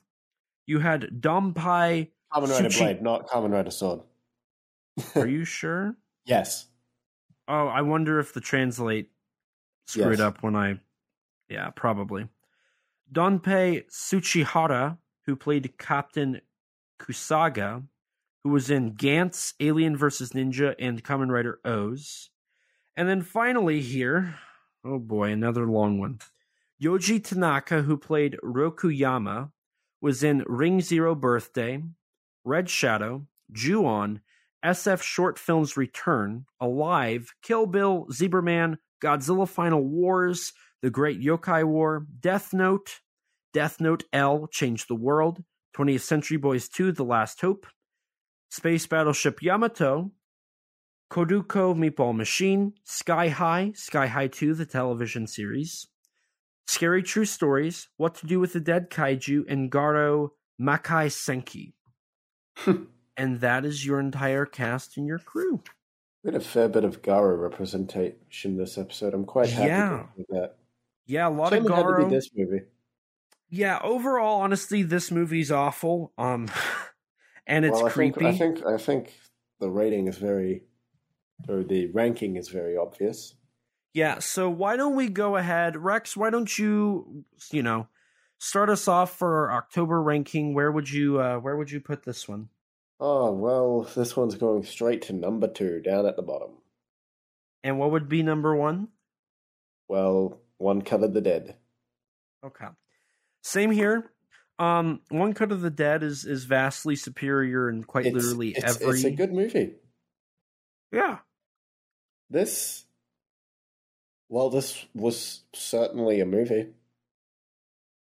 You had Dompai. Kamen Rider Suchi- Blade, not Kamen Rider Sword. Are you [laughs] sure? Yes. Oh, I wonder if the translate screwed Yes. up when I. Yeah, probably. Donpei Tsuchihara, who played Captain Kusaga, who was in Gantz, Alien vs. Ninja, and Kamen Rider O's. And then finally here, oh boy, another long one. Yoji Tanaka, who played Rokuyama, was in Ring Zero Birthday, Red Shadow, Ju-on, SF Short Films Return, Alive, Kill Bill, Zebraman, Godzilla Final Wars, The Great Yokai War, Death Note, Death Note L, Change the World, 20th Century Boys 2, The Last Hope, Space Battleship Yamato, Kodoku Meatball Machine, Sky High, Sky High 2, the television series, Scary True Stories, What to Do with the Dead Kaiju, and Garo Makai Senki. Hmm. and that is your entire cast and your crew. We had a fair bit of Garo representation this episode. I'm quite happy Yeah. with that. Yeah, a lot Shame of it had to Garo. be this movie. Yeah, overall, honestly, this movie's awful. Um, [laughs] and it's well, I creepy. Think, I think I think the rating is very, or the ranking is very obvious. Yeah, so why don't we go ahead, Rex? Why don't you, you know, start us off for October ranking? Where would you, uh, where would you put this one? Oh well, this one's going straight to number two, down at the bottom. And what would be number one? Well, one cut of the dead. Okay, same here. Um, One Cut of the Dead is is vastly superior in quite It's, literally it's, every. it's a good movie. yeah, This, well, this was certainly a movie.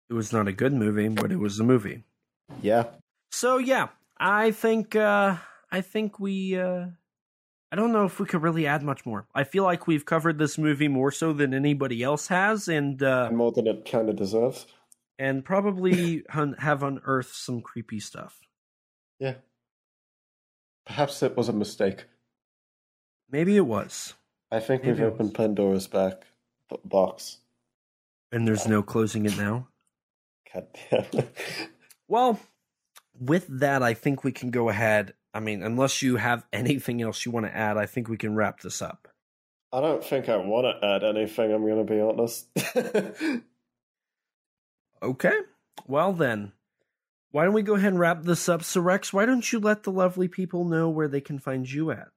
it was not a good movie, but it was a movie. Yeah, So yeah, I think uh I think we uh I don't know if we could really add much more. I feel like we've covered this movie more so than anybody else has and uh and more than it kind of deserves. and probably [laughs] hun- have unearthed some creepy stuff. Yeah. Perhaps it was a mistake. Maybe it was. I think Maybe we've opened. Pandora's back box. And there's no closing it now. God damn. Well, with that I think we can go ahead. I mean, unless you have [laughs] anything else you want to add, I think we can wrap this up. I don't think I want to add anything, I'm going to be honest. [laughs] Okay. Well then, why don't we go ahead and wrap this up? So Rex, why don't you let the lovely people know where they can find you at?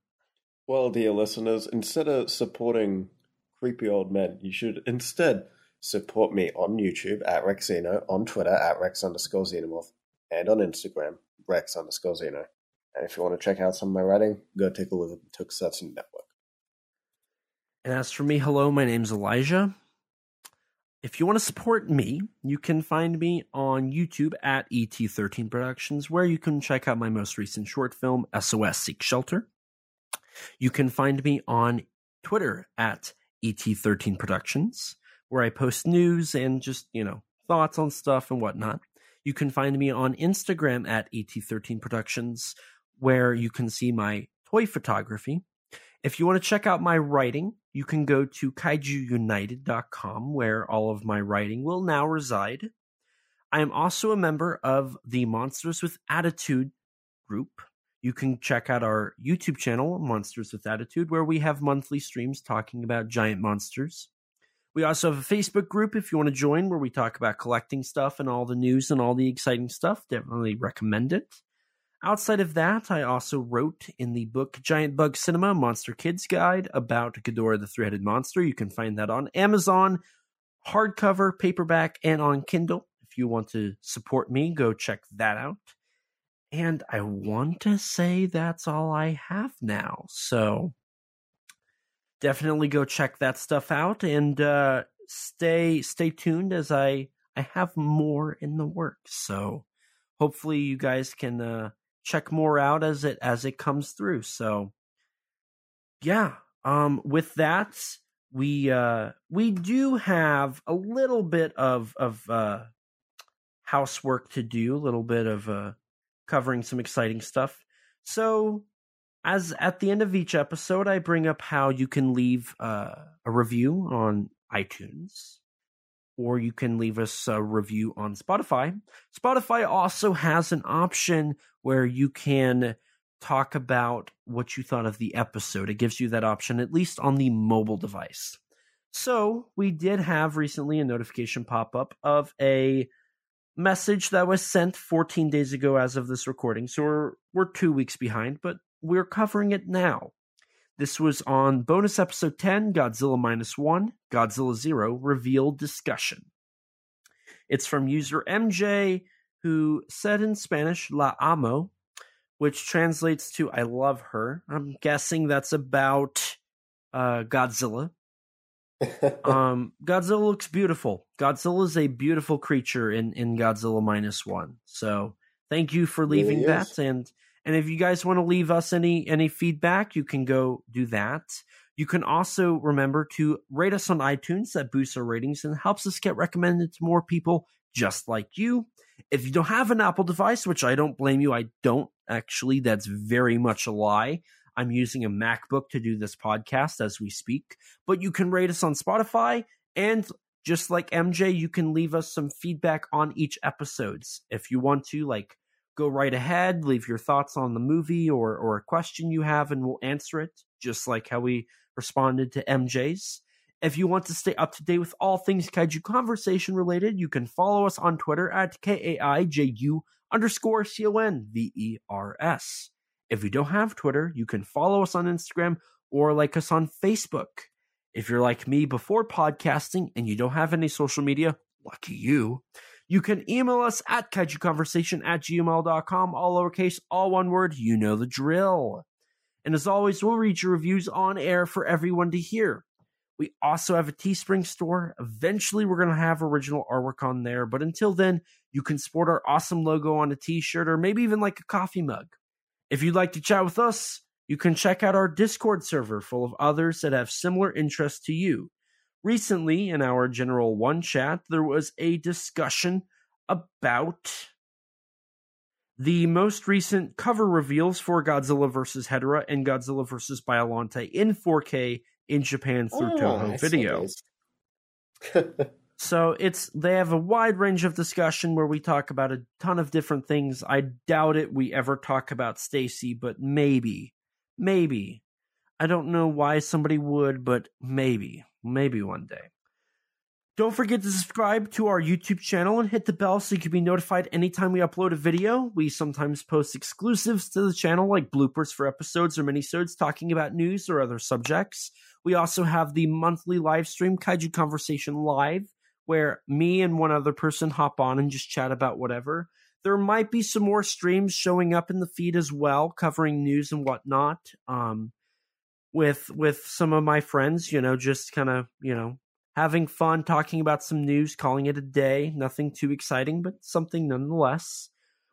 well, dear listeners, instead of supporting creepy old men, you should instead support me on YouTube at RexXeno, on Twitter at Rex underscore Xenomorph, and on Instagram, Rex underscore Xeno. And if you want to check out some of my writing, go take a look at the Tokusatsu Network. And as for me, hello, my name's Elijah. If you want to support me, you can find me on YouTube at ET13 Productions, where you can check out my most recent short film, SOS Seek Shelter. You can find me on Twitter at ET13 Productions, where I post news and just, you know, thoughts on stuff and whatnot. You can find me on Instagram at ET13 Productions, where you can see my toy photography. If you want to check out my writing, you can go to kaijuunited.com, where all of my writing will now reside. I am also a member of the Monsters with Attitude group. You can check out our YouTube channel, Monsters with Attitude, where we have monthly streams talking about giant monsters. We also have a Facebook group if you want to join, where we talk about collecting stuff and all the news and all the exciting stuff. Definitely recommend it. Outside of that, I also wrote in the book Giant Bug Cinema Monster Kids Guide about Ghidorah the Three Headed Monster. You can find that on Amazon, hardcover, paperback, and on Kindle. If you want to support me, go check that out. And I want to say that's all I have now. So definitely go check that stuff out and uh, stay stay tuned as I I have more in the works. So hopefully you guys can uh, check more out as it as it comes through. So yeah, um with that we uh we do have a little bit of of uh housework to do, a little bit of uh covering some exciting stuff. So as at the end of each episode I bring up how you can leave uh, a review on iTunes or you can leave us a review on Spotify. Spotify also has an option where you can talk about what you thought of the episode. It gives you that option, at least on the mobile device. So, we did have recently a notification pop up of a message that was sent 14 days ago as of this recording. So, we're, we're two weeks behind, but we're covering it now. This was on bonus episode 10, Godzilla Minus One, Godzilla Zero Revealed Discussion. It's from user MJ, who said in Spanish, La amo, which translates to I love her. I'm guessing that's about uh, Godzilla. [laughs] um, Godzilla looks beautiful. Godzilla is a beautiful creature in, in Godzilla Minus One. So thank you for leaving that. And and if you guys want to leave us any any feedback, you can go do that. You can also remember to rate us on iTunes. That boosts our ratings and helps us get recommended to more people just like you. If you don't have an Apple device, which I don't blame you, I don't actually. That's very much a lie. I'm using a MacBook to do this podcast as we speak. But you can rate us on Spotify and just like MJ, you can leave us some feedback on each episodes if you want to, like go right ahead, leave your thoughts on the movie or or a question you have, and we'll answer it, just like how we responded to MJ's. If you want to stay up to date with all things kaiju conversation related, you can follow us on Twitter at K-A-I-J-U underscore C-O-N-V-E-R-S. If you don't have Twitter, you can follow us on Instagram or like us on Facebook. If you're like me before podcasting and you don't have any social media, lucky you, you can email us at kaijuconversation at gmail.com, all lowercase, all one word. You know the drill. And as always, we'll read your reviews on air for everyone to hear. We also have a Teespring store. Eventually, we're going to have original artwork on there. But until then, you can sport our awesome logo on a t shirt or maybe even like a coffee mug. If you'd like to chat with us, you can check out our Discord server full of others that have similar interests to you. Recently, in our General One chat, there was a discussion about the most recent cover reveals for Godzilla vs. Hedorah and Godzilla vs. Biollante in 4K in Japan through oh, Toho Video. [laughs] so it's they have a wide range of discussion where we talk about a ton of different things. I doubt it we ever talk about Stacy, but maybe, maybe. I don't know why somebody would, but maybe. Maybe one day. Don't forget to subscribe to our YouTube channel and hit the bell so you can be notified anytime we upload a video. We sometimes post exclusives to the channel, like bloopers for episodes or minisodes talking about news or other subjects. We also have the monthly live stream, Kaiju Conversation Live, where me and one other person hop on and just chat about whatever. There might be some more streams showing up in the feed as well, covering news and whatnot. Um, with with some of my friends, you know, just kind of, you know, having fun talking about some news, calling it a day. Nothing too exciting, but something nonetheless.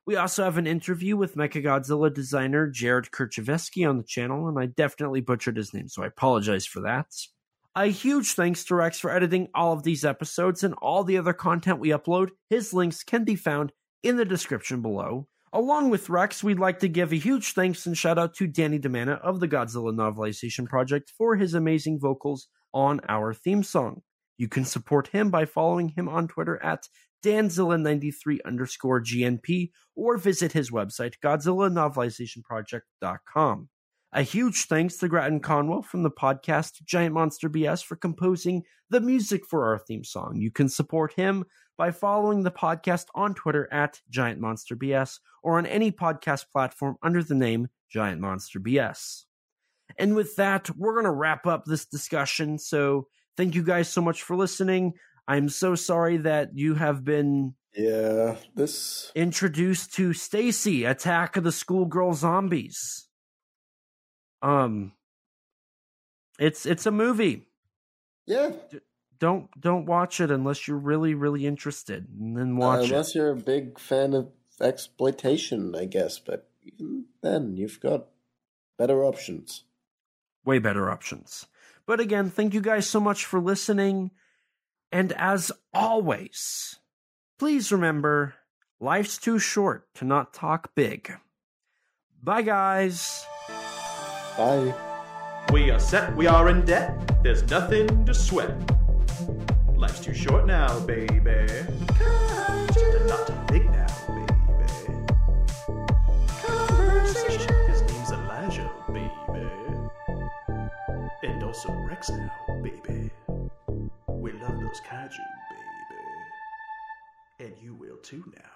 We also have an interview with Mechagodzilla designer Jared Kercheveski on the channel, and I definitely butchered his name, so I apologize for that. A huge thanks to Rex for editing all of these episodes and all the other content we upload. His links can be found in the description below. Along with Rex, we'd like to give a huge thanks and shout out to Danny DeMana of the Godzilla Novelization Project for his amazing vocals on our theme song. You can support him by following him on Twitter at Danzilla93 underscore GNP or visit his website, GodzillaNovelizationProject.com. A huge thanks to Gratton Conwell from the podcast Giant Monster BS for composing the music for our theme song. You can support him by following the podcast on Twitter at Giant Monster BS or on any podcast platform under the name Giant Monster BS. And with that, we're going to wrap up this discussion. So thank you guys so much for listening. I'm so sorry that you have been Yeah, this introduced to Stacy, Attack of the Schoolgirl Zombies. Um it's it's a movie. yeah. Don't don't watch it unless you're really really interested and then watch Uh, it. unless you're a big fan of exploitation, I guess. But even then, you've got better options. way better options. But again, thank you guys so much for listening. And as always, please remember life's too short to not talk big. Bye, guys. Bye. We are set, we are in debt. There's nothing to sweat. Life's too short now, baby. To not talk big now, baby. Conversation. His name's Elijah, baby. And also Rex now, baby. Those kaiju, baby. And you will too now.